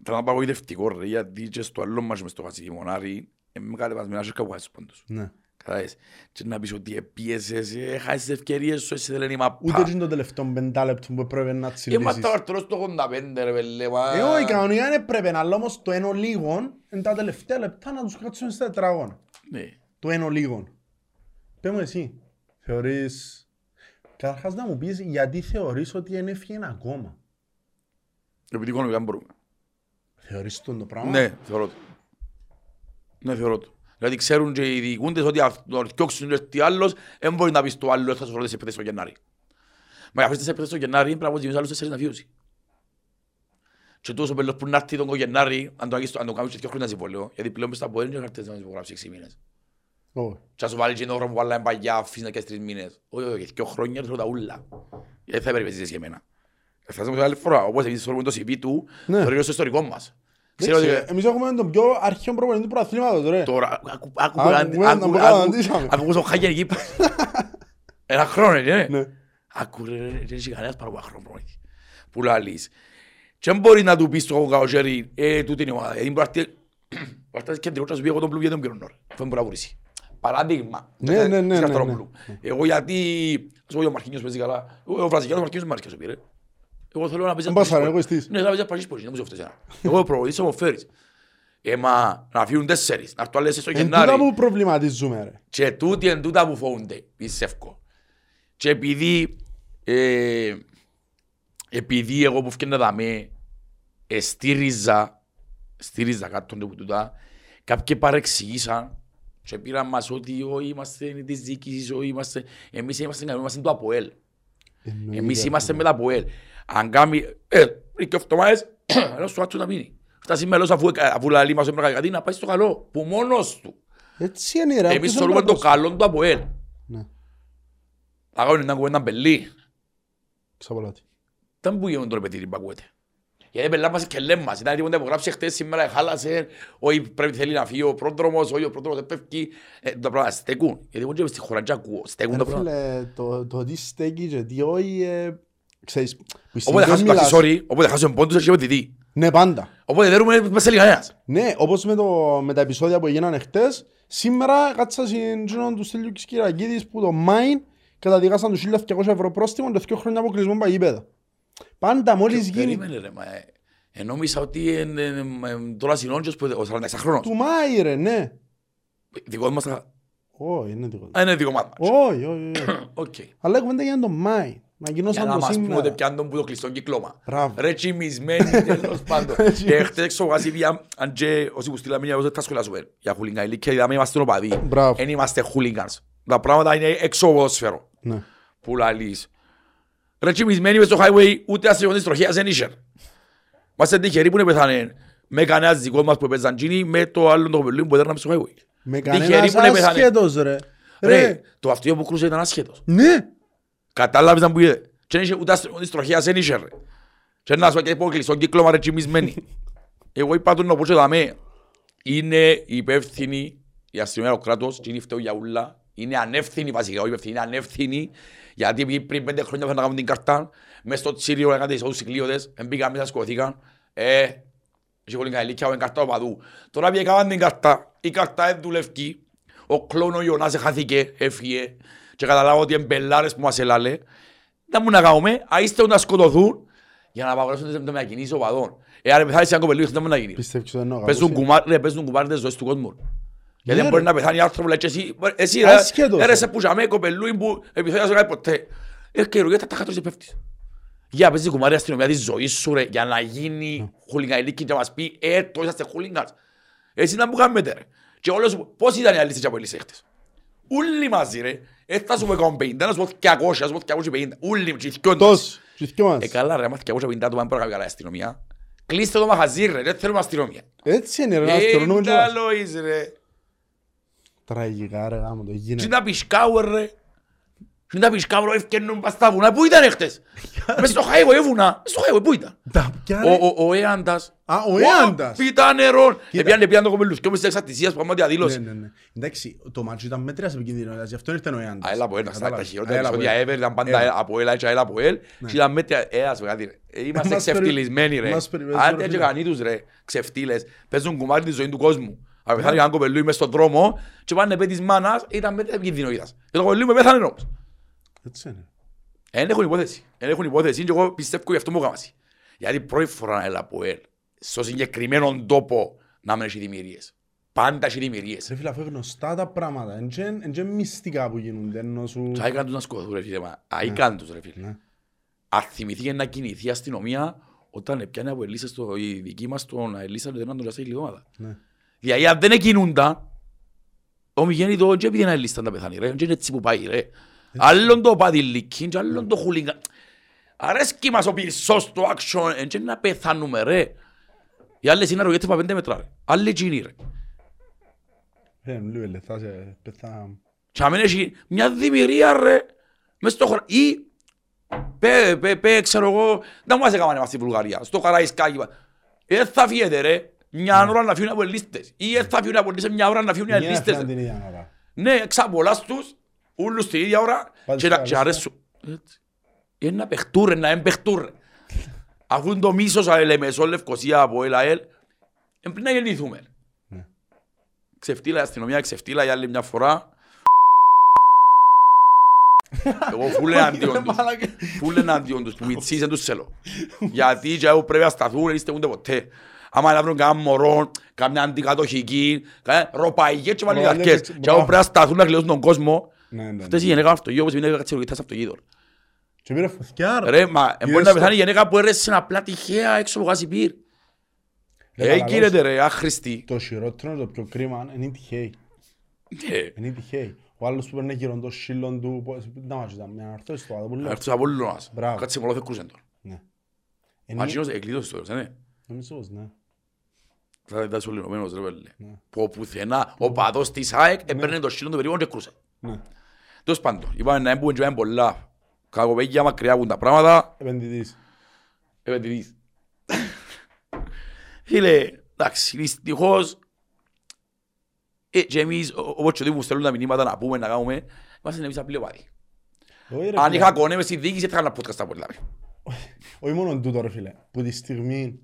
Ήταν απαγοητευτικό ρε, γιατί και στο άλλο μας μες στο Βασιλιμονάρι, με κατεβασμένα και κάπου χάσεις πόντους. Ναι. Κατάλαβες; Και να πεις ότι επίεσες, ε, χάσεις τις ευκαιρίες σου, εσύ δεν είναι η μαπά. Ούτε και το τελευταίο πεντάλεπτο που έπρεπε να Ε, μα τσιλίσεις. τα βαρτολό στο 85 ρε πέλε, μα... Ε, όχι, κανονικά δεν έπρεπε, αλλά όμως το ένο λίγον, εν τα τελευταία λεπτά να τους κάτσουν στα τετράγωνα. Ναι. Το ένο λίγον. Πες μου εσύ, θεωρείς... Καταρχάς να μου πεις γιατί θεωρείς ότι δεν έφυγε ακόμα. Επειδή οικονομικά δεν μπορούμε. Θεωρείς τον το πράγμα; Ναι, θεωρώ το. Ναι, θεωρώ το. Δηλαδή ξέρουν και οι διοικούντες ότι αν το διώξουν και τι άλλος, δεν μπορεί να πεις το άλλο θα σου φέρω τις επίθεσεις στο Γενάρη. Μα για αυτές τις επίθεσεις στο Γενάρη πρέπει να πω ότι άλλους τέσσερις να φύγουν. Και τόσο πέλος που να έρθει τον Γενάρη, αν το, αγγίσεις- αν το κάνεις και δύο χρόνια συμβολέο, γιατί πλέον μες στα πόδια είναι χαρτές να υπογράψει έξι μήνες. Όχι. Και να σου βάλει και τον χρόνο που βάλαμε παγιά, αφήσεις να κάνεις τρεις μήνες. Όχι, όχι, δύο χρόνια θέλω τα ούλα. Γιατί θα περιπέζεις για μένα. Θα σας πω άλλη φορά, όπως εμείς θεωρούμε το CV του, Ναι. θεωρεί στο ιστορικό μας. Ξέρω ότι Εντάξει, Εμείς έχουμε τον πιο αρχαίο προπονητή του προαθλήματος, ρε. Τώρα, άκου- άκου Άκου, άκου- να άκου- μου άκου- καταντήσαμε. άκου πως ο Χάγερ εκεί. Ένα χρόνο, ναι. Ναι. Άκου ρε, ρε, δεν έχει κανένας παραπάνω χρόνο προπονητής. Που λαλείς. Και δεν μπορεί να του πεις στο Καοζέρι, ε, τούτη είναι η ομάδα. Γιατί μπορεί να έρθει- μπορεί να έρθει κεντρικός και να σου πει εγώ τον πλούβι δεν τον πληρώνω. ρε. Αυτό δεν μπορεί να βρήσει. Παράδειγμα. Ναι, ναι, ναι, ναι, Σκαρταρόπουλου. ναι. Εγώ γιατί, ας πω ο Μαρκίνιος παίζει καλά, ο Βραζιλιάνος Μαρκίνιος με αρκεί πήρε. Εγώ θέλω να παίζει Δεν πας πασίς εγώ εστίς. Ναι, θα παίζει πασίς ποσί, δεν μου σε φταίει εσένα. Εγώ ο προπονητής θα μου φέρεις. Ε, μα να φύγουν τέσσερις, να έρθουν άλλες στο Εν Γενάρη. τούτα που προβληματίζουμε ρε. Και τούτοι εν τούτα που φοβούνται, πιστεύω. Και επειδή, ε, επειδή εγώ που φτιάχνω δαμέ, ε, στήριζα, στήριζα κάτω από τούτα, κάποιοι παρεξηγήσαν και πήραν μας ότι όχι είμαστε της διοίκησης, όχι είμαστε, εμείς είμαστε, καλοί, είμαστε το ΑΠΟΕΛ. Εννοείται, Εμείς ρε. είμαστε με το ΑΠΟΕΛ. Αν κάνει, ε, και εβδομάδες, ένας του άτσου να μείνει. Φτάσει μέλος αφού, αφού λαλεί μας έπρεπε κάτι, να πάει στο καλό, που μόνος του. Έτσι είναι ρε. Εμείς ποιος θεωρούμε είναι το ο καλό του ΑΠΟΕΛ. Ναι, Θα κάνουν μια κουβέντα μπελή. ξαπολάτη. Δεν που γίνουν τώρα παιδί που ακούεται. Γιατί πελά μας και λέμε μας. Ήταν τίποτα που γράψε χτες σήμερα, χάλασες, όχι πρέπει θέλει να φύγει ο πρόδρομος, όχι ο πρόδρομος δεν πέφτει. Ε, τα πράγματα στέκουν. Γιατί εγώ και στη χώρα και ακούω, στέκουν τα Ρε πράγματα. φίλε, το- το τι στέκει και τι όχι, ε, ξέρεις, που Οπότε συνήθως χάσουμε μιλάς- sorry, οπότε χάσουμε πόντους και πετητή. Ναι, πάντα. Οπότε δεν ρούμε μέσα σε κανένας. Ναι, όπως με, το, με τα επεισόδια που έγιναν χτες, σήμερα κάτσα στην του Στέλιου Κυρακίδης που το Μάιν καταδικάσαν τους 1.200 ευρώ πρόστιμο και 2 χρόνια αποκλεισμό παγίπεδα. Πάντα μόλις γίνει Περίμενε ρε, μα, ε, ε, νόμιζα ότι είναι ε, ε, τώρα συνόντιος που ο 46χρονος. του Μάη ρε, ναι. Δικό μας θα... Όχι, είναι δικό του. Α, είναι δικό μας. Όχι, όχι, όχι. Οκ. Αλλά κουβέντα για τον Μάη. Να Για ανακοινώσαν να το μας πούμε ότι σήμερα. πιάνουν που το κλειστό κύκλωμα. Μπράβο. Ρε τσιμισμένοι τέλος πάντων. Και χτες έξω γασίδια, αν και όσοι που στείλαμε μια θα σχολιάσουμε για χούλιγκα ηλικία, είδαμε είμαστε οπαδοί. Μπράβο. Εν είμαστε χούλιγκανς. Τα πράγματα είναι έξω από το σφαίρο. Ναι. Που λαλείς. Ρε τσιμισμένοι μες στο highway, ούτε αστριονής τροχέας δεν είχε. Είμαστε τυχεροί που είναι πεθάνε. Με κανένας δικός μας που έπαιζαν τζίνι, με το άλλο το κοπελούι που έδερναμε στο highway. Με Τυχεροί κανένας που είναι πεθάνε. άσχετος ρε. Ρε, Ρε, το αυτοκίνητο που κρούσε ήταν άσχετος. ναι. Κατάλαβες να που είδε. Και δεν είχε ούτε αστυνομικής τροχέας δεν είχε ρε. Και να σου πω και πω κλειστό κύκλωμα ρε τσιμισμένοι. Εγώ είπα τον όπως δαμέ. Είναι υπεύθυνη η αστυνομία ο κράτος και είναι φταίω για ούλα. Είναι ανεύθυνη βασικά, όχι υπεύθυνη, είναι ανεύθυνη. Γιατί επειδή πριν πέντε χρόνια φέρναν να κάνουν την καρτά, μες στο τσίριο έκαναν τις όδους κυκλίωτες, μπήκαν μέσα, σκοθήκαν. Ε, είχε πολύ καλή ηλικία, ο καρτά ο παδού. Τώρα που έκαναν την καρτά, η καρτά δεν δουλεύκει. Ο κλόν ο Ιωνάς χάθηκε, έφυγε. Και καταλάβω ότι είναι μπελάρες που μας ελάλε. Δεν μου να κάνουμε, α είστε να σκοτωθούν για να απαγορεύσουν τις μετακινήσεις οπαδών. Εάν πεθάνεις σαν κοπελίου, δεν μου να γίνει. Πιστεύεις ότι εννοώ. Παίζουν καλώς κουμάρ, ρε, παίζουν κουμάρ τις ζωές του κόσμου. Γιατί Ναι, δεν μπορεί ρε. να πεθάνει άνθρωπος, λέει, και εσύ, εσύ ρε, Άσχετος, ρε, ρε. σε πουζαμέ κοπελούι που επιθέας κάτι ποτέ. Ε, και ρωτιέται τα κάτω και πέφτεις. Για παίζει κουμάρι αστυνομία της ζωής σου ρε, για να γίνει χουλιγανιλίκη και να μας πει, ε, το είσαστε χουλιγκάς. Εσύ να μου κάνετε ρε. Και όλος, πώς ήταν οι άλλοι και από οι σέχτες. Ούλοι μαζί ρε, ε, θα σου πω 150, να σου πω 200, να σου πω 250, ούλοι, και οι δυο τους. Τόσο. Και δυο μας. Ε, καλά ρε, άμα 250 άτομα δεν μπορεί να κάνει καλά η αστυνομία. Κλείστε το μαχαζί ρε, δεν θέλουμε αστυνομία. Έτσι είναι ρε, να Ε, αστρονούμε τα κιόλας. λόεις ρε. Τραγικά ρε, γάμο το Τι γίνεται. να πεις κάουερ ρε. Τι να πεις κάουερ ευκαινούν πας στα βουνά. Πού ήταν χτες. Μες στο highway βουνά. Μες στο highway πού ήταν; Τα πια Ο- ρε. ο- Ο Έαντας. Α, ο Έαντας. Πήτα νερό. Κοίτα. Επιάνε πιάνε το κοπελούς. Και όμως της εξαρτησίας που άμα Ναι, διαδήλωσε. ναι, ναι. Εντάξει, το μάτσο ήταν μέτριας επικίνδυνο, γι' αυτό ήρθε ο Ιάντας. Α, έλα από ένα. Στα τα Κατάλαβες. χειρότερα Α, έλα επεισόδια από ever ήταν πάντα Έλα. έλα από έλα και έλα από ελ. Και ήταν μέτρια. Ε, ας βγάλει, ρε. Ε, Είμαστε Μας περι- ξεφτυλισμένοι ρε. μας περιπέζουν, Άντε ρε, και φίλε. κανεί τους ρε. Ξεφτύλες. Παίζουν κουμάρι τη ζωή του κόσμου. Αν πεθάνει έναν κοπελούι μες στον δρόμο και πάνε πέ της μάνας, ήταν μέτρια επικίνδυνοτήτας. Και το κοπελούι με πέθανε όμως. Έτσι είναι. Δεν έχουν υπόθεση. Δεν έχουν υπόθεση και εγώ πιστεύω γι' αυτό μου έκανα. Γιατί πρώτη φορά έλα από ελ, στο συγκεκριμένο τόπο να μην έχει δημιουργίες. Πάντα έχει δημιουργίες. Ρε φίλε, αφού είναι γνωστά τα πράγματα, εν και- εν και μυστικά που γίνονται, ενώ σου... Και έκαναν τους να σκοτωθούν ρε φίλε. μα. Α, έκαναν τους ρε φίλε. Ναι. Αν θυμηθεί να κινηθεί η αστυνομία όταν έπιανε από ελίσσες στο, οι δικοί μας τον ελίσσα του έναν τον λασσά κλειδώματα. Ναι. Δηλαδή αν δεν κινούνταν, ο Μιγέννητο και επειδή να ελίσσαν τα πεθάνει ρε, και είναι έτσι που πάει ρε. Άλλον το παδιλίκι και άλλον το χουλίγκα. Αρέσκει μας ο πυρσός το action, εν και να πεθάνουμε ρε. Οι άλλες είναι αρρωγέτες από πέντε μέτρα ρε. Άλλοι εκείνοι ρε. Ε, μου λέει, θα σε πεθά... Και αν έχει μια δημιουργία ρε, μες στο χωρα... Ή, πέ, πέ, πέ, ξέρω εγώ, δεν μας έκαναν μας στη Βουλγαρία, στο Καραϊσκάκι. Ε, θα φύγετε ρε, μια ώρα να φύγουν από λίστες. Ή ε, θα φύγουν από λίστες μια ώρα να φύγουν οι Μια λίστες. έφεραν την ίδια ώρα. Ναι, εξαπολάς τους, ούλους την ίδια ώρα Πάλι και να- στο και Καραϊσκάκι. αρέσουν. Έτσι. Είναι να παιχτούν ρε, να εν παιχτούν ρε. Αφού είναι το μίσος αν λέμε, σω Λευκοσία από ΕΛΑΕΛ, πρέπει να γεννηθούμε. Ναι. Ξεφτύλα η αστυνομία, ξεφτύλα η άλλη μια φορά. Εγώ φούλε εναντίον τους. Φούλε εναντίον τους που μητσείς δεν τους θέλω. Γιατί και εγώ πρέπει να σταθούν, είστε ούτε ποτέ. Άμα να βρουν κανένα μωρό, καμιά αντικατοχική, κανένα ροπαϊκές και μαλλιδαρκές. Και εγώ πρέπει να σταθούν να κλειώσουν τον κόσμο. Ναι, ναι, Αυτές οι ναι. γυναίκα αυτοκίνητο όπως είναι κατσιροκητάς αυτοκίνητο. Και πήρε φωτιά ρε. Ρε, μα ε, Είδες μπορεί να το. πεθάνει η γυναίκα που έρεσε απλά τυχαία έξω από γάζι πυρ. Ρε, Ε, καλά, γίνεται ρε, άχρηστη. Το χειρότερο, το πιο κρίμα είναι τυχαίοι. Ε, Είναι τυχαίοι. Ο άλλος που παίρνει γύρω το σύλλον του, πώς- να μας ήταν μια αρθώς το άλλο που λέω. Αυτός ο Απόλλωνας. Μπράβο. Κάτσε μολό θεκούσεν τώρα. Ναι. Μα Είναι- εκείνος εκλείδωσε το, ε, ναι. Νομίζω πως ναι. Θα ήταν σου λινωμένος ρε πέλε. Ναι. Που πουθενά ο παδός της ΑΕΚ έπαιρνε το σύλλον του περίπου και κρούσε. Ναι. Τέλος πάντων, είπαμε να έμπουμε και πάμε πολλά κακοπαίγια μακριά από τα πράγματα. Επενδυτής. Επενδυτής. Φίλε, εντάξει, δυστυχώς ε, και εμείς, ο- όπως και που στέλνουν τα μηνύματα να πούμε, να κάνουμε, είμαστε εμείς απλή οπαδοί. Όχι, ρε, Αν φίλε. είχα κονέ μες στη διοίκηση, θα έκανα podcast από Ελλάδα. Όχι μόνο τούτο ρε φίλε, που τη στιγμή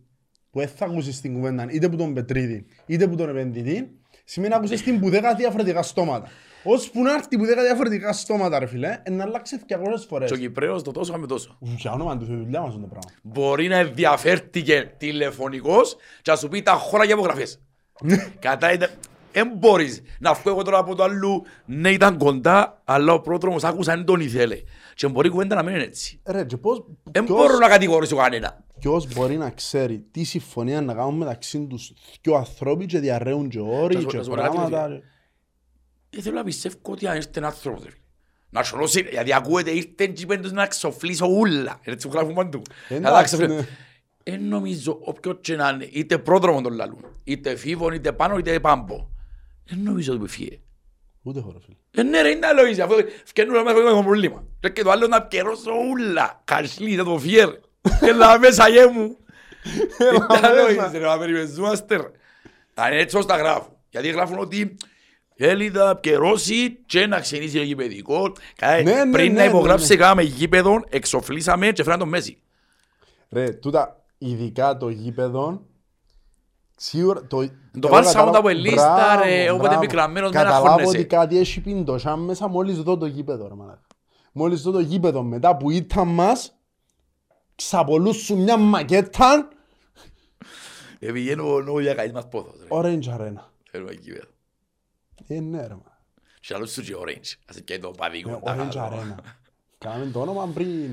που δεν θα ακούσεις την κουβέντα είτε που τον Πετρίδη είτε που τον επενδυτή, σημαίνει να ακούσεις την που δέκα διαφορετικά στόματα. Ως που να έρθει που δέκα διαφορετικά στόματα ρε φίλε, να αλλάξεις 200 φορές. Και ο Κυπρέος το τόσο, είχαμε τόσο. Για όνομα του Θεού, δουλειά μας είναι το πράγμα. Μπορεί να ενδιαφέρθηκε τηλεφωνικός και να σου πει τα χώρα για απογραφές. Κατά ήταν... Δεν μπορείς να βγω εγώ τώρα από το αλλού, ναι ήταν κοντά, αλλά ο πρόδρομος άκουσα δεν τον ήθελε. Και μπορεί η κουβέντα να μην είναι έτσι. Ρε, και πώς, Δεν ποιος- μπορώ να κατηγορήσω κανένα. ποιος μπορεί να ξέρει τι συμφωνία να κάνουν μεταξύ τους δυο ανθρώποι και διαρρέουν και Να όροι σου- και να σου πω κάτι, πράγματα. ρε. Δεν θέλω να πιστεύω ότι αν ήρθε ένας άνθρωπος, ρε φίλε. Να σωρώσει, γιατί ακούεται ήρθε και είπεν τους να ξοφλήσω ούλα. Έτσι που γράφουν παντού. Εντάξει, Να ξοφλήσω. ναι. Εν νομίζω όποιος και να είναι, είτε πρόδρομο τον λαλούν, είτε φίβον, είτε πάνω, είτε πάμπο. Δεν νομίζω ότι φύγε. Ούτε έχω ρε φίλε. Ε, ναι ρε, είναι άλλο είσαι, αφού φκαινούν να έχουμε ένα πρόβλημα. Και το άλλο να πιερώσω ούλα. Κασλί, θα το φιέρ. Έλα μέσα γε μου. Είναι άλλο είσαι ρε, να περιπεζούμαστε ρε. Αν είναι έτσι όσο τα γράφουν. Γιατί γράφουν ότι θέλει να πιερώσει και να ξενήσει το γηπαιδικό. Καί, Ναι, ναι, Πριν ναι, να ναι, υπογράψει ναι. κάναμε γήπεδο, εξοφλήσαμε και φέραν τον Μέση. Ρε, τούτα, ειδικά το γήπεδο, σίγουρα το... Το εγώ βάλσαμε καταλάβω- τα από ελίστα, Μπράβο, ρε, όποτε μπράβο. μικράμενος με ένα Καταλάβω χώνεσαι. ότι κάτι έχει πίντο σαν μέσα μόλις δω το γήπεδο, ρε μαλάκα. Μόλις δω το γήπεδο μετά που ήταν μας, ξαπολούσουν μια μακέτα, Ε, πηγαίνω νόμο για καλής μας πόθος. ρε. Orange Arena. Θέλουμε γήπεδο. Ε, ναι, ρε, μα. Και άλλος σου και orange. Ας και το παδικό. Ε, τα Orange καλά. Arena. Κάναμε το όνομα πριν.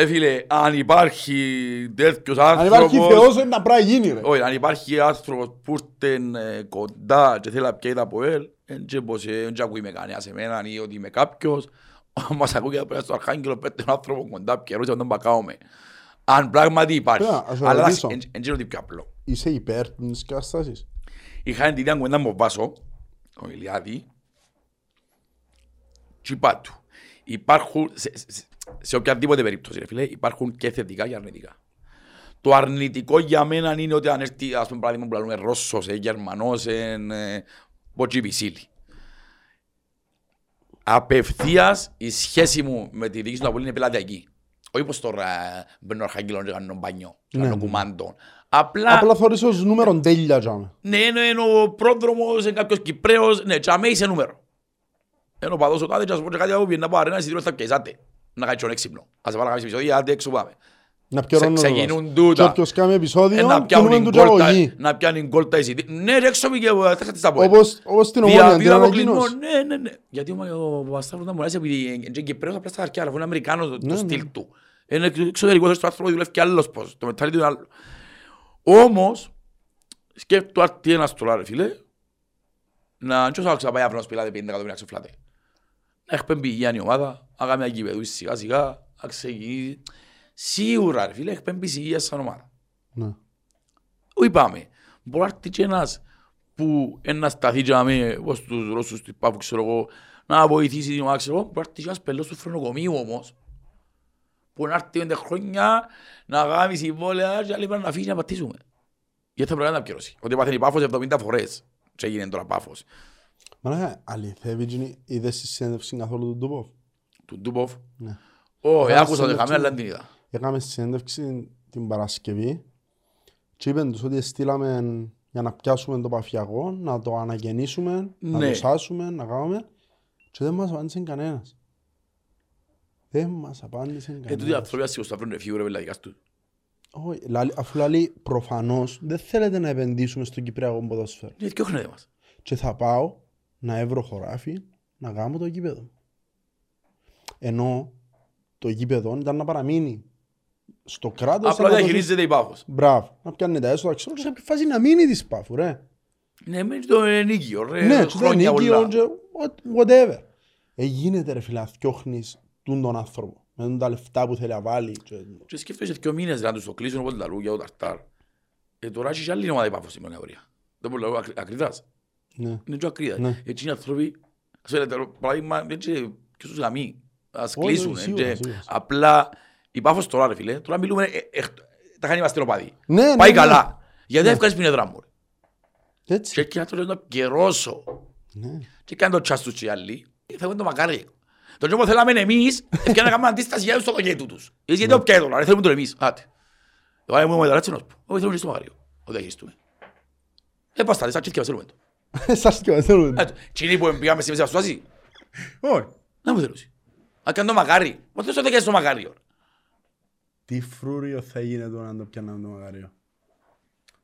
Ε, φίλε, αν υπάρχει τέτοιος Αν υπάρχει άνθρωπος... Θεός, να πρέπει να γίνει, ρε. Όχι, αν υπάρχει άνθρωπος που ήρθε ε, κοντά και θέλει να πιέει τα από ελ, δεν και πως ε, δεν και ακούει με κανένα σε μένα ή ότι είμαι κάποιος. Μας ακούει και πέρα στο Αρχάγγελο πέτει τον άνθρωπο κοντά πιερούς και τον πακάουμε. Αν πράγματι υπάρχει. Ωραία, ας Αλλά ρωτήσω. δεν είναι ότι πιο απλό. Είσαι υπέρ της κατάστασης; Είχα την ίδια κουβέντα με τον Βάσο, ο Ηλιάδη, και είπα του, υπάρχουν, σε, σε, σε οποιαδήποτε περίπτωση, ρε φίλε, υπάρχουν και θετικά και αρνητικά. Το αρνητικό για μένα είναι ότι αν έρθει, ας πούμε, παράδειγμα που λέμε Ρώσος, ε, Γερμανός, ε, ε, Ποτσί Πισίλη. Απευθείας η σχέση μου με τη διοίκηση του Απολύν είναι πελατειακή. Όχι πως τώρα ε, μπαίνω αρχάγγελο και κάνω μπάνιο, και Ναι, κάνω ναι. κουμάντο. Απλά Απλά θωρείς ως νούμερο τέλεια, τζάμε. ναι, είναι, είναι ο πρόδρομος, είναι κάποιος Κυπρέος, ναι, και αμέ είσαι νούμερο. Είναι ο παδός ο τάδε και ας πω και κάτι από πιένα από αρένα εισιτήριο στα πιεζάτε. Να κάνει τον έξυπνο. Ας βάλω κάποιο επεισόδιο, άντε έξω πάμε. Να πιερώνω Ξε- το ξεκινούν δώος. τούτα. Και όποιος κάνει Ε, επεισόδιο, Να πιάνουν κινούμε του γκολ τα- τζαγωγή. να πιάνουν γκολ τα εισιτήρια. Ναι, ρε, έξω πήγε, θα χτίσει τα πόδια. Όπως, όπως την ομόνια, την Διαβίω αποκλεισμό, ανακοίνωση. ναι, ναι, ναι. Γιατί ο ο Παπασταύρος να μου αρέσει επειδή είναι Κυπρέος απλά στα χαρτιά, αλλά αφού είναι Αμερικάνος το- Ναι, το ναι. στυλ του. Είναι εξωτερικός στο άνθρωπο δουλεύει κι άλλος πώς, το μετάλλι του είναι άλλο. Όμως, σκέφτομαι αρτή ένας τώρα ρε φίλε, να τσόσο άξα πάει αύριο να σπηλάτε 50 εκατομμύρια ξεφλάτε. Να εκπέμπει υγεία η ομάδα, να κάνει μια κυπεδούση σιγά σιγά, να ξεκινήσει. Σίγουρα ρε φίλε, εκπέμπει υγεία σαν ομάδα. Ναι. Όχι πάμε. Μπορεί να έρθει και ένας που να σταθεί και να με, όπως τους Ρώσους του Πάφου, ξέρω εγώ, να βοηθήσει την ομάδα, ξέρω εγώ. Μπορεί να έρθει και ένας πελός του φρονοκομείου όμως, που να έρθει πέντε χρόνια, να κάνει συμβόλαια και άλλοι πρέπει να φύγει να πατήσουμε. Γιατί θα πρέπει να πιερώσει. Ότι πάθαινε η Πάφος 70 φορές και έγινε τώρα Πάφος. Μαλάκα, αληθεύει τζινι, είδες τη συνέντευξη καθόλου του Ντούποφ; Του Ντούποφ; Ναι. Ω, Έκανα άκουσα ότι είχαμε, συνέντευξη- αλλά δεν την είδα. Έκαμε συνέντευξη την Παρασκευή και είπαν τους ότι στείλαμε για να πιάσουμε το παφιακό, να το αναγεννήσουμε, να Ναι. το σάσουμε, να κάνουμε και δεν μας απάντησε κανένας. Δεν μας απάντησε Ε, τούτοι οι κανένας. άνθρωποι ασίγως θα βρουν φίγουρα με λαδικά τους. Όχι, λαλεί- Αφού λέει προφανώς δεν θέλετε να επενδύσουμε στο Κυπριακό ποδόσφαιρο. Γιατί και όχι μας. Και θα πάω να έβρω χωράφι να κάνω το γήπεδο. Ενώ το γήπεδο ήταν να παραμείνει στο κράτος. Απλά να το- διαχειρίζεται η Πάφος. Μπράβο. Να πιάνει τα έσοδα. Ξέρω σε ποια φάση να μείνει της πάφου, ρε. Ναι, μένει το ενίκιο, ρε. Ναι, και δεν χρόνια νίκη, πολλά. και what- whatever. Ε, γίνεται ρε φίλε, να θκιώχνεις τούν τον άνθρωπο. Με τούν τα λεφτά που θέλει να βάλει. και- Και σκέφτεσαι δύο μήνες να τους το κλείσουν όπως λαλού για το ταρτάρ. Ε, τώρα έχει και άλλη ομάδα η Πάφος στην κατηγορία. Δεν μπορώ να λέω ακρι- ακριτάς. Ναι. Είναι και ακρίδα. Ναι. Έτσι είναι άνθρωποι, ας πούμε, το παράδειγμα, έτσι ποιος τους γαμεί. Ας Όχι, κλείσουν. όχι, ε, σίγουρα, και σίγουρα. Απλά η Πάφος τώρα ρε φίλε, τώρα μιλούμε, ε, ε, τα κάνει είμαστε οπαδοί. Ναι, ναι, Πάει ναι. καλά. Γιατί δεν ευκάζεις πινεδρά μου. ρε. Έτσι. Και εκεί να το καιρώσω. Ναι. Και κάνει το τσάς τους και οι άλλοι, θα έχουν το μακάρι. Το τζόμπο θέλαμε εμείς, ευκαιρία να κάνουμε αντίσταση για τους στο κοκέτου τους. Εσείς γιατί το πιέτο, ρε, θέλουμε το εμείς. Άτε. Εγώ είμαι μετά έτσι να σου πω. Όχι θέλουμε και στο μακάριο. Ο διαχειριστούμε. Ε, πας τα, σαν τσίθια μας θέλουμε το. Σας και θέλουν. Ε, το. Τσινή που πήγαμε στη μέση μας στάση, Όχι. να μου θέλουσει. Να κάνω το μακάρι. Μα θες το δεκαίες στο μακάριο. Τι φρούριο θα γίνεται να το πιάναμε το μαγαρίο.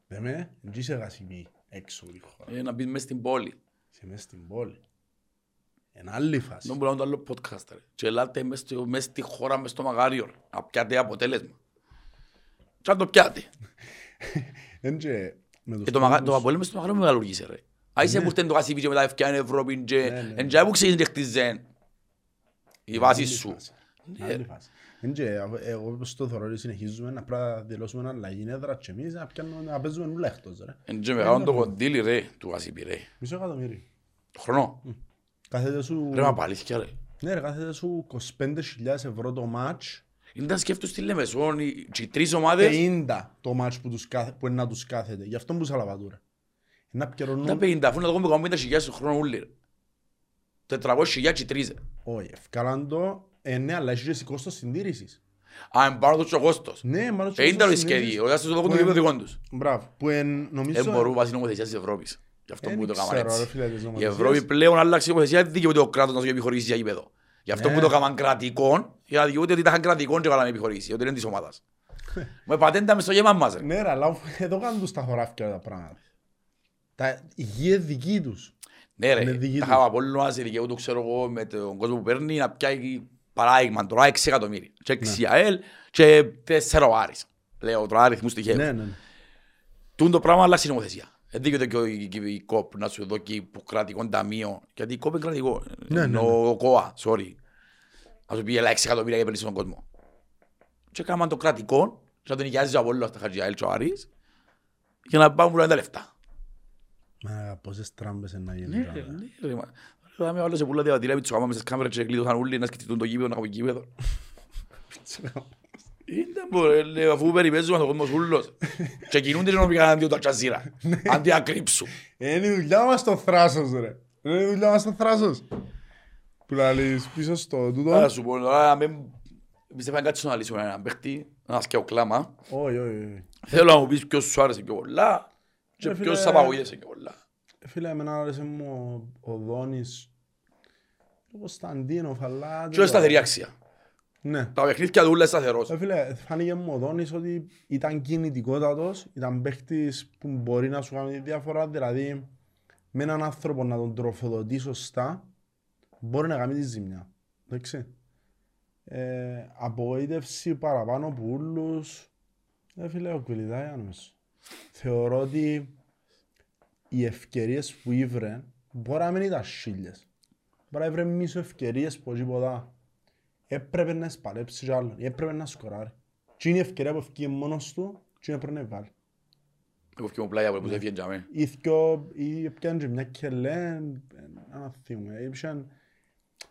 Δεν με, δεν είσαι γασιμή έξω η χώρα. Ε, Να μπεις μες στην πόλη. Είσαι μέσα στην πόλη. Εν άλλη φάση. Δεν μπορώ να το άλλο podcast. ρε. Και ελάτε μες στο- μες στη χώρα, μες στο μακάριο. Να πιάτε αποτέλεσμα. Και να το πιάτε. Εν και με τους Και το, μαγα... τόπους- το Απόλλων μες στο μακάριο μεγαλουργήσε ρε. Άισε που ήρθε το Κασίβι και μετά ευκαιρία Ευρώπη και Ναι, ναι. εν τζάι που ξέρεις και χτίζεν. Η βάση Άλλη σου. φάση. Άλλη φάση. Εν και αφού- εγώ όπως το θεωρώ ότι συνεχίζουμε να πρέπει να δηλώσουμε αλλαγή έδρα και εμείς να πιάνουμε να παίζουμε νουλα εκτός ρε. Εν τζάι μεγάλο το κοντήλι ρε του Κασίβι ρε. Μισό εκατομμύριο. Το χρόνο. Κάθεται σου... Ρε μα παλήθηκια ρε. Ναι ρε κάθεται σου 25.000 ευρώ το μάτς. Είναι να σκέφτος στη Λεμεσόν οι οι τρεις ομάδες 50 το μάτς που, τους κάθε, που είναι να τους κάθεται. Γι' αυτό που σαλαβατούρα. Να τα πιερώνουν... 50 αφού να το κάνουμε 50 χιλιάδες το χρόνο όλοι ρε. 400 χιλιάδες και τρεις ρε. Όχι, ευκάλαν το... Ε, ναι, αλλά έχει και κόστος συντήρησης. Α, είναι πάνω το και ο κόστος. Ναι, μάλλον και Ε, είναι τα κόστος ρισκέδι. συντήρησης. Ο Ιάσος το δοκούν το Ναι. γήπεδο δικό τους. Μπράβο. Που εν, νομίζω... Δεν μπορούν βάσει νομοθεσίας της Ευρώπης. Γι' αυτό Δεν που το ξέρω, κάνουν ρε έτσι. φίλε, τις Η νομοθεσίες. Ευρώπη πλέον άλλαξε η νομοθεσία, δεν δικαιούται ο κράτος να σου επιχορήσει για γήπεδο. Γι' αυτό Ναι. που το έκαναν κρατικών, για να δικαιούται ότι τα είχαν κρατικών και έκαναν επιχορήσει, ότι είναι της ομάδας. Με πατέντα μες στο γέμα μας. ρε. Ναι ρε, αλλά εδώ κάνουν τους τα χωράφια τα πράγματα. Τα η γη είναι δική τους. Ναι Είναι ρε, δική τα τους. χαβαπόλονα σε δικαιούται, ξέρω εγώ, με τον κόσμο που παίρνει να πιάει παράδειγμα τώρα 6 εκατομμύρια. Και 6 η ΑΕΛ και 4 ο Άρης. Λέω τώρα αριθμούς στοιχεία. Ναι, ναι. ναι. Τούν το πράγμα αλλάξει η νομοθεσία. Δεν δικαιούται και ο- η- η- η ΚΟΠ να σου δώσει που κρατικό ταμείο. Γιατί η ΚΟΠ είναι κρατικό. Ναι, ναι, Είναι Ο ΚΟΑ, sorry. Να σου πει έλα 6 εκατομμύρια για επενδύσεις στον κόσμο. Και έκαναν το κρατικό, και να τον νοικιάζει ο Απόλλωνας στα Χατζιαέλ και ο Άρης, για να πάμε πουλάνε τα λεφτά. Μα πόσες τράμπες είναι να γίνουν. Ναι, τώρα. ρε, ναι, ρε, μα. Ρε, άλλο σε πουλά διαβατήρια με τους άμα μες στις κάμερες και κλείδωσαν όλοι να σκεφτούν το γήπεδο, να έχουν γήπεδο. Είναι μπορεί, λέει, αφού περιπέζουμε ο κόσμος ούλος. Και κινούνται και νομικά αντί το ατσαζίρα. Αντί ακρύψου. Ε, Είναι η δουλειά μας το θράσος ρε. Είναι η δουλειά μας το θράσος. Που λαλείς πίσω στο τούτο. Άρα σου πω, τώρα να μην... Πιστεύω να κάτσεις να λύσουμε έναν παίχτη, να σκέω κλάμα. Όχι, όχι, όχι. Θέλω να μου πεις ποιος σου άρεσε πιο πολλά και Ρε, ποιος φίλε, σ' απαγωγίδευσε πιο πολλά. Ε, Φίλε, εμένα άρεσε μου ο- ο Δόνης. Ο Κωνσταντίνοφ, αλλά... Και σταθερή αξία. Ναι. Τα παιχνίδια του ούλα σταθερός. Ε, φίλε, φάνηκε μου ο Δόνης ότι ήταν κινητικότατος, ήταν παίχτης που μπορεί να σου κάνει τη διαφορά, δηλαδή με έναν άνθρωπο να τον τροφοδοτεί σωστά, μπορεί να κάνει τη ζημιά. Εντάξει. Ε, απογοήτευση παραπάνω από ούλους, ε, φίλε, ο Κβιλιτάια νομίζω. Θεωρώ ότι οι ευκαιρίες που ήβρε μπορεί να μην ήταν χίλιες. Μπορεί να ήβρε μίσο ευκαιρίες που τίποτα έπρεπε να σπαλέψει κι άλλον, ή έπρεπε να σκοράρει. Τι είναι η ευκαιρία που ευκεί μόνος του, τι είναι πρέπει να βάλει. Εγώ φτιάχνω πλάγια που έφυγε για μέ. Ή θκιο, ή πιάνε και μια κελέ, ένα θυμούμε, ή πιάνε...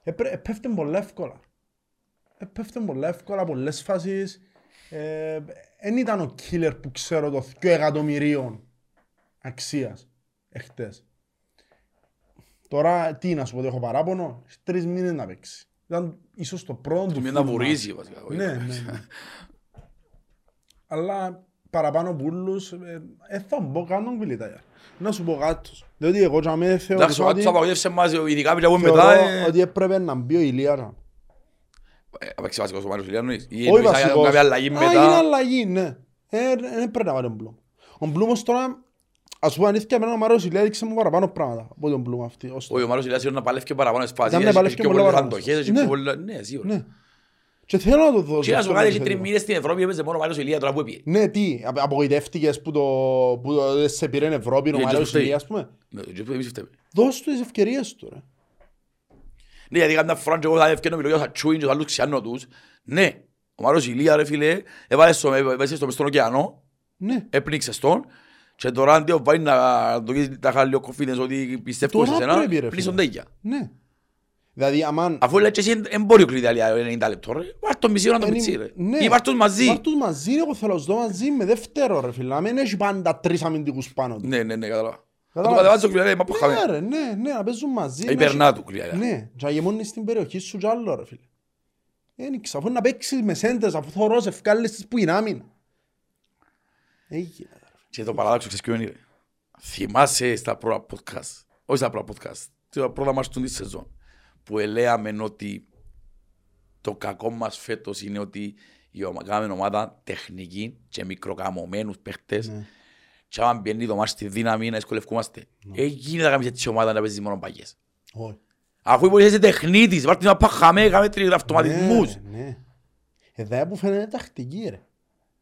Έπρε- Επέφτουν πολλά εύκολα. Επέφτουν πολλά εύκολα, πολλές φάσεις. Εν ήταν ο killer που ξέρω το 2 εκατομμυρίων αξίας εχθές. Τώρα τι να σου πω ότι έχω παράπονο, έχει τρεις μήνες να παίξει. Ήταν ίσως το πρώτο του Μια να full match. βουρίζει βασικά. Ναι, ναι, ναι. Αλλά παραπάνω από ούλους, ε, ε, θα μπω καν τον Κβιλιτάια. Να σου πω κάτι. Διότι εγώ και αμέ Εντάξει, θεωρούσα ο ότι, Άτσο απαγωγεύσε μας, ειδικά πια από θεωρώ μετά. ε, ότι έπρεπε να μπει ο Ηλίας. Ε, Απέξει βασικός ο Μάριος Ηλιάννης. Ή Όχι εννοείς αν βασικός. κάποια αλλαγή Α, είναι μετά. αλλαγή, ναι. Ε, Δεν πρέπει να βάλει τον Μπλουμ. Ο Μπλουμ ως τώρα, ας πούμε αλήθεια, εμένα ο Μάριος Ηλία έδειξε μου παραπάνω πράγματα από τον Μπλουμ αυτή. ως τώρα. Όχι, ο Μάριος Ηλιάννης είναι να παλεύει και παραπάνω στις φάσεις. Ήταν να Έχει παλεύει πιο και πολλές πολλά παραπάνω. αντοχές, έχει Ναι. πιο πολλά- Ναι, σίγουρα. Ναι. Και θέλω να το δώσω. Και να σου αυτό κάνει το έχει τρεις επιθετικό. μήνες στην Ευρώπη, έπαιζε μόνο ο Μάριος Ηλία τώρα που έπιε. Ναι, τι, απο- απογοητεύτηκες που, το, που το, σε πήρε η Ευρώπη, ο Ναι, Μάριος και αυτό Ηλία, ας πούμε. Ναι, και εμείς φταίμε. Δώσ' του τις ευκαιρίες του, ρε. Ναι, γιατί κάποια φορά και εγώ θα ευκαινώ μιλώ για Σατσούιν και τους άλλους ξιάνω τους. Ναι, ο Μάριος Ηλία ρε φίλε, έβαλε στο, έβαλε στο μες στον ωκεανό, Ναι. έπνιξε τον και τώρα αντί ο Βάιν να το γίνει τα χάλιο confidence ότι πιστεύω σε Τώρα σένα, πρέπει, ρε, πλήσουν φίλε. τέγια. Ναι. Δηλαδή, αμάν... Αφού λέει και εσύ εμπόριο κριτή άλλη 90 λεπτό ρε, βάρ' το μισή ώρα να το Εν- μιτσί ρε. ναι. Ή βάρ' τους μαζί. Βάρ' τους μαζί, εγώ θέλω να τους δω μαζί με δεύτερο, ρε φίλε. Να μην έχει πάντα τρεις αμυντικούς πάνω του. Ναι, ναι, ναι, κατάλαβα. Να Κατάλαβα. το κατεβάζω κριτή, μα πω Ναι, χαμέ. ρε, ναι, ναι, να παίζουν μαζί. Η να έχει- περνά του κριτή. Ναι, και να γεμώνεις στην περιοχή σου κι άλλο, ρε φίλε. Δεν ξέρω, αφού να παίξεις με σέντες, αφού θωρώς σε ευκάλλεις τις που είναι άμυνα. Έγινε, ρε. Και το παράδοξο ξέρεις ποιο είναι; ρε. Θυμάσαι στα πρώτα podcast, όχι στα πρώτα podcast, τα πρώτα μας του της σεζόν, που ελέαμε ότι το κακό μας φέτος είναι ότι η ομα- κάνουμε ομάδα τεχνική και μικροκαμωμένους παίχτες Ναι. Και άμα μπαίνει το μας στη δύναμη να δυσκολευκούμαστε. Έγινε να κάνεις έτσι ομάδα να παίζεις μόνο παγιές. Όχι. Αφού μπορείς είσαι τεχνίτης, βάρ' την να παχαμε, κάμε τρεις αυτοματισμούς. Ναι, ναι. Εδώ που φαίνεται τακτική, ρε.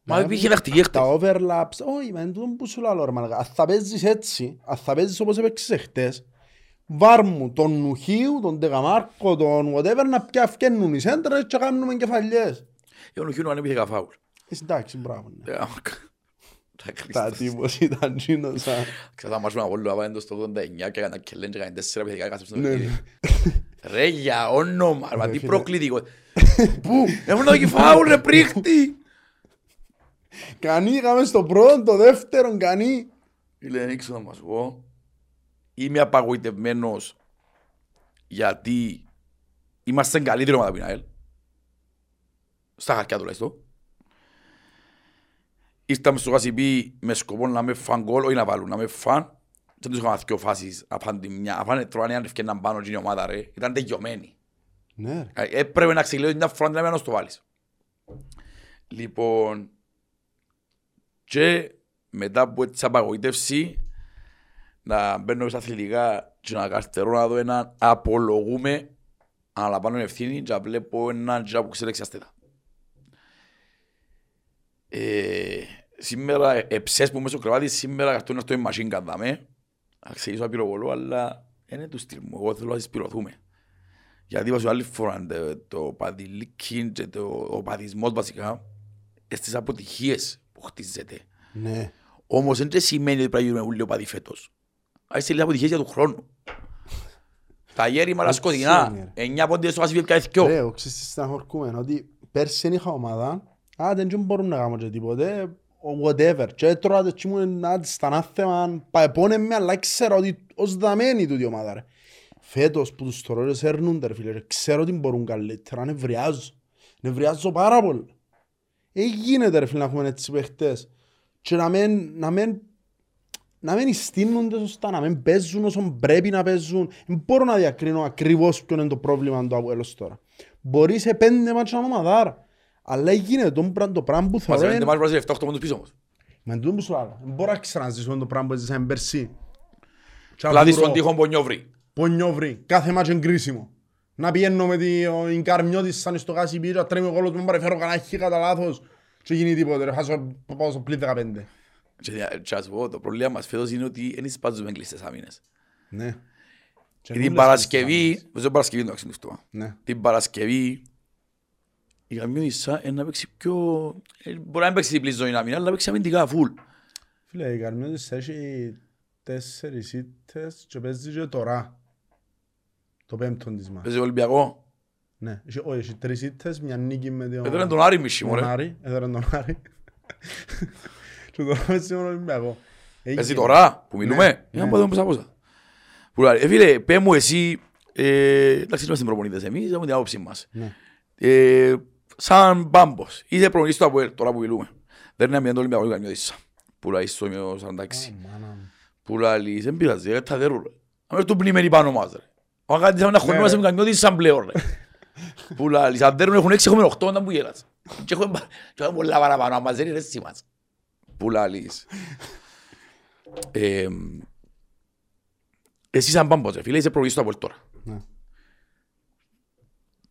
Μα Δηλαδή, υπήρχε τακτική Τα χτες. overlaps, όχι, με τούτο που σου λέω, ρε μαλάκα. Αν θα παίζεις έτσι, αν θα παίζεις όπως έπαιξες εχθές, βάρ' μου τον Νουχίου, τον Τεγαμάρκο, τον whatever, να πια φκένουν οι σέντρες και κάνουμε κεφαλιές. Ο Νουχίνου αν έπιθε καφάουλ. Εσύ, Εντάξει, μπράβο. ναι. Ε, άμα- Τα Τα Χριστός. τύπος ήταν τσίνος, α. Ξέρω θα μάσουμε από απέναντι στο 89 και έκανα και λένε και έκανα τέσσερα παιδικά κάτω στο Ναι, παιχνίδι. ναι. Ρε για όνομα, ρε, μα Ρε, τι φίλε. προκλητικό. Πού, έχουν το κεφάουλ ρε πρίχτη. Κανεί, είχαμε στο πρώτο, το δεύτερο, κανεί. Φίλε, δεν ξέρω να μας πω. Είμαι απαγοητευμένος γιατί είμαστε καλύτερη ομάδα από την ΑΕΛ. Στα χαρτιά τουλάχιστον. Ήρθαμε στο Κασιπί με σκοπό να με φαν γκολ, όχι να βάλουν, να με φαν. Δεν τους είχαμε δυο φάσεις, απάν τη μια, απάν τρώανε αν ευκαιρναν πάνω και η ομάδα ρε. Ήταν τελειωμένοι. Ναι, ρε. Ε, Έπρεπε να ξεκλείω μια φορά την να το βάλεις. Λοιπόν, και μετά από έτσι απαγοήτευση, να μπαίνω στα αθλητικά και να καρτερώ να δω έναν απολογούμε, αναλαμβάνω ευθύνη και να βλέπω έναν τζα που ξέρει εξαστέτα. Ε, σήμερα, εψές που μέσω κρεβάτι, σήμερα καρτούν αυτό η machine gun δάμε. Να ξεκινήσω να πυροβολώ, αλλά είναι του στυλ μου. Εγώ θέλω να συσπηρωθούμε. Γιατί είπα σου άλλη φορά, το, το παδιλίκι και το, ο παδισμός βασικά, ε, στις αποτυχίες που χτίζεται. Ναι. Όμως δεν σημαίνει ότι πρέπει να γίνουμε όλοι οπαδοί φέτος. Ας είσαι λίγα αποτυχίες για του χρόνου. Τα γέρι μαλά Έτσι σκοτεινά, είναι, εννιά πόντιες στο Βασίλειο και δυο. Ρε, εγώ ξέρεις τι στεναχωρκούμε, ότι πέρσι είχα ομάδα, α, δεν μπορούν να κάνουν και τίποτε, ο whatever, και έτρωα το τσίμουν να της στα ανάθεμα, παεπώνε με, αλλά ξέρω ότι ως δαμένη τούτη η ομάδα, ρε. Φέτος που τους τωρώρες έρνονται, ρε φίλε, ρε, ξέρω ότι μπορούν καλύτερα, νευριάζω, νευριάζω πάρα πολύ. Ε, γίνεται ρε φίλε να έχουμε έτσι παίχτες και να μην, να μην να μην στείνονται σωστά, να μην παίζουν όσο πρέπει να παίζουν. Δεν μπορώ να διακρίνω ακριβώς ποιο είναι το πρόβλημα του Αποέλος τώρα. Μπορεί σε πέντε μάτια να ομαδάρα. Αλλά γίνεται το πράγμα, το πράγμα που Μας θεωρώ έμενε είναι... μας βράζει 7-8 πόντους πίσω όμως. Με τούτο που σου λέω, δεν μπορώ να ξαναζήσω το πράγμα που έζησαμε πέρσι. Και Πλάτης αυγουρό, στον τείχο πονιόβρι. Πονιόβρι, κάθε μάτσο είναι κρίσιμο. Να πηγαίνω με την Καρμιώτης σαν στο κάσι πίσω, να τρέμει ο κόλος μου, παρεφέρω κανένα χι κατά λάθος και γίνει τίποτε, ρε, χάσω πάω στο πλήν 15. Και δια- και ας πω, το πρόβλημα μας φέτος είναι ότι δεν σπάζουμε κλειστές άμυνες. Ναι. Και Και την νουλες Παρασκευή, τις δεν Παρασκευή το αξινούστομα. Ναι. Την Παρασκευή η Καμιόνισσα είναι να παίξει πιο... ε, Μπορεί να μην παίξει διπλή ζωή άμυνα, αλλά να παίξει αμυντικά φουλ. Φίλε, η Καρμιώτης έχει τέσσερις ήττες και παίζει και τώρα. Το πέμπτον της μάχης. Παίζει Ολυμπιακό; Ναι, έχει- όχι, έχει τρεις ήττες, μια νίκη με τον... Εδώ είναι τον Άρη μισή, τον μωρέ. Άρη. Εδώ είναι τον Άρη. Και τώρα παίζει τον Ολυμπιακό. Παίζει Έγινε. τώρα που μιλούμε. Ναι, Για να ναι. πάμε πόσα πόσα. Που λέει, ε, φίλε, πέ μου εσύ, ε, εντάξει, είμαστε προπονητές εμείς, έχουμε την άποψη μας. Ναι. Ε, σαν μπάμπος, είσαι προπονητής του ΑΠΟΕΛ, τώρα που μιλούμε. Δεν είναι αμυντικό Ολυμπιακό, είναι καμιώτησα. Που λέει στο μείο 46. Α, μάνα μου. Που λέει, δεν πειράζει, ε, τα δέρου, ρε. Αν έρθουν πνημένοι πάνω μας, ρε. Ο Αγκάντης είναι ένα χρόνο Ναι, μας ρε. με καμιώτησα πλέον, ρε. Που λαλείς, αν δεν έχουν έξι, έχουμε οχτώ όταν που γέλας. Και έχουμε πα- και έχουμε πολλά παραπάνω, αν μας δεν είναι έτσι μας. Που λαλείς. Ε, Εσύ σαν πάμπος, ρε φίλε, είσαι προβολής του Απόελ τώρα. Ναι.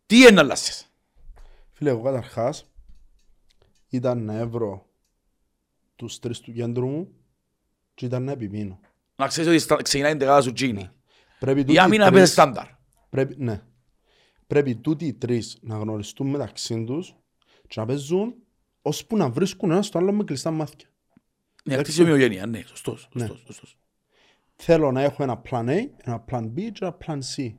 Τι είναι να αλλάσεις. Φίλε, εγώ καταρχάς ήταν να έβρω τους τρεις του κέντρου μου και ήταν να επιμείνω. Να ξέρεις ότι στα- ξεκινάει την δεκάδα σου Τζίνι. Πρέπει Η τούτοι άμυνα τρεις- παίζει στάνταρ. Πρέπει, ναι. Πρέπει τούτοι οι τρεις να γνωριστούν μεταξύ τους και να παίζουν ώσπου να βρίσκουν ένας στο άλλο με κλειστά μάτια. Ναι, αυτή η ομοιογένεια, ναι, σωστός, Ναι. σωστός, σωστός. Θέλω να έχω ένα plan A, ένα plan B και ένα plan C.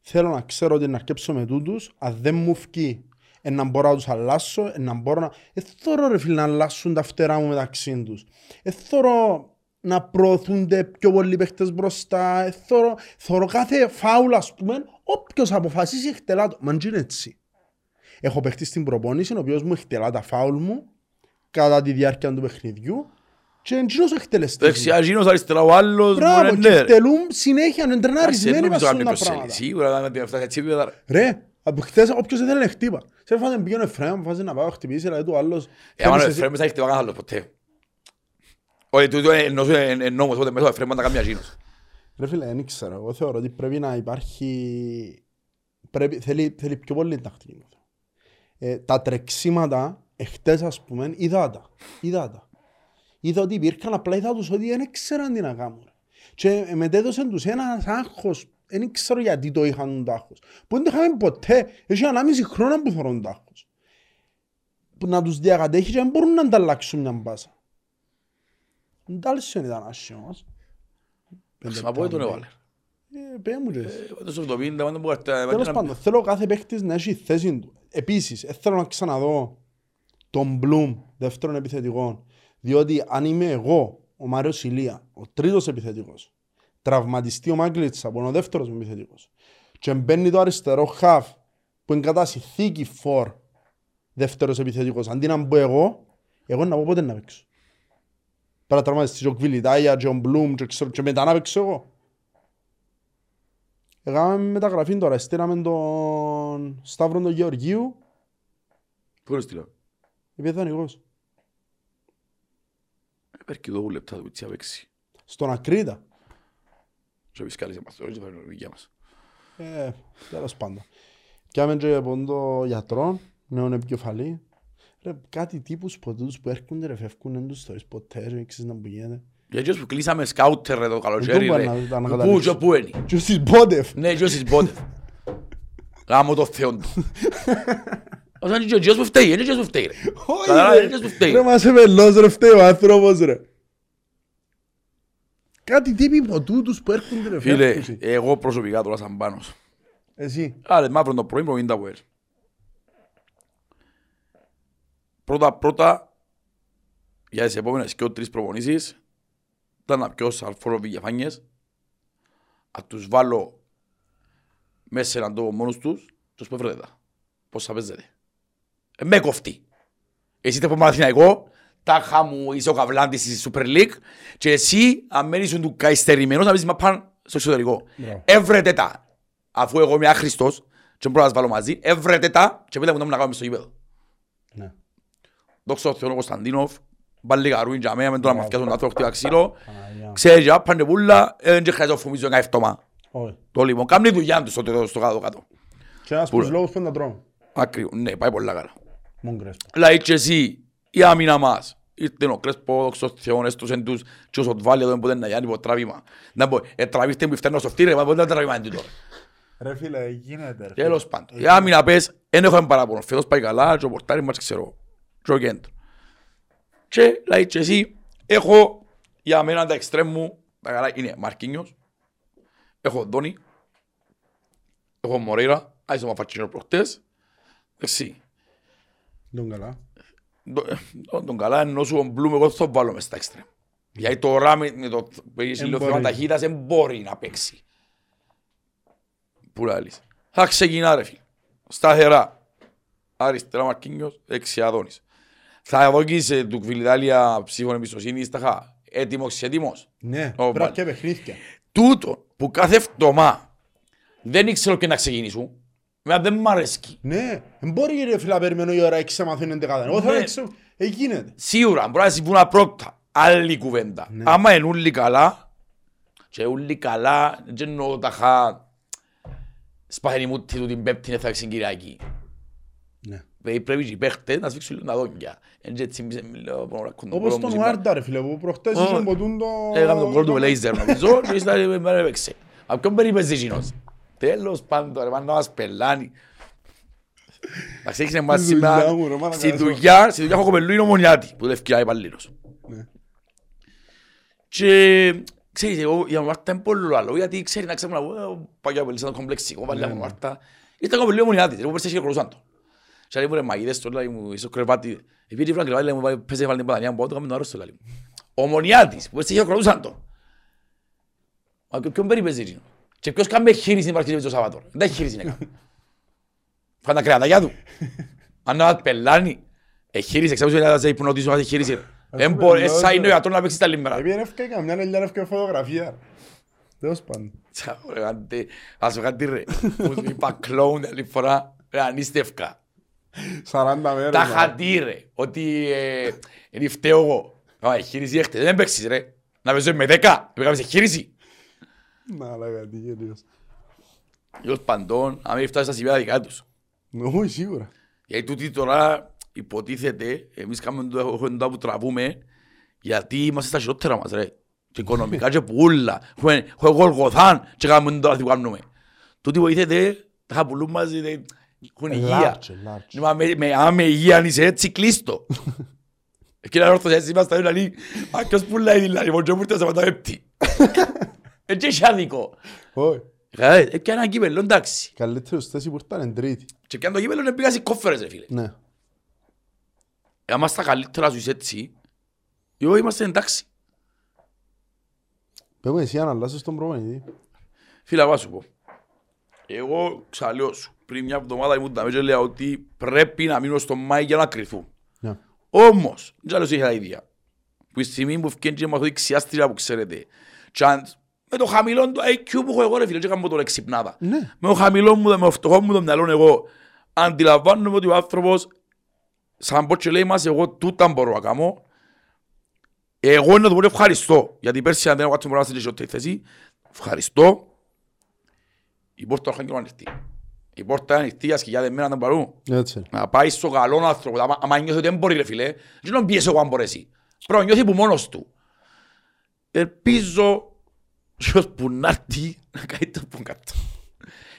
Θέλω να ξέρω ότι να αρκέψω με τούτους, αν δεν μου φκεί, ε, να μπορώ να τους αλλάσω, ε, να μπορώ να... Ε, θωρώ ρε φίλε να αλλάσουν τα φτερά μου μεταξύ τους. Ε, θωρώ να προωθούνται πιο πολλοί παίχτες μπροστά. Ε, θωρώ, θωρώ κάθε φάουλ, ας πούμε, όποιος αποφασίσει εκτελά το. Μα είναι έτσι. Έχω παίχτης στην προπόνηση, ο οποίος μου εκτελά τα φάουλ μου κατά τη διάρκεια του παιχνιδιού και εντζήνος ο εκτελεστής. μου. Δεξιά Γίνος, αριστερά ο άλλος. Μπράβο, μπορεί, και ναι, ρε. εκτελούν συνέχεια, είναι Εντάξει, δεν εντρεναρισμένοι νομίζω βασούν να τα κάποιος θέλει. πράγματα. Σίγουρα να μην φτάσει έτσι επίπεδα, ρε. Ρε, από χτες όποιος ήθελε να χτύπα. Σε φάνε πήγαινε ο Εφραίμ, φάζει να πάω χτυπήσει, δηλαδή του άλλος. Ε, άμα ο θέλεις εσύ- Εφραίμ δεν θα έχει τίποτα άλλο ποτέ. Όχι, τούτο είναι εννοούσε εν- εν νόμος, οπότε μέσα ο Εφραίμ να κάνει μια Γίνος. Ρε φίλε, δεν ξέρω. Εγώ θεωρώ ότι πρέπει να υπάρχει... Πρέπει, θέλει, θέλει πιο πολύ τακτική. μου. Ε, τα τρεξίματα, εχθές ας πούμε, είδα τα. Είδα τα. Είδα ότι υπήρχαν, απλά είδα τους ότι δεν ξέραν τι να κάνουν. Και ε, μετέδωσαν τους ένας άγχος. Δεν ξέρω γιατί το είχαν το άγχος. Που δεν το είχαμε ποτέ. Έχει ανάμιση χρόνο που θεωρούν το άγχος. Που να τους διακατέχει και δεν μπορούν να ανταλλάξουν μια μπάσα. Ντάλσον ήταν άσχημος. Μα πότε τον έβαλε. Ε, πέ μου και εσύ. Ε, πάντως στο 70, πάντα που έρθει, Τέλος να- πάντων, θέλω κάθε παίχτης να έχει θέση του. Επίσης, ε, θέλω να ξαναδώ τον Μπλουμ δεύτερον επιθετικό. Διότι αν είμαι εγώ, ο Μάριος Ηλία, ο τρίτος επιθετικός, τραυματιστεί ο Μάγκλητσα που είναι ο δεύτερος μου επιθετικός και μπαίνει το αριστερό χαφ που είναι κατά συνθήκη φορ δεύτερος επιθετικός, αντί να μπω εγώ, εγώ να πω πότε να παίξω. Πρέπει να τραυματιστεί και ο Κβιλιτάγια και ο Μπλουμ και, ξέρω- και μετά να παίξω εγώ. Έκαναμε μεταγραφή τώρα, στείλαμε τον Σταύρο τον Γεωργίου, Πού είναι στείλω. επειδή δανεικός, Υπάρχει εδώ λεπτά του πιτσιά παίξει. στον Ακρίτα. Και εμείς καλείς εμάς, όχι θα είναι η δικιά μας. Ε, τέλος πάντων. Και άμε και από τον γιατρό, νέον επικεφαλή. Ρε, κάτι τύπους ποτούς που έρχονται ρε φεύγουν, δεν τους θωρείς ποτέ, ρε, δεν ξέρεις να που γίνεται. Γιατί όσοι που κλείσαμε σκάουτερ ρε το καλοκαίρι Δεν ρε. μπορώ να- να Πού καταλήξω. και πού είναι. Και στις Μπότεφ. Ναι, και όσοι μπότε. Γάμω το θεό του. Όσο είναι και ο Τζιος που φταίει, είναι ο Τζιος που φταίει ρε. Όχι, Καταλάβες, ρε. είναι ο Τζιος που φταίει. Ρε, μας εμελός ρε, φταίει ο άνθρωπος ρε. Κάτι τύποι ποτούτους που έρχονται ρε Φίλε, φεύγουν. εγώ προσωπικά τώρα σαν πάνος. Εσύ. Άρα μαύρο το πρωί προβίντα που έρθει. Πρώτα πρώτα για τις επόμενες και τρεις προπονήσεις ήταν να πιω σαλφόρο βηγεφάνιες να τους βάλω μέσα σε έναν τόπο μόνους τους τους πω βρετε τα. Πώς θα παίζετε. Ε, με κοφτεί. Εσύ είστε από Μαθηναϊκό, τάχα μου είσαι ο καβλάντης της Super League και εσύ αν μένεις του καιστερημένος να παίζεις μαπάν στο εξωτερικό. Μπράβο. Έβρετε τα. Αφού εγώ είμαι άχρηστος και μπορώ να σας βάλω μαζί, έβρετε τα και πείτε μου να μου να κάνουμε στο γήπεδο. Ναι. Δόξα τω Θεό Κωνσταντίνοφ, πάλι καρούιν για μένα, με τον αμαθιά τον άνθρωπο χτύπα ξύλο. Παναγιά. Ξέρεις, για πάνε πουλά, ε, δεν χρειάζεται να φουμίζω ένα εφτωμά. Όχι. Το λοιπόν, κάνει δουλειά του στο τέλος, στο κάτω κάτω. Και ένας από τους λόγους που είναι να τρώμε. Ακριβώς, ναι, πάει πολλά καλά. Μον κρέσπο. Δηλαδή και εσύ, η άμυνα μας, ήρθε ο Κρέσπο, δόξα τω Θεό, έστωσεν τους και όσο του βάλει εδώ ποτέ να γιάνει τράβημα. Να πω, ε, τραβήστε μου φταίνω στο φτύρε, μα ποτέ να τραβήμα είναι τούτο. Ρε φίλε, γίνεται ρε. Τέλος πάντων. Η άμυνα πες, δεν έχω παράπονο. Φέτος πάει καλά και ο πορτάρι μας ξέρω. Και ο κέντρο. Και λέει και εσύ, έχω για μένα τα εξτρέμ μου, τα καλά είναι Μαρκίνιος, έχω Δόνι, έχω Μωρέιρα, άισε μου φατσίνο προχτές, εντάξει. Τον καλά. Το- το- Τον καλά ενώ σου ο Μπλουμ εγώ θα το βάλω μες στα εξτρέμ. Γιατί τώρα με με το που έχει λίγο μπορεί. θέμα ταχύτητας δεν μπορεί να παίξει. Πού λαλείς. Θα ξεκινά ρε φίλε. Σταθερά. Αριστερά Μαρκίνιος, δεξιά Αδόνης. Θα δοκίσει του Κβιλιδάλια ψήφων εμπιστοσύνης, θα είχα έτοιμος, έτοιμος; Ναι, Ω, πρέπει βάλε. και παιχνίδια. Τούτο που κάθε φτωμά δεν ήξερα και να ξεκινήσουν, Μα δεν μ' αρέσκει. Ναι, δεν μπορεί ρε φίλε να περιμένω η ώρα 6 να μαθαίνω εντεκάδα. Εγώ θέλω Ναι. να ξέρω, ε, γίνεται. Σίγουρα, μπορεί να συμβούν απρόπτα. Άλλη κουβέντα. Ναι. Άμα είναι όλοι καλά, και όλοι καλά, δεν εννοώ τα χα... Σπάχαινη μου του την πέπτη θα έξω Κυριακή. Ναι. Πρέπει πρέπει και οι παίχτες να σφίξουν λίγο τα δόντια. Εν και έτσι μισέ μιλώ, μπορώ να κοντώ, Όπως μπορώ τον μουσικά. Βάρντα ρε φίλε που προχτές Ω, είχε ποτούν το... Έκαμε τον κόλ του Λέιζερ νομίζω και ήρθα με έπαιξε. Απ' ποιον περίπεζε εκείνος. Τέλος πάντων, ρε, μάνα να μας πελάνει. Να ξέρεις εμάς Στη δουλειά σήμερα, μου, ρε, μάνα, στη καλά, δουλειά, στη δουλειά έχω κοπελού είναι ομονιάτη, που δουλεύει υπαλλήλος. Ναι. Και ξέρεις, εγώ για Μάρτα είναι πολύ άλλο, γιατί ξέρει να ξέρουμε να πάω για πελίσσα το κομπλεξικό, βάλει από Μάρτα. Ήρθα κοπελού ομονιάτη, εγώ πέρσι είχε κρολούσαν το. Και λέει μου ρε μαγίδες το λέει μου, είσαι κρεβάτι. Επειδή ήρθα κρεβάτι, λέει μου, «Βάλε, πες έβαλε την πατανία μου, πάω το κάνουμε το άρρωστο, λέει μου. Ομονιάτης, που πέρσι είχε κρολούσαν το. Μα και ποιον περίπεζε εκείνο; Και ποιος κάνει χείριση στην Παρασκευή το Σαββάτο. Δεν έχει χείριση να κάνει. Φάνε τα κρεατάκια του. Αν να πελάνει. Εχείρισε, ξέρω ότι θα υπνοτήσω να χείρισε. Δεν μπορεί, πελώνω, εσά είναι ο ρε. γιατρός να παίξει τα λίμμερα. Επειδή έφυγε καμιά ελιά έφυγε φωτογραφία. Τέλος πάντων. Τσάω, ρε, άντε, Ας σου κάτι ρε. Μου σου είπα κλόουν άλλη φορά. Ρε, ανίστευκα. 40 μέρες. Τα μα. χατή ρε. Ότι ε, είναι φταίω εγώ. Α, Εχείριση έχετε. Δεν παίξεις ρε. Να παίζω με 10. Πήγαμε σε χείριση. Να λέγα τι γελίος. Ως παντών, αν μην φτάσει στα σημεία δικά τους. Όχι σίγουρα. Γιατί τούτοι τώρα υποτίθεται, εμείς κάνουμε το έχουμε το που τραβούμε, γιατί είμαστε στα χειρότερα μας ρε. Και οικονομικά και πουλά. Έχουμε έχουμε γολγοθάν και κάνουμε τώρα τι κάνουμε. Τούτοι βοηθείτε, τα χαπουλούν μας, ε, έχουν υγεία. Large, large. Μα με- με- Αν με υγεία αν είσαι έτσι, κλείστο. Και να όρθος έτσι είμαστε, δηλαδή, α, ποιος πουλάει δηλαδή, μόνο και μου ήρθε σε πέπτη. Έτσι έχει άδικο. Όχι. Ε, Έπιανε ένα κύπελλο, εντάξει. Καλύτερος θέση που ήρθαν είναι τρίτη. Και πιάνε το κύπελλο, είναι πήγα σε κόφερες, ρε φίλε. Ναι. Άμα στα καλύτερα σου είσαι έτσι, εγώ είμαστε εντάξει. Πες εσύ αν αλλάσεις τον προπονητή. Φίλα, πάω σου πω. Εγώ ξαλέω σου. Πριν μια εβδομάδα ήμουν τα μέτια λέω ότι πρέπει να μείνω στο Μάη για να κρυθούν. Ναι. Όμως, δεν άλλος είχα ιδέα. Που η στιγμή που φκένει και μαθώ δεξιάστρια που ξέρετε. Και αν με το χαμηλό του IQ που έχω εγώ ρε φίλε και κάνω τον εξυπνάδα. Ναι. Με το χαμηλό μου, με το φτωχό μου το μυαλό εγώ. Αντιλαμβάνομαι ότι ο άνθρωπος σαν πως και λέει μας εγώ τούτα μπορώ να κάνω. Εγώ να του πω ευχαριστώ γιατί πέρσι αν δεν έχω κάτι μπορώ να σε χειρότερη θέση ευχαριστώ. Η πόρτα του Αρχάγγελου είναι ανοιχτή η πόρτα είναι ανοιχτή για σκυλιάδες μένα να μπορούν Έτσι. να πάει στο καλό άνθρωπο. Άμα, άμα νιώθει ότι δεν μπορεί ρε φίλε δεν τον πιέσω εγώ αν μπορέσει. Πρέπει να νιώθει που μόνος του. Ελπίζω ποιος που να έρθει να κάνει το που κάτω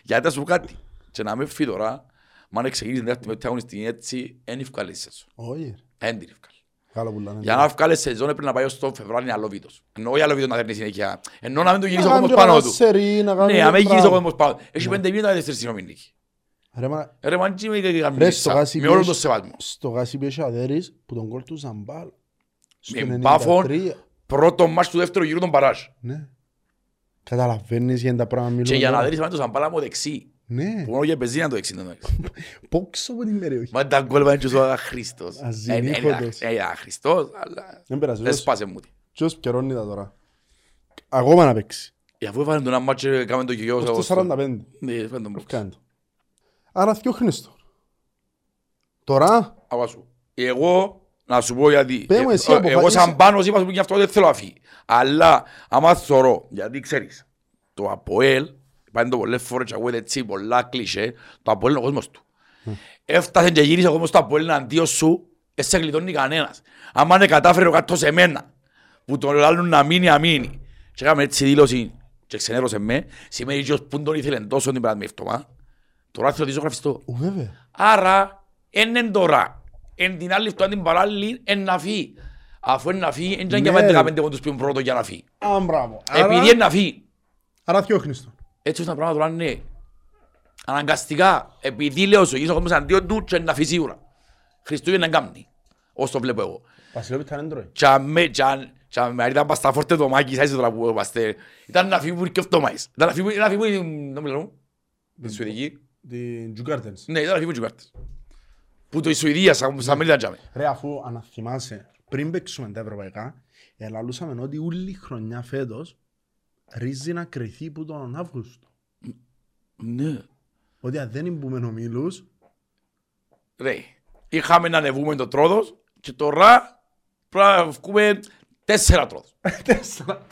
γιατί θα σου πω κάτι και να με φύγει τώρα μα αν ξεκινήσει να έρθει με την αγωνιστική έτσι δεν ευκαλείς σεζόν Όχι. ρε. δεν την ευκαλείς Καλό που λένε. για να βγάλεις σεζόν πρέπει να πάει ως το Φεβρουάριο αλόβητος εννοώ όχι αλόβητος να φέρνει συνέχεια εννοώ να μην το γυρίσει ο Να κόσμος κάνει πάνω ένα του σερί, να κάνει ναι, να μην ένα γυρίσει ο πράγμα. κόσμος πάνω έχει πέντε μήνες να δεύτερη συνομιλική Ρε, μα, ρε μαντζί με Ρε, στο καμπνίσα γάσι με όλο πιες- το σεβασμό στο γάσι πιέσαι αδέρης που τον κόλ του Ζαμπάλ. Στο με μπάφον 93. πρώτο μάτς του δεύτερου γύρου τον παράζ Ναι. Καταλαβαίνεις για τα πράγματα μιλούν. και για να τώρα. δεις πάνω το Σαμπάλα μου δεξί Ναι. που μόνο για πεζίνα το δεξί δεν το δεξί Πόξω από την περιοχή. Μα τα γκολ πάνε και σου άγα Χριστός Αζηνίχωτος. Ε, ε, Χριστός αλλά Δεν πειράζει. δεν ποιος- σπάσε μου τι Ποιος πιερώνει τα τώρα. Ακόμα να παίξει. Ε, αφού έβαλαν τον ένα μάτσο και έκαμε το γεγιό Ως το 45. Ναι, φαίνεται μου Κάνει το. Άρα θκιόχνεις το. Τώρα, Άκουα σου. Εγώ, να σου πω γιατί. Πες μου ε, εσύ, ε, αποφα- Εγώ σαν είσαι- πάνω είπα σου και αυτό δεν θέλω να φύγει. Αλλά, άμα θωρώ, γιατί ξέρεις, το ΑΠΟΕΛ, πάνε το πολλές φορές και ακούγεται έτσι πολλά κλισέ, το ΑΠΟΕΛ είναι ο κόσμος του. Έφτασε και γύρισε ο κόσμος του ΑΠΟΕΛ εναντίον σου, δεν σε γλιτώνει κανένας. Άμα δεν κατάφερε ο κάτω σε μένα, που τον άλλον να μείνει, αμείνει. Και έκαμε έτσι δήλωση και ξενέρωσε με, σημαίνει και ως που τον ήθελε τόσο την πράγμα εύτομα. Τώρα θέλω ότι ζωγραφιστώ. ου, βέβαια. Άρα, εν εν τώρα. Εν την άλλη αυτό, την παράλληλη, εν να φύγει. Αφού εν να φύγει, εν και Ναι. για 15 πόντους που είναι πρώτο για να φύγει. Α, μπράβο. Επειδή Άρα, εν να φύγει. άρα θκιόχνεις το. Έτσι ώστε τα πράγματα τώρα είναι αναγκαστικά. Επειδή λέω σου, είσαι ο κόσμος αντίον του και εν να φύγει σίγουρα. Χριστούγεννα κάνει. Όσο το βλέπω εγώ. Βασιλόπιτα δεν τρώει. Και αν με, και αν, και αν με ήταν πας στα φόρτε το μάκι, σας τώρα που είμαστε. Ήταν να φύγει που και αυτό μάις. Ήταν να φύγει που, ήταν να φύγει που, να μιλώ, την Σουηδική. Την Τζουγκάρτενς. Ναι, ήταν να φύγει που τζουκάρτες. Που το η Σουηδία, σαν σαν μίλητα τζάμε. Ρε, αφού αναθυμάσαι, πριν παίξουμε τα ευρωπαϊκά, ελαλούσαμε ότι όλη η χρονιά φέτος ρίζει να κρυθεί που τον Αύγουστο. Ναι. ότι αν δεν μπούμε ομίλους, Ρε, είχαμε να ανεβούμε το τρόδος και τώρα πρέπει να βγούμε τέσσερα τρόδος. τέσσερα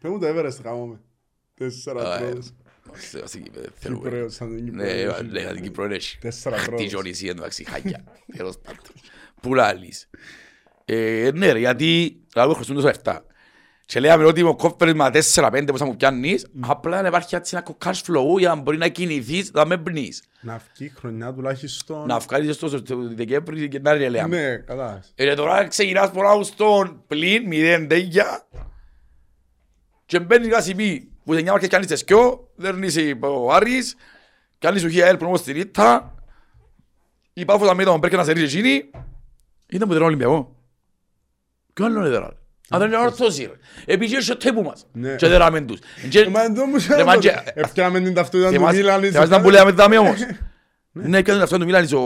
Πες μου το Everest χάμαμε. Τέσσερα Α, τρόδους. Είμαστε στην Κύπρο, δεν θέλουμε. Κύπρος, σαν την Κύπρο. Ναι, έχει. ναι, την Κύπρο έχει. Τέσσερα Αχ, τρόδους. Τι ζωνισία εντάξει, χάκια. Τέλος πάντων. Πού λαλείς. Ε, Ναι ρε, γιατί λάβουμε χρησιμοποιούν το 7. Και λέγαμε ότι ο κόφερες με 4-5 που θα μου πιάνεις, απλά να υπάρχει έτσι ένα cash flow για να μπορεί να κινηθείς, να με πνείς. Να βγει χρονιά τουλάχιστον. Να βγάλεις στο Δεκέμβρη και να ρε λέγαμε. Ναι, κατάλαβες. Ε, τώρα ξεκινάς por Αύγουστον πλην, μηδέν τέγια και μπαίνεις κασιπί που σε 9 μάρκες κάνεις τεσκιό, δέρνεις ο Άρης, κάνεις ο Χιαέλ πρόμος στην Ήττα, η Πάφος αμύτα μου πέρκε να σε ρίξει εκείνη, ήταν που ήταν Ολυμπιακό. Ποιο άλλο είναι τώρα. Αν δεν είναι όρθωση ρε. Επειδή ήρθε ο τέπου μας Ναι. και δεν ράμε τους. Και- Ε, Μα εδώ μου Ρε, μα και- Έφτιαμε την ταυτότητα του Θυμάσαι Μίλαν. θυμάσαι να που λέγαμε δάμε όμως; Ναι, και αυτό το Μίλανης ο,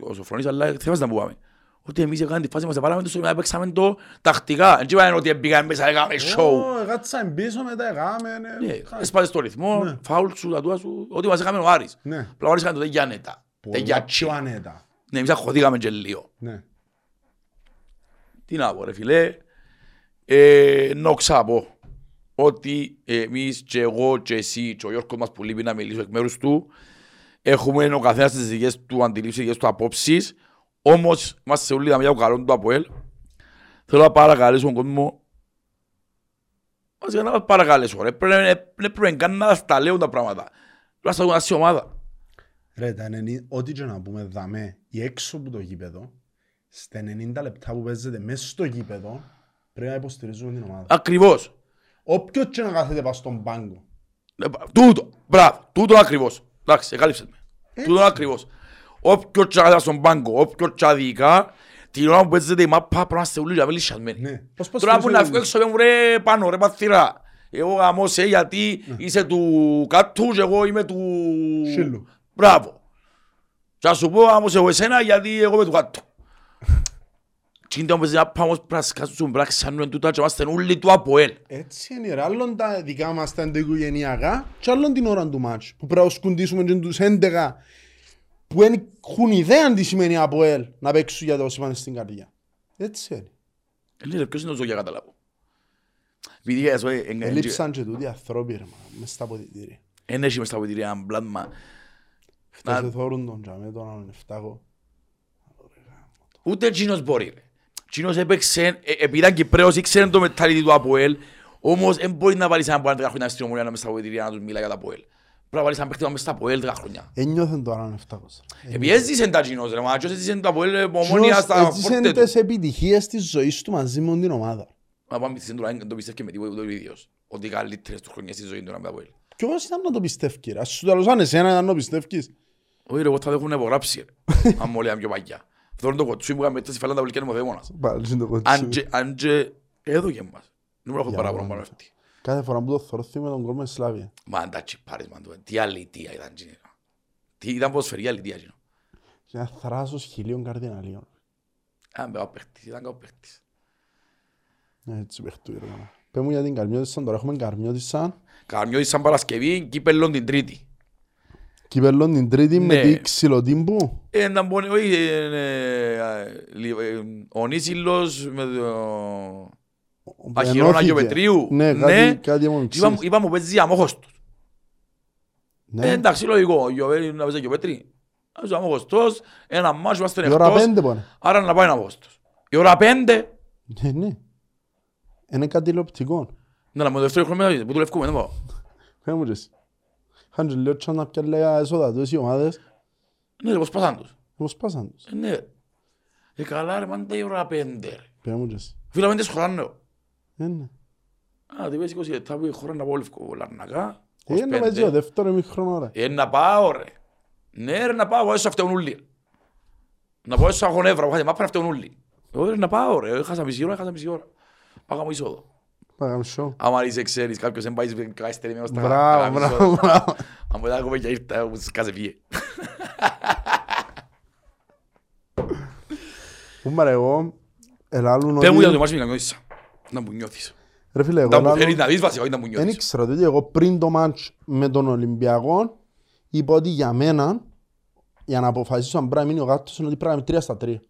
ο Σοφρονής, αλλά θυμάσαι να που πάμε. Ότι εμείς έκαναμε τη φάση μας, πάραμε το στο να παίξαμε το τακτικά. Δεν είπαμε ότι πήγαμε μέσα, έκαμε show. Γάτσα πίσω μετά, έκαμε. ναι. Ναι, έσπασες το ρυθμό, Ναι. φάουλ σου, τα τούα σου, ό,τι μας έκαμε ο Άρης. Ναι. Απλά ο Άρης έκανε το τέτοια νέτα. Τέτοια Πολλά τσι. πιο ανέτα. Ναι, εμείς αχωθήκαμε και λίγο. Ναι. Τι να πω ρε φίλε, ε, να ξαπώ ότι εμείς και εγώ και εσύ και ο Γιώργος μας που λείπει να μιλήσω εκ μέρους του έχουμε ο καθένας τις δικές του αντιλήψεις, τις δικές του απόψεις όμως είμαστε όλοι τα μια καλό του ΑΠΟΕΛ θέλω να παρακαλέσω τον κόσμο μας να μας παρακαλέσω ρε πρέπει δεν πρέπει καν να τα λέω τα πράγματα πρέπει να στα ομάδα Ρε, τα 90 ό,τι και να πούμε δαμέ ή έξω από το γήπεδο, στα 90 λεπτά που παίζεται μέσα στο γήπεδο, πρέπει να υποστηρίζουμε την ομάδα. ακριβώς Όποιος και να κάθεται πας στον πάγκο. Ε, Τούτο, μπράβο, τούτο ακριβώς. Εντάξει, εκάλυψες με. Τούτο ακριβώς. Όποιος τσάδια στον πάγκο, όποιος τσαδικά, την ώρα που παίζεται η μάπα πρέπει να είστε όλοι για λυσιασμένοι. Ναι. Πώς πώς Τώρα που να στηρίζουμε βγω έξω μου ρε πάνω ρε παθήρα. Εγώ γαμώ σε γιατί είσαι του κάτου και εγώ είμαι του... Σύλλου. Μπράβο. Και να σου πω γαμώ εγώ εσένα γιατί εγώ είμαι του κάτου. Τι είναι όμως να πάμε όμως πρέπει να σκάσουν, πρέπει να ξάνουν τούτα και είμαστε όλοι του ΑΠΟΕΛ. Έτσι είναι ρε, άλλον τα δικά μας τα ενδοοικογενειακά και άλλον την ώρα του μάτς που πρέπει να σκουντήσουμε και τους 11 που δεν έχουν ιδέα τι σημαίνει από ελ να παίξουν για το σημαίνει στην καρδιά. Έτσι είναι. Ε, Λέει, ποιος είναι ο Ζω για να καταλάβω. Επειδή ας πούμε, εν- εν- Ελείψαν και τούτοι ανθρώποι ρε, μα, μες στα αποδητήρια. εν έχει μες στα βοηθήρια ένα πλάσμα. Χτες Να- εθώρουν τον τζαμέ τον άλλον εφτάκο. Ούτε εκείνος μπορεί. ρε. Εκείνος έπαιξε, ε, επειδή ήταν Κυπρέος, ήξερε το μετάλλητη του ΑΠΟΕΛ, όμως δεν μπορεί να βάλεις έναν που είναι 10 χρόνια στην ομονία να μες στα βοηθήρια να τους μιλά για το ΑΠΟΕΛ. Πρέπει να βάλεις έναν παίχτη να μες στα ΑΠΟΕΛ 10 χρόνια. Ένιωθεν το άλλον εφτάκος. Επειδή έζησε τα εκείνος ρε, μα και έζησε το ΑΠΟΕΛ ε, ομόνια στα Έτσι φόρτε είναι του. τις επιτυχίες της ζωής του μαζί με την ομάδα. Μα πάμε στην τώρα, δεν το πιστεύει με τίποτα ούτε ο ίδιος. Ότι οι καλύτερες του χρονιές στη ζωή του να με ΑΠΟΕΛ. Ποιος ήταν να το πιστεύει ρε, ας σου τέλος εσένα ήταν να το πιστεύεις. Όχι ρε, εγώ θα το έχουν υπογράψει ρε. Αν μου λέγαν πιο παγιά. Αυτό είναι το κοτσούι που είχαμε στη φαλάντα βελκένει μου δαίμονας. Πάλι είναι το κότσο. Αν και- Αν και έδωκε μας. Δεν μπορώ να έχω παράπονο πάνω αυτή. Κάθε φορά που το θωρώ με τον κόσμο στη Σλάβια. Μα αν τα τσιπάρεις man, του, τι αλήθεια ήταν εκείνη. Τι ήταν ποδοσφαιρική αλήθεια εκείνο. Και ένα θράσος χιλίων καρδιναλίων. Αν πέω παίχτης, ήταν καλό παίχτης. Έτσι παιχτούει ρε. μάνα. Πες μου για την Καρμιώτισσα, τώρα έχουμε Καρμιώτισσα. Καρμιώτης σαν Παρασκευή, κύπελλον την Τρίτη. Κυπέλλον την τρίτη με Ναι. τη ξυλοτύμπου. Ε, να μπορεί, όχι, ε, ε, ε, λι- ε, ο Νίσιλος με το Αχυρών Ενώθηκε. Αγιοπετρίου. Ναι, κάτι, κάτι μου Είπα μου- εξής. Είπα μου παίζει αμόχος τους. Ε, Ναι. εντάξει, λογικό, ο Γιωβέρι να παίζει Αγιοπέτρη. Ας αμόχωστος, ένα μάτσο είμαστε Η ώρα εκτός, πέντε πάνε. άρα να πάει να αμόχωστος. Η ώρα πέντε, Ναι, ναι. Είναι κάτι τηλεοπτικό. να να μου το δεύτερο χρόνο που δουλεύουμε, δεν πάω. Πες μου και εσύ. Είχαν και λίγο τσάνα πια λέγα έσοδα τους οι ομάδες. Ναι, ρε, πώς πάσαν τους. Πώς πάσαν τους. Ε, Ναι. Ε, καλά ρε, μάντα η ώρα πέντε ρε. Πες μου και εσύ. Φίλα πέντε σχολάνε. Ναι, ναι. Α, τι πες 20 λεπτά που η χώρα να πάω λευκό, λαρνακά. Ε, Είναι να 25. παίζει ο δεύτερο ημίχρονο ρε. Ε, να πάω ρε. Ναι ρε, να πάω, εγώ έσω αυτόν ούλοι. Να πάω έσω αγωνεύρα, που είχατε μάπα αυτόν ούλοι. Εγώ ρε, να πάω ρε, έχασα μισή ώρα, έχασα μισή ώρα. Πάγα μου εισόδο. Πάγαμε show. Άμα είσαι ξέρεις, κάποιος δεν πάει κάτι στερημένο στα Μπράβο, πάγα μισή μπράβο, ώρα. μπράβο. Αν μπορεί να έχουμε και ήρθα, μου σκάσε φύγε. Πού μ' ρε εγώ, ελάλουν Πες μου για το ότι... μάτσι με καμιώτησα. Να μου νιώθεις. Ρε φίλε, εγώ Να μου ελάλουν- θέλεις να δεις βασικά, όχι να μου Δεν νιώθεις. ήξερα ότι εγώ πριν το μάτς με τον Ολυμπιακό είπα ότι για μένα, για να αποφασίσω αν πρέπει να μείνει ο γάτος, είναι ότι πρέπει να είναι τρία στα τρία.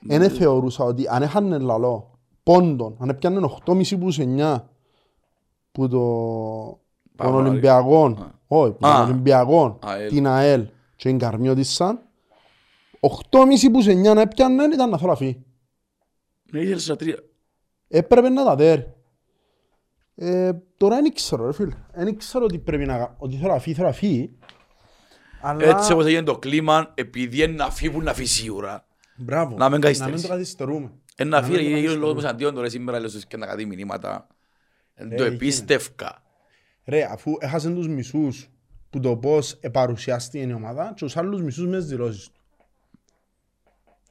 Δεν θεωρούσα ότι αν έχανε λαλό πόντον, αν έπιανε 8,5 που 9 που το των Παύλο, Ολυμπιακών, όχι, που των Α. Ολυμπιακών, ΑΕΛ. την ΑΕΛ και την Καρμιώτισσα, 8,5 που 9 να έπιανε ήταν να θέλω να φύγει. Ναι, ήθελες στα τρία. Έπρεπε να τα δέρει. Ε, τώρα δεν ξέρω ρε φίλε. Δεν ξέρω ότι πρέπει να κα- ότι θέλω να φύγει, θέλω να φύγει. Αλλά... Έτσι όπως έγινε το κλίμα, επειδή είναι να φύγουν να φύγει σίγουρα. Μπράβο. να μην καθυστερήσει. Να μην το καθυστερούμε. Είναι να Να φύγει, μην το είναι γύρω λόγω καθυστερούμε. μας αντίον τώρα σήμερα, λέω και να κάτι μηνύματα. Εν Ε, Το έγινε. επίστευκα. Ρε, αφού έχασαν τους μισούς που το πώς επαρουσιάστηκε η ομάδα και τους άλλους μισούς μες τις δηλώσεις του.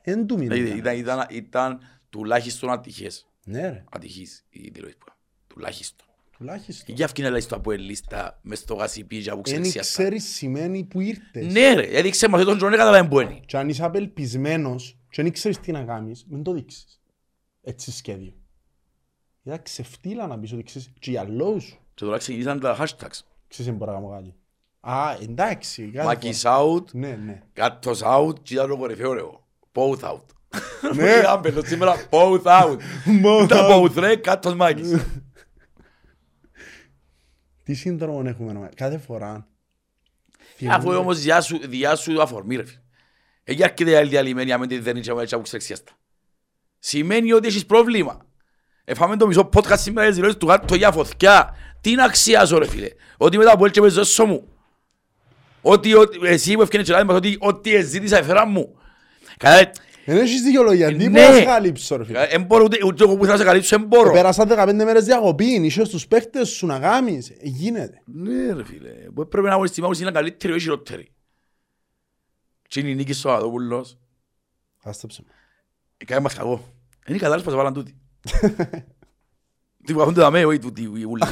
Εν του μήνα. Δηλαδή, Ήταν, ήταν, ήταν τουλάχιστον ατυχές. Ναι ρε, Ατυχής η δηλώση που έκανα. Τουλάχιστον. τουλάχιστον. Και αυτή είναι λάστα από ελίστα μες στο γασιπί που Εν ξέρεις ξέρεις σημαίνει που ήρθες. Ναι ρε, έδειξε μας τον Τζονέ καταλάβει που είναι. Και αν είσαι απελπισμένος και δεν ξέρεις τι να κάνεις, μην το δείξεις. Έτσι σχέδιο. Ήταν ξεφτύλα να πεις ότι ξέρεις και για λόγους σου. Και τώρα ξεκινήσαν τα hashtags. Ξέρεις δεν μπορώ να κάνω κάτι. Α, εντάξει. κάθε Μάκης φορά. out, Ναι, ναι. κάτος out και ήταν το κορυφαίος ρε. Both out. Ναι. Είχαμε πέτω σήμερα both out. Both Τα out. both ρε, κάτος Μάκης. Τι σύνδρομο έχουμε να κάθε φορά. Αφού όμως διά σου, διά σου αφορμή ρε φίλε. Εκεί αρκετή άλλη διαλυμένη άμα τη δεν είσαι έτσι από ξεξιάστα. Σημαίνει ότι έχεις πρόβλημα. Εφάμε το μισό podcast σήμερα τις δηλώσεις του γάτου για φωτιά. Τι να αξιάζω ρε φίλε. Ότι μετά από έτσι με ζώσω μου. Ότι ότι- εσύ που ευκαινείς και λάδι μας ότι ό,τι εζήτησα εφερά μου. Καλά, Δεν έχεις δικαιολογία. Τι Ναι. μπορώ να σε καλύψω ρε φίλε. εν μπορώ ούτε ούτε εγώ που θέλω να σε καλύψω, εν μπορώ. Πέρασα 15 μέρες διακοπή, είσαι στους παίχτες σου να κάνεις. Ε, Γίνεται. Ναι ρε φίλε, που έπρεπε να αγωνιστεί στιγμή είναι καλύτερη ή χειρότερη. Τι είναι η Νίκη Σαββατόπουλος, Άστεψε με. έκανε μας κακό. Είναι κατάλληλος πως βάλαν τούτοι. Τι που κάθονται δαμέ, όχι τούτοι οι ούλοι.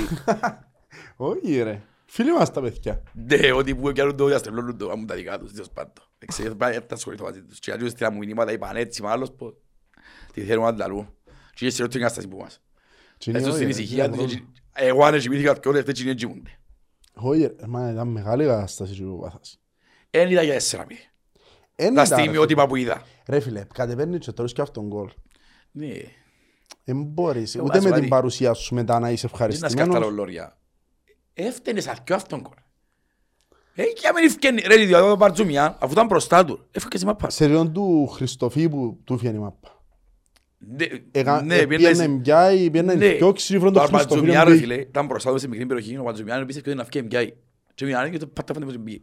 Όχι ρε. Φίλοι μας τα παιδιά. Ναι, ότι που κάνουν το διαστρεβλώνουν το, κάνουν τα δικά τους, τέλος πάντων. Δεν ξέρω, δεν τα ασχοληθώ μαζί τους. Και αλλιώς στείλα μου μηνύματα, είπαν έτσι, μα άλλος πως. Τι θέλουμε να τα λούμε. Και έτσι ρωτούν η κατάσταση που μας. Και είναι Έτσι όχι, στην ρε, ησυχία είναι τους, πρόβλημα. έτσι- εγώ αν κοιμήθηκα και όλοι αυτές είναι κοιμούνται. Όχι ρε, μα ήταν μεγάλη κατάσταση που πάθας. Εν είδα για τέσσερα μη. Εν Τα ήταν, ρε, στιγμιότυπα που είδα. Ρε φίλε, κατεβαίνεις και τώρα και αυτόν γκολ. Ναι. Δεν μπορείς, Ε, ούτε βάζω με την κάτι. παρουσία σου μετά να είσαι Τι να σκέφτα ευχαριστημένος. λολόρια. Έφτενες αρκιό αυτόν κορ. Ε, και άμα ευκαινεί, ρε, διότι το Μπαρτζουμιάν, αφού ήταν μπροστά του, έφυγες σε μάπα. Σε ριόν του Χριστοφή που του φιένει η μάπα. Ναι, Εκα- ναι, ε, πιένες- Πιένε μπιάι, πιένε Ναι. δυο ξύφρον το Το Χριστοφή. Μπαρτζουμιάν, να ρε μπει. φίλε, ήταν μπροστά του σε μικρή περιοχή, ο Μπαρτζουμιάν επίσης και να φύγει μπιάει. Και μιαν και το πάτα φάνε πως μπιέ.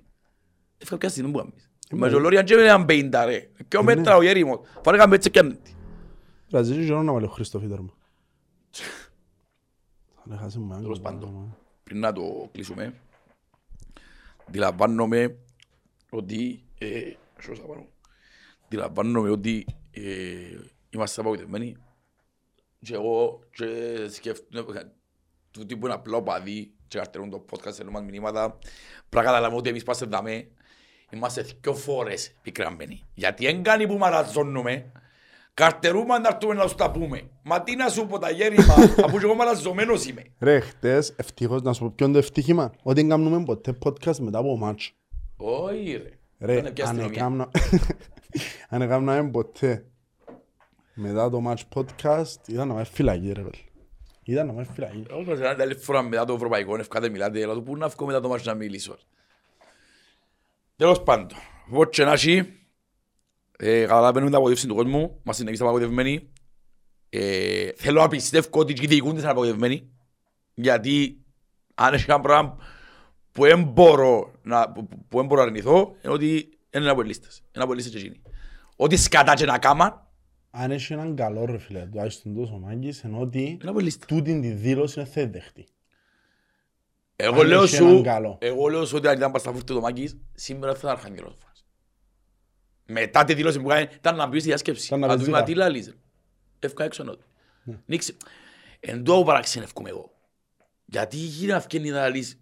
Έφυγα πια στιγμή που κάνεις. Μα και ο Λόριαν και είναι πέιντα ρε. Και ο μέτρας ο Γέριμος. Φάνε κάμε έτσι και αν- Βραζίλη και να βάλει ο Χριστοφή τέρμα. Θα χάσει μου έναν Τέλος γκολ, πάντων. Μα. πριν να το κλείσουμε, αντιλαμβάνομαι ότι, ε, σώσα πάνω, αντιλαμβάνομαι ότι ε, είμαστε απογοητευμένοι και εγώ και σκέφτομαι τούτοι που είναι απλό παδί και καρτερούν το podcast, στέλνουν μας μηνύματα, πρέπει να καταλάβουμε ότι εμείς πάστε δαμέ, είμαστε δυο φορές πικραμμένοι. Γιατί δεν κάνει που μαραζώνουμε, καρτερούμε να έρθουμε να σου τα πούμε. Μα τι να σου πω τα γέρημα, αφού και εγώ μαραζωμένος είμαι. Ρε, χτες, ευτυχώς, να σου πω ποιο είναι το ευτύχημα; Ότι δεν κάνουμε ποτέ podcast μετά από μάτσο. Όχι ρε. Ρε, Είναι και αν αστυνομία. έκανα- αν έκαναμε ποτέ μετά το match podcast, ήταν να με φυλακή ρε παιδί. Ήταν να με φυλακή. Όπως είναι άλλη φορά μετά το ευρωπαϊκό, ευκάτε μιλάτε, αλλά το πού να βγω μετά το μάτσο να μιλήσω. Τέλος πάντων, όπως και να έχει, ε, καταλαβαίνουμε την απογοήτευση του κόσμου, μας είναι εμείς απογοητευμένοι. Ε, θέλω να πιστεύω ότι και οι διοικούντες είναι απογοητευμένοι, γιατί αν έχει ένα πράγμα που δεν μπορώ να, που, που δεν μπορώ να αρνηθώ, είναι ότι είναι από λίστες. Είναι από λίστες και εκείνοι. Ό,τι σκατά και να κάμαν, Αν έχει έναν καλό ρε φίλε, τουλάχιστον τόσο μάγκης, ενώ ότι είναι από λίστες. τούτη τη δήλωση είναι θα δεχτεί. Εγώ Αν λέω έχει έναν σου, καλό. εγώ λέω σου ότι αν ήταν πασταφούρτη το Μάκης, σήμερα θα ήταν αρχαγγελός φάση. Μετά τη δήλωση που κάνει, ήταν να μπει στη διάσκεψη. Ήταν να Να του παίζει πει, μα τα. τι λαλείς. Εύκα έξω νότι. Ναι. Νίξε. Εν τω παραξενεύκομαι εγώ. Γιατί γίνεται να βγαίνει να λαλείς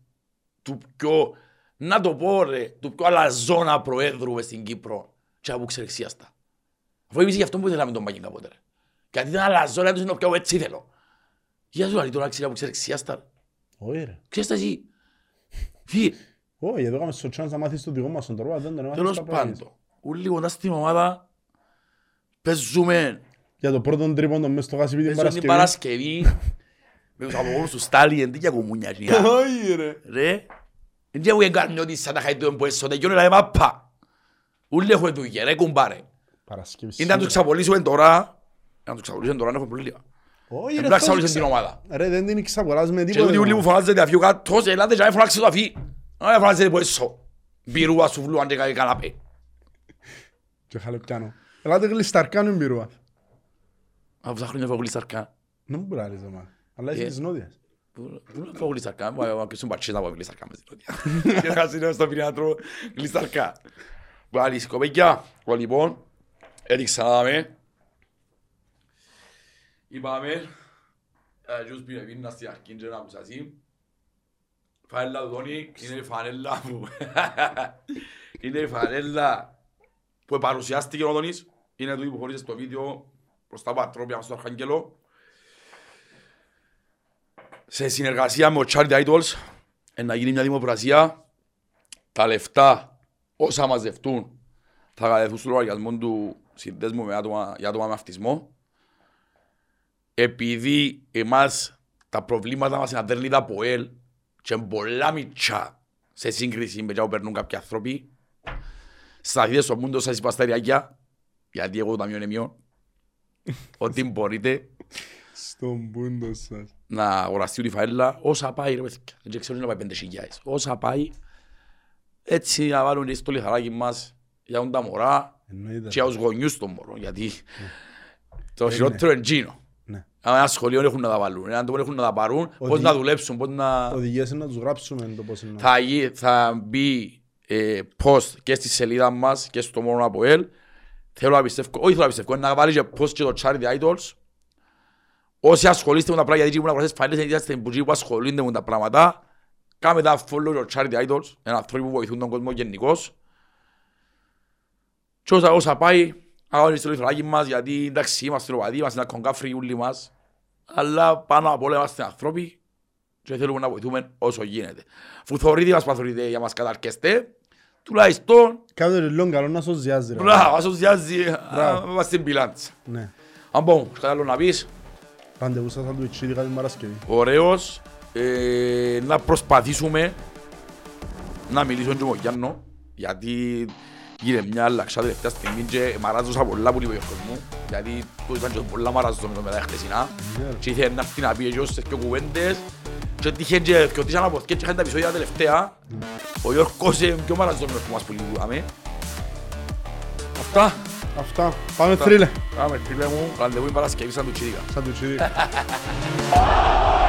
του πιο, να το πω ρε, του πιο αλαζόνα προέδρου μες στην Κύπρο και από ξερεξίαστα. Αφού εμείς γι' αυτό που ήθελαμε τον Μάκη κάποτε ρε. Γιατί ήταν αλαζόνα, τους είναι ο πιο έτσι θέλω. Για σου λέει τώρα ξέρει από ξερεξίαστα. Όχι ρε. Ξέρεις τα εσύ; Φύγε. Όχι, εδώ είχαμε στο chance να μάθεις το δικό μας τον τρόπο, δεν τον έμαθες Τέλος τα πράγματα. πάντων, όλοι κοντά στην ομάδα παίζουμε Για το πρώτο τρίποντο μες στο γάσιπι την παίζουμε την Παρασκευή. Παρασκευή με τους απογόνους του Στάλι, εν για κομμούνια κοινιά. Όχι ρε. Ρε, εν και έχουν κάνει ότι σαν τα χαϊτούν που έσω, τελειώνει la μάπα. Ούλοι έχουν δουλειά, ρε κουμπάρε. Παρασκευή. Είναι να τους ξαπολύσουμε τώρα, να τους ξαπολύσουμε τώρα, να έχουμε προβλήμα. Όχι Δεν ρε. πρέπει να αυτό ξαπολύσουμε την ξα- ομάδα. Ρε δεν την ξαπολάς με Και τίποτε. τούτοι ούλοι που ρε. φωνάζετε αφιού κάτω, σε ελάτε και να φωνάξετε το αφί. Να φωνάζετε που έσω. Μπυρούα σου βλούαν και κάτι καναπέ. Και χαλεπιάνω. Ελάτε γλισταρκάνουν μπυρούα. Αφού τα χρόνια φαγουλή σαρκά. Δεν μου πειράζει το Αλλά είσαι Ε. της νότιας. Φαγουλή σαρκά, μου αρκέσουν παρτσίες να πω γλισταρκά μες την νότια. Και να χάσουν στο πυρινάτρο γλισταρκά. Βάλει σκοπέκια, εγώ λοιπόν, έδειξα να δάμε. Είπαμε, ε, ποιος πήρε πίνα στη αρχή και να ακουσασεί. Φανέλα του Τόνι, είναι η φανέλα που... Είναι η φανέλα που παρουσιάστηκε ο Τόνις. Είναι τούτη που χωρίσε στο βίντεο προς τα πατρόπια στο Αρχάγγελο. Σε συνεργασία με ο Charity Idols, ε, να γίνει μια δημοπρασία. Τα λεφτά όσα μαζευτούν θα κατευθούν στο λογαριασμό του συνδέσμου με άτομα, για άτομα με αυτισμό. Επειδή εμάς τα προβλήματα μας είναι αδέρνητα από ελ και είναι πολλά μητσά σε σύγκριση με που περνούν κάποιοι άνθρωποι, σταθείτε στο μούντο σας είπα στα ριάκια, γιατί εγώ το ταμείο είναι μειό, ότι μπορείτε Στον πούντο σας. να αγοραστεί τη φαέλα, όσα πάει ρε παιδιά, δεν ξέρω να πάει πέντε χιλιάες, όσα πάει, έτσι να βάλουν και στο λιθαράκι μας για τα μωρά Εννοείται. και για τους γονιούς των μωρών, γιατί το Είναι. χειρότερο είναι εκείνο. Ναι. Αν ένα σχολείο έχουν να τα βάλουν, αν το έχουν να τα πάρουν, πώς Ότι- να δουλέψουν, πώς να... Οδηγίες είναι να τους γράψουμε το πώς είναι. Θα, γι- θα μπει ε, post και στη σελίδα μας και στο μόνο από ελ. Θέλω να πιστεύω, όχι θέλω να πιστεύω, να βάλεις και post και το Charity Idols. Όσοι ασχολείστε με τα πράγματα, γιατί ήμουν αγορασές φανείς, γιατί είστε που ασχολούνται με τα πράγματα, κάμε τα follow το Charity Idols, ένα άνθρωπο που βοηθούν τον κόσμο γενικός. Και όσα, όσα πάει, αγώνεις το λιθράκι μας, γιατί εντάξει είμαστε είμαστε ένα κονκάφρι αλλά πάνω απ' όλα είμαστε άνθρωποι και θέλουμε να βοηθούμε όσο γίνεται. Μας για μας καταρκέστε, τουλάχιστον, Κάθε λίγο καλό να σωζιάζει ρε. μπράβο, ας οσιάζει, Μπράβο. είμαστε στην πιλάντσα. Ναι. Αν πω, κάτι άλλο να πεις, Ραντεβού σας θα του ετσίδικα την Παρασκευή. ωραίος, ε, να προσπαθήσουμε να μιλήσω και με τον Γιάννο, γιατί γίνεται μια αλλαξά τελευταία στιγμή και μαράζωσα πολλά που είπε ο Γιώργος μου, γιατί του ήταν και πολλά μαράζω με το μετά χτεσινά. Ναι, ρε. Και ήθελε να έρθει να πει και όσες πιο κουβέντες και τύχε και και ότι είχαν αποθηκές και είχαν τα επεισόδια τελευταία. Ο Γιώργος είναι πιο μαραζόμενος που μας που λιγούσαμε. Αυτά. Αυτά. Πάμε θρύλε. Πάμε φίλε μου, ραντεβού η Παρασκευή σαν του Τσίδικα. Σαν του ετσίδικα.